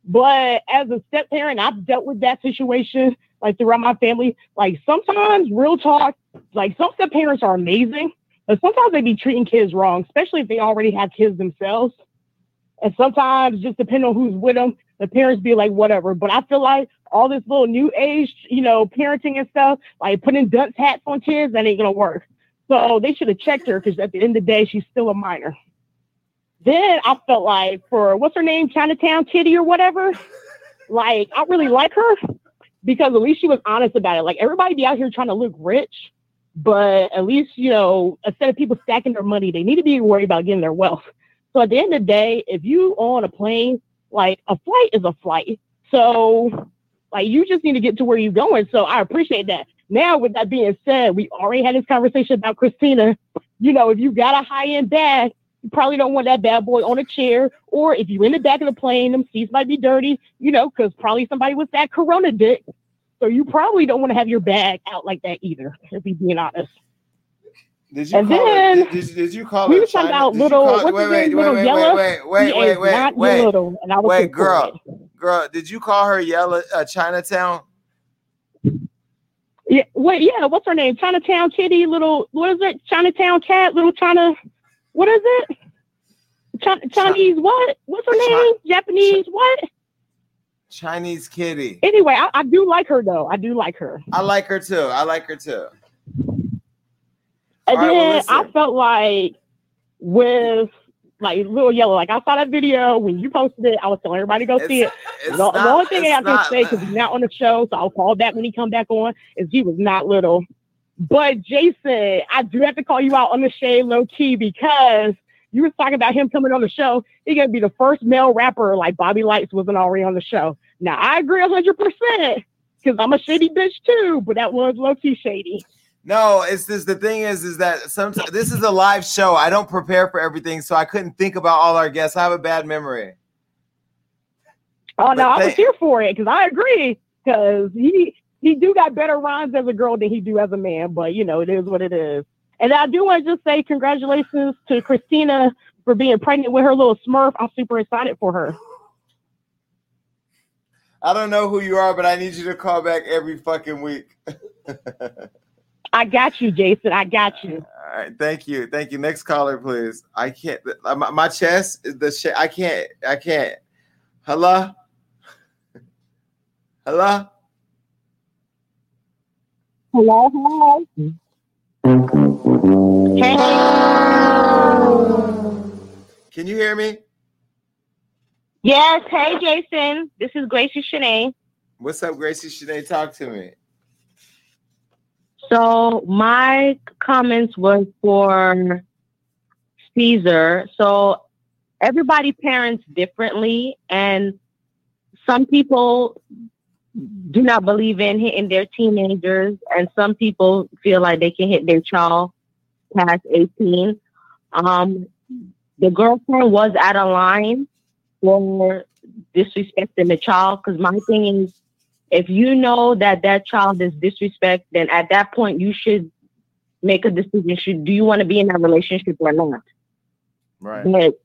But as a step parent, I've dealt with that situation like throughout my family. Like sometimes, real talk, like some step parents are amazing, but sometimes they be treating kids wrong, especially if they already have kids themselves. And sometimes, just depending on who's with them, the parents be like, whatever. But I feel like all this little new age, you know, parenting and stuff, like putting dunce hats on kids, that ain't gonna work. So they should have checked her because at the end of the day, she's still a minor. Then I felt like for what's her name, Chinatown Kitty or whatever, like I really like her because at least she was honest about it. Like everybody be out here trying to look rich, but at least you know instead of people stacking their money, they need to be worried about getting their wealth. So at the end of the day, if you on a plane, like a flight is a flight. So like you just need to get to where you're going. So I appreciate that. Now, with that being said, we already had this conversation about Christina. You know, if you got a high end bag, you probably don't want that bad boy on a chair. Or if you're in the back of the plane, them seats might be dirty, you know, because probably somebody with that corona dick. So you probably don't want to have your bag out like that either, if we being honest. Did you And call then her? Did, did, did you call we were talking about little, call- what's wait, wait, little wait, yellow. wait, wait, wait, wait, not wait, little, and I was wait, girl, it. girl. Did you call her yellow uh, Chinatown? Yeah, wait, yeah, what's her name? Chinatown Kitty, little, what is it? Chinatown Cat, little China, what is it? Chi- Chinese what? What's her name? Japanese what? Chinese kitty. Anyway, I, I do like her though. I do like her. I like her too. I like her too. And All right, well, then I felt like with like Little Yellow, like I saw that video when you posted it. I was telling everybody to go see it. it's The, the only thing I it's have to say because he's not on the show, so I'll call back when he come back on. Is he was not little, but Jason, I do have to call you out on the shade low key because you was talking about him coming on the show. He gonna be the first male rapper like Bobby Lytes wasn't already on the show. Now I agree hundred percent because I'm a shady bitch too, but that was low key shady. No, it's this. The thing is, is that sometimes this is a live show. I don't prepare for everything, so I couldn't think about all our guests. I have a bad memory. Oh no, But I was here for it because I agree because he he do got better rhymes as a girl than he do as a man. But you know, it is what it is. And I do want to just say congratulations to Christina for being pregnant with her little Smurf. I'm super excited for her. I don't know who you are, but I need you to call back every fucking week. I got you, Jason. I got you. All right, thank you, thank you. Next caller, please. I can't. uh, My, my chest, is the shit. I can't. I can't. Hello. Hello. Hello, Hello. Hey. Can you hear me? Yes. Hey, Jason. This is Gracie Shanae. What's up, Gracie? Shanae, talk to me. So my comments was for Ceaser. So everybody parents differently, and some people do not believe in hitting their teenagers, and some people feel like they can hit their child past 18. Um, the girlfriend was out of line for disrespecting the child because my thing is if you know that that child is disrespect, then at that point you should make a decision. Should do you want to be in that relationship or not? Right. But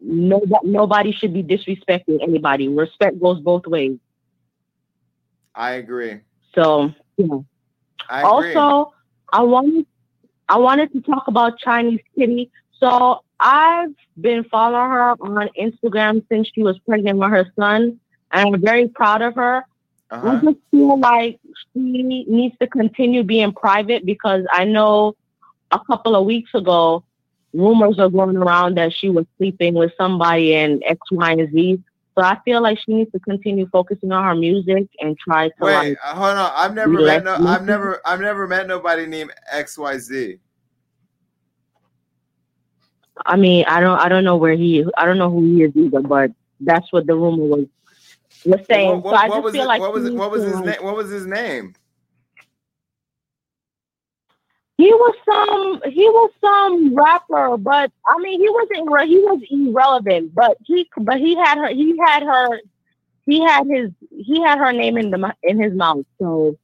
nobody, nobody should be disrespecting anybody. Respect goes both ways. I agree. So yeah. I agree. Also, I wanted I wanted to talk about Chinese Kitty. So I've been following her on Instagram since she was pregnant with her son, and I'm very proud of her. I Uh-huh. just feel like she needs to continue being private because I know a couple of weeks ago, rumors are going around that she was sleeping with somebody and X, Y, and Z. So I feel like she needs to continue focusing on her music and try to Wait, like. uh, hold on. I've never met no. I've never. I've never met nobody named X Y Z. I mean, I don't, I don't know where he, I don't know who he is either, but that's what the rumor was was saying. What, so I just was feel it, like what was it, what was his name? What was his name? He was some he was some rapper, but I mean he wasn't he was irrelevant, but he but he had her he had her he had his he had her name in the in his mouth. So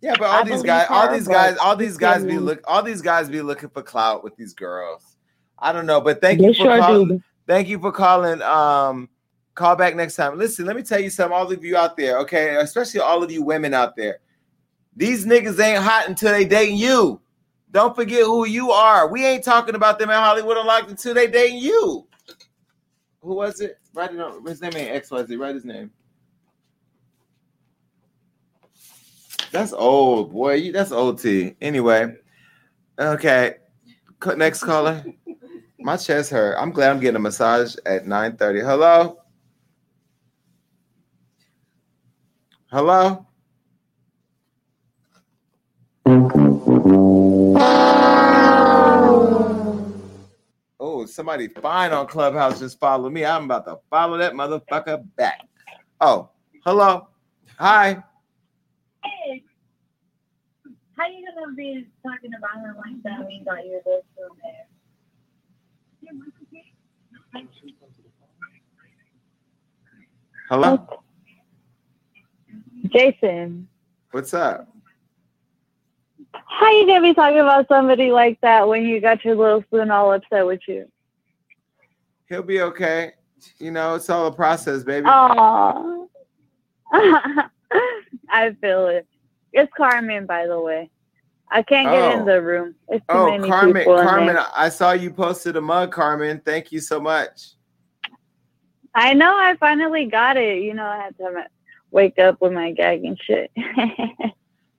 Yeah, but all I these guys, all these guys, all these guys be look, all these guys be looking for clout with these girls. I don't know, but thank you for sure calling. do. Thank you for calling. Um, call back next time. Listen, let me tell you something. All of you out there, okay, especially all of you women out there. These niggas ain't hot until they dating you. Don't forget who you are. We ain't talking about them in Hollywood Unlocked until they dating you. Who was it? Write it on. His name ain't XYZ. Write his name. That's old, boy. That's T. Anyway, okay. Next caller. My chest hurt. I'm glad I'm getting a massage at 9:30. Hello. Hello. Oh, somebody fine on Clubhouse just follow me. I'm about to follow that motherfucker back. Oh, hello. Hi. Hey, how you gonna be talking about her like that when you got your list from there? Hello. Jason, What's up? how you gonna be talking about somebody like that when you got your little spoon all upset with you? He'll be okay. You know, it's all a process, baby. Oh, I feel it. It's Carmen, by the way. I can't get Oh. in the room. It's too Oh, many Carmen, people Carmen. I saw you posted a mug, Carmen. Thank you so much. I know. I finally got it. You know, I had to wake up with my gag and shit.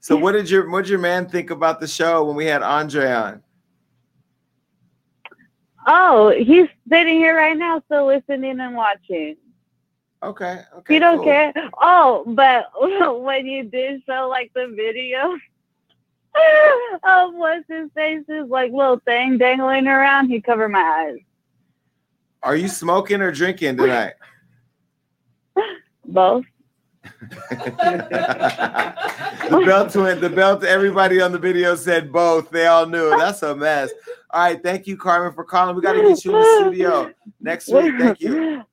So what did your what did your man think about the show when we had Andre on? oh, he's sitting here right now, still listening and watching. Okay, okay. you don't cool. care? Oh, but when you did show like the video of what's his face is like little thing dangling around, he covered my eyes. Are you smoking or drinking tonight? Both. the belt went. The belt. Everybody on the video said both. They all knew. That's a mess. All right. Thank you, Carmen, for calling. We got to get you in the studio next week. Thank you.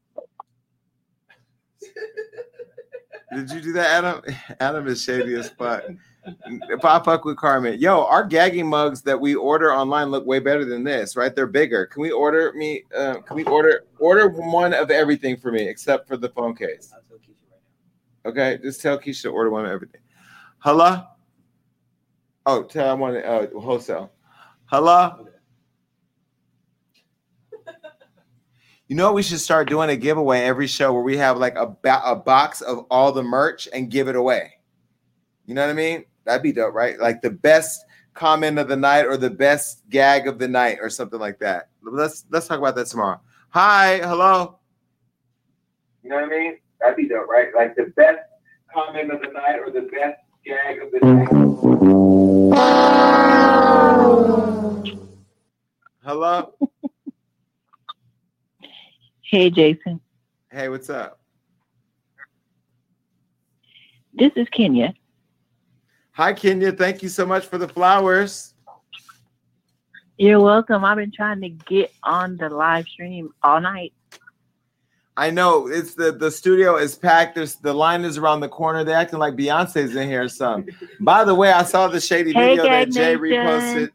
Did you do that, Adam? Adam is shady as fuck. I fuck with Carmen, yo, our gagging mugs that we order online look way better than this, right? They're bigger. Can we order me? Uh, can we order order one of everything for me except for the phone case? Okay, just tell Keisha to order one of everything. Hello. Oh, tell I want uh, wholesale. Hello. You know what we should start doing a giveaway every show where we have like a, ba- a box of all the merch and give it away. You know what I mean? That'd be dope, right? Like the best comment of the night or the best gag of the night or something like that. Let's let's talk about that tomorrow. Hi, hello. You know what I mean? That'd be dope, right? Like the best comment of the night or the best gag of the mm-hmm. night. Hello. Hey, Jason. Hey, what's up? This is Kenya. Hi, Kenya. Thank you so much for the flowers. You're welcome. I've been trying to get on the live stream all night. I know it's the the studio is packed. There's the line is around the corner. They're acting like Beyonce's in here. or something. By the way, I saw the shady Hey, video that Jay Nation. reposted.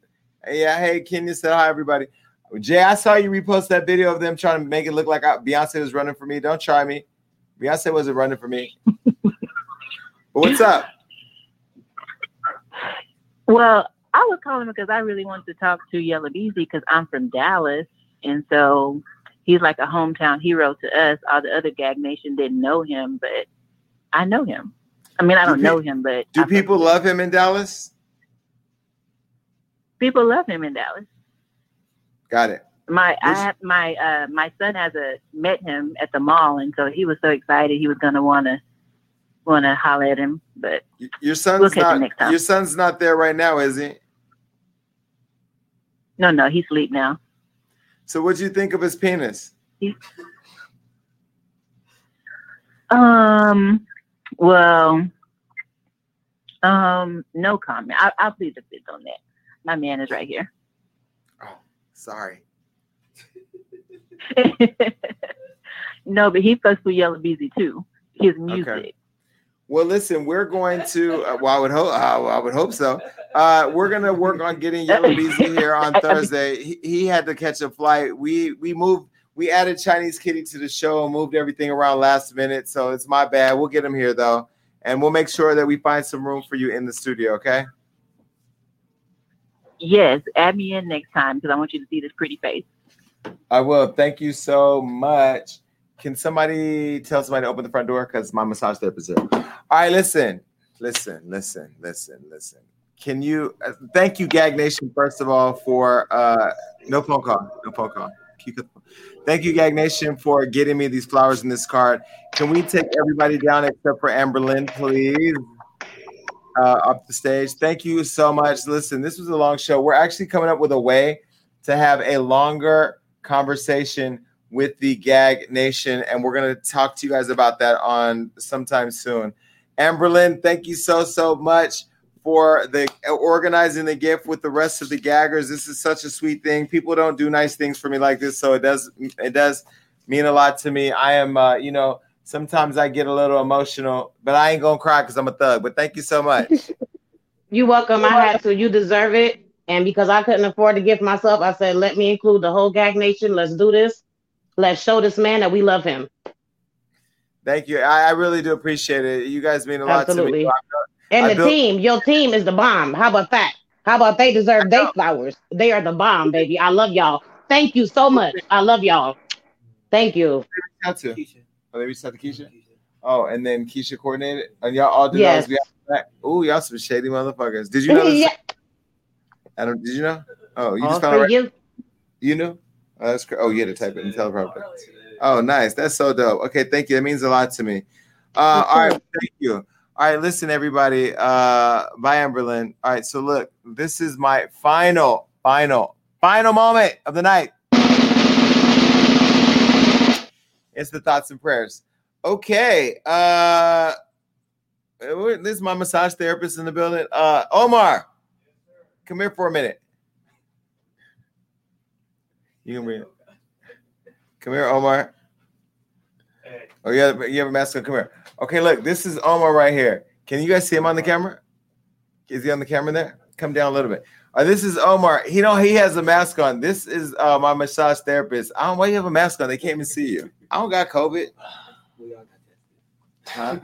Yeah, hey, Kenya said hi, everybody. Jay, I saw you repost that video of them trying to make it look like I- Beyonce was running for me. Don't try me. Beyonce wasn't running for me. but what's up? Well, I was calling because I really wanted to talk to Yella Beezy because I'm from Dallas, and so he's like a hometown hero to us. All the other Gag Nation didn't know him, but I know him. I mean, I Do don't pe- know him, but Do people love him in Dallas? people love him in Dallas. Got it. My I have my uh my son has a met him at the mall, and so he was so excited he was gonna wanna wanna holler at him, but Your son's We'll not. next time. Your son's not there right now, is he? no, no, he's asleep now. So, what do you think of his penis? Um, well, um, no comment. I, I'll plead the fifth on that. My man is right here. Oh, sorry. no, but he fucks with Yella Beezy too. His music. Well, listen, we're going to. Uh, well, I would hope. Uh, I would hope so. Uh, we're gonna work on getting Yella Beezy here on Thursday. He, he had to catch a flight. We we moved. We added Chinese Kitty to the show and moved everything around last minute. So it's my bad. We'll get him here though, and we'll make sure that we find some room for you in the studio. Okay. Yes, add me in next time because I want you to see this pretty face. I will. Thank you so much. Can somebody tell somebody to open the front door? Because my massage therapist is there. All right, listen, listen, listen, listen, listen. Can you uh, thank you, Gag Nation, first of all, for uh no phone call, no phone call. Thank you, Gag Nation, for getting me these flowers in this card. Can we take everybody down except for Amber Lynn, please? Uh, up the stage. Thank you so much. Listen, this was a long show. We're actually coming up with a way to have a longer conversation with the Gag Nation, and we're to talk to you guys about that on sometime soon. Amberlyn, thank you so so much for the organizing the gift with the rest of the gaggers. This is such a sweet thing. People don't do nice things for me like this, so it does it does mean a lot to me. I am, uh, you know, sometimes I get a little emotional, but I ain't gonna cry because I'm a thug. But thank you so much. You're welcome. I had to. You deserve it. And because I couldn't afford to gift myself, I said, let me include the whole Gag Nation. Let's do this. Let's show this man that we love him. Thank you. I, I really do appreciate it. You guys mean a lot Absolutely. to me. And I the built- team, your team is the bomb. How about that? How about they deserve their flowers? They are the bomb, baby. I love y'all. Thank you so much. I love y'all. Thank you. Out to. Oh, they reached out to Keisha. Oh, and then Keisha coordinated, and y'all all did Yes. those. We got back. Ooh, y'all some shady motherfuckers. Did you know this? Yeah. Adam, did you know? Oh, you All just found out. Right? you. You knew? Oh, that's cra- oh, you had to type it in teleprompter. Oh, nice. That's so dope. Okay, thank you. That means a lot to me. Uh, all right, thank you. All right, listen, everybody. Uh, bye, Amberlyn. All right, so look, this is my final, final, final moment of the night. It's the thoughts and prayers. Okay. Uh, this is my massage therapist in the building. Uh, Omar, come here for a minute. You can bring it. Come here, Omar. Oh, you have, you have a mask on. Come here. Okay, look, this is Omar right here. Can you guys see him on the camera? Is he on the camera there? Come down a little bit. Uh, this is Omar. He know he has a mask on. This is uh, my massage therapist. I don't why you have a mask on. They can't even see you. I don't got COVID. Huh?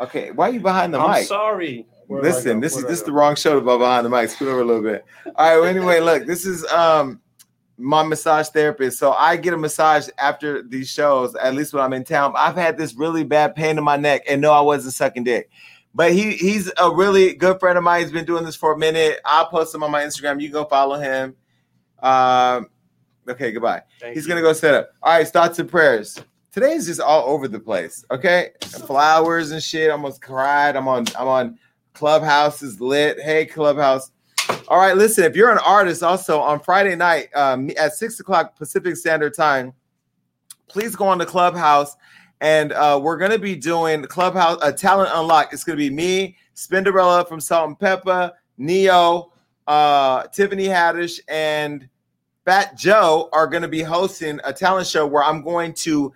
Okay, why are you behind the I'm mic? sorry. Where Listen, this is Where do I this is the wrong show to be behind the mic. Scoot over a little bit. All right. Well, anyway, look, this is um my massage therapist. So I get a massage after these shows, at least when I'm in town. I've had this really bad pain in my neck, and no, I wasn't sucking dick. But he he's a really good friend of mine. He's been doing this for a minute. I'll post him on my Instagram. You go follow him. Um, okay, goodbye. he's gonna go set up. All right, thoughts and prayers. Today's just all over the place. Okay, flowers and shit. I almost cried. I'm on. I'm on. Clubhouse is lit. Hey, Clubhouse. All right, listen. If you're an artist, also on Friday night um, at six o'clock Pacific Standard Time, please go on the Clubhouse, and uh, we're gonna be doing Clubhouse a talent unlock. It's gonna be me, Spinderella from Salt and Pepper, Ne-Yo, uh, Tiffany Haddish, and Fat Joe are going to be hosting a talent show where I'm going to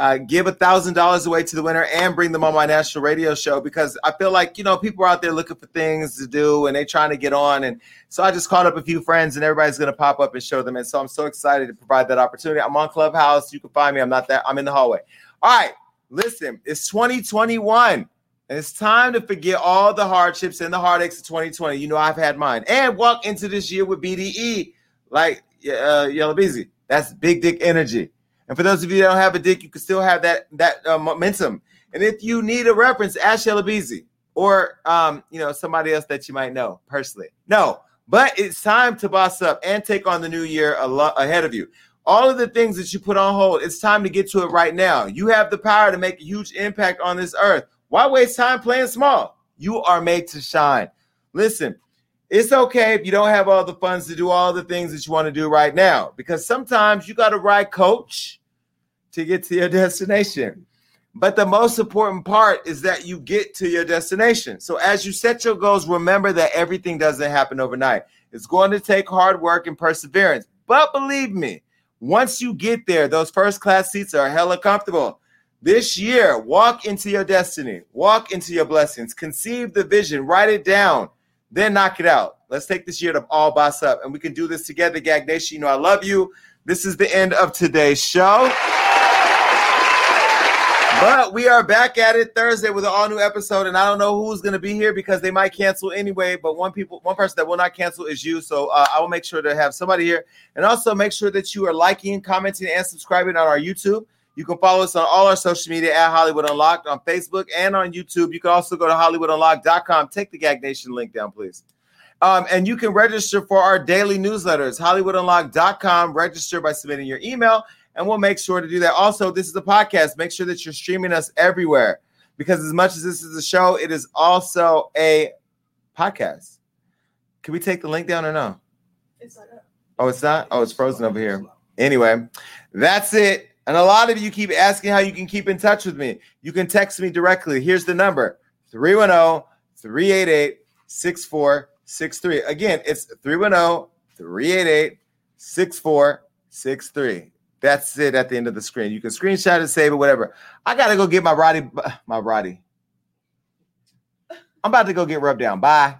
uh, give a thousand dollars away to the winner and bring them on my national radio show because I feel like you know people are out there looking for things to do and they're trying to get on and so I just called up a few friends and everybody's going to pop up and show them and so I'm so excited to provide that opportunity. I'm on Clubhouse. You can find me. I'm not that. I'm in the hallway. All right, listen. It's 2021. And it's time to forget all the hardships and the heartaches of 2020. You know, I've had mine. And walk into this year with BDE, like uh, Yella Beezy. That's big dick energy. And for those of you that don't have a dick, you can still have that that uh, momentum. And if you need a reference, ask Yella or um, you know somebody else that you might know personally. No, but it's time to boss up and take on the new year a ahead of you. All of the things that you put on hold, it's time to get to it right now. You have the power to make a huge impact on this earth. Why waste time playing small? You are made to shine. Listen, it's okay if you don't have all the funds to do all the things that you want to do right now because sometimes you got to ride coach to get to your destination. But the most important part is that you get to your destination. So as you set your goals, remember that everything doesn't happen overnight. It's going to take hard work and perseverance. But believe me, once you get there, those first class seats are hella comfortable. This year, walk into your destiny, walk into your blessings, conceive the vision, write it down, then knock it out. Let's take this year to all boss up, and we can do this together, Gag Nation. You know, I love you. This is the end of today's show. But we are back at it Thursday with an all new episode, and I don't know who's going to be here because they might cancel anyway. But one people, one person that will not cancel is you. So uh, I will make sure to have somebody here, and also make sure that you are liking, commenting, and subscribing on our YouTube. You can follow us on all our social media at Hollywood Unlocked on Facebook and on YouTube. You can also go to HollywoodUnlocked.com. Take the Gag Nation link down, please. Um, and you can register for our daily newsletters, HollywoodUnlocked.com. Register by submitting your email, and we'll make sure to do that. Also, this is a podcast. Make sure that you're streaming us everywhere because as much as this is a show, it is also a podcast. Can we take the link down or no? Oh, it's not? Oh, it's frozen over here. Anyway, that's it. And a lot of you keep asking how you can keep in touch with me. You can text me directly. Here's the number 310 388 6463. Again, it's 310 388 6463. That's it at the end of the screen. You can screenshot it, save it, whatever. I got to go get my Roddy, my Roddy. I'm about to go get rubbed down. Bye.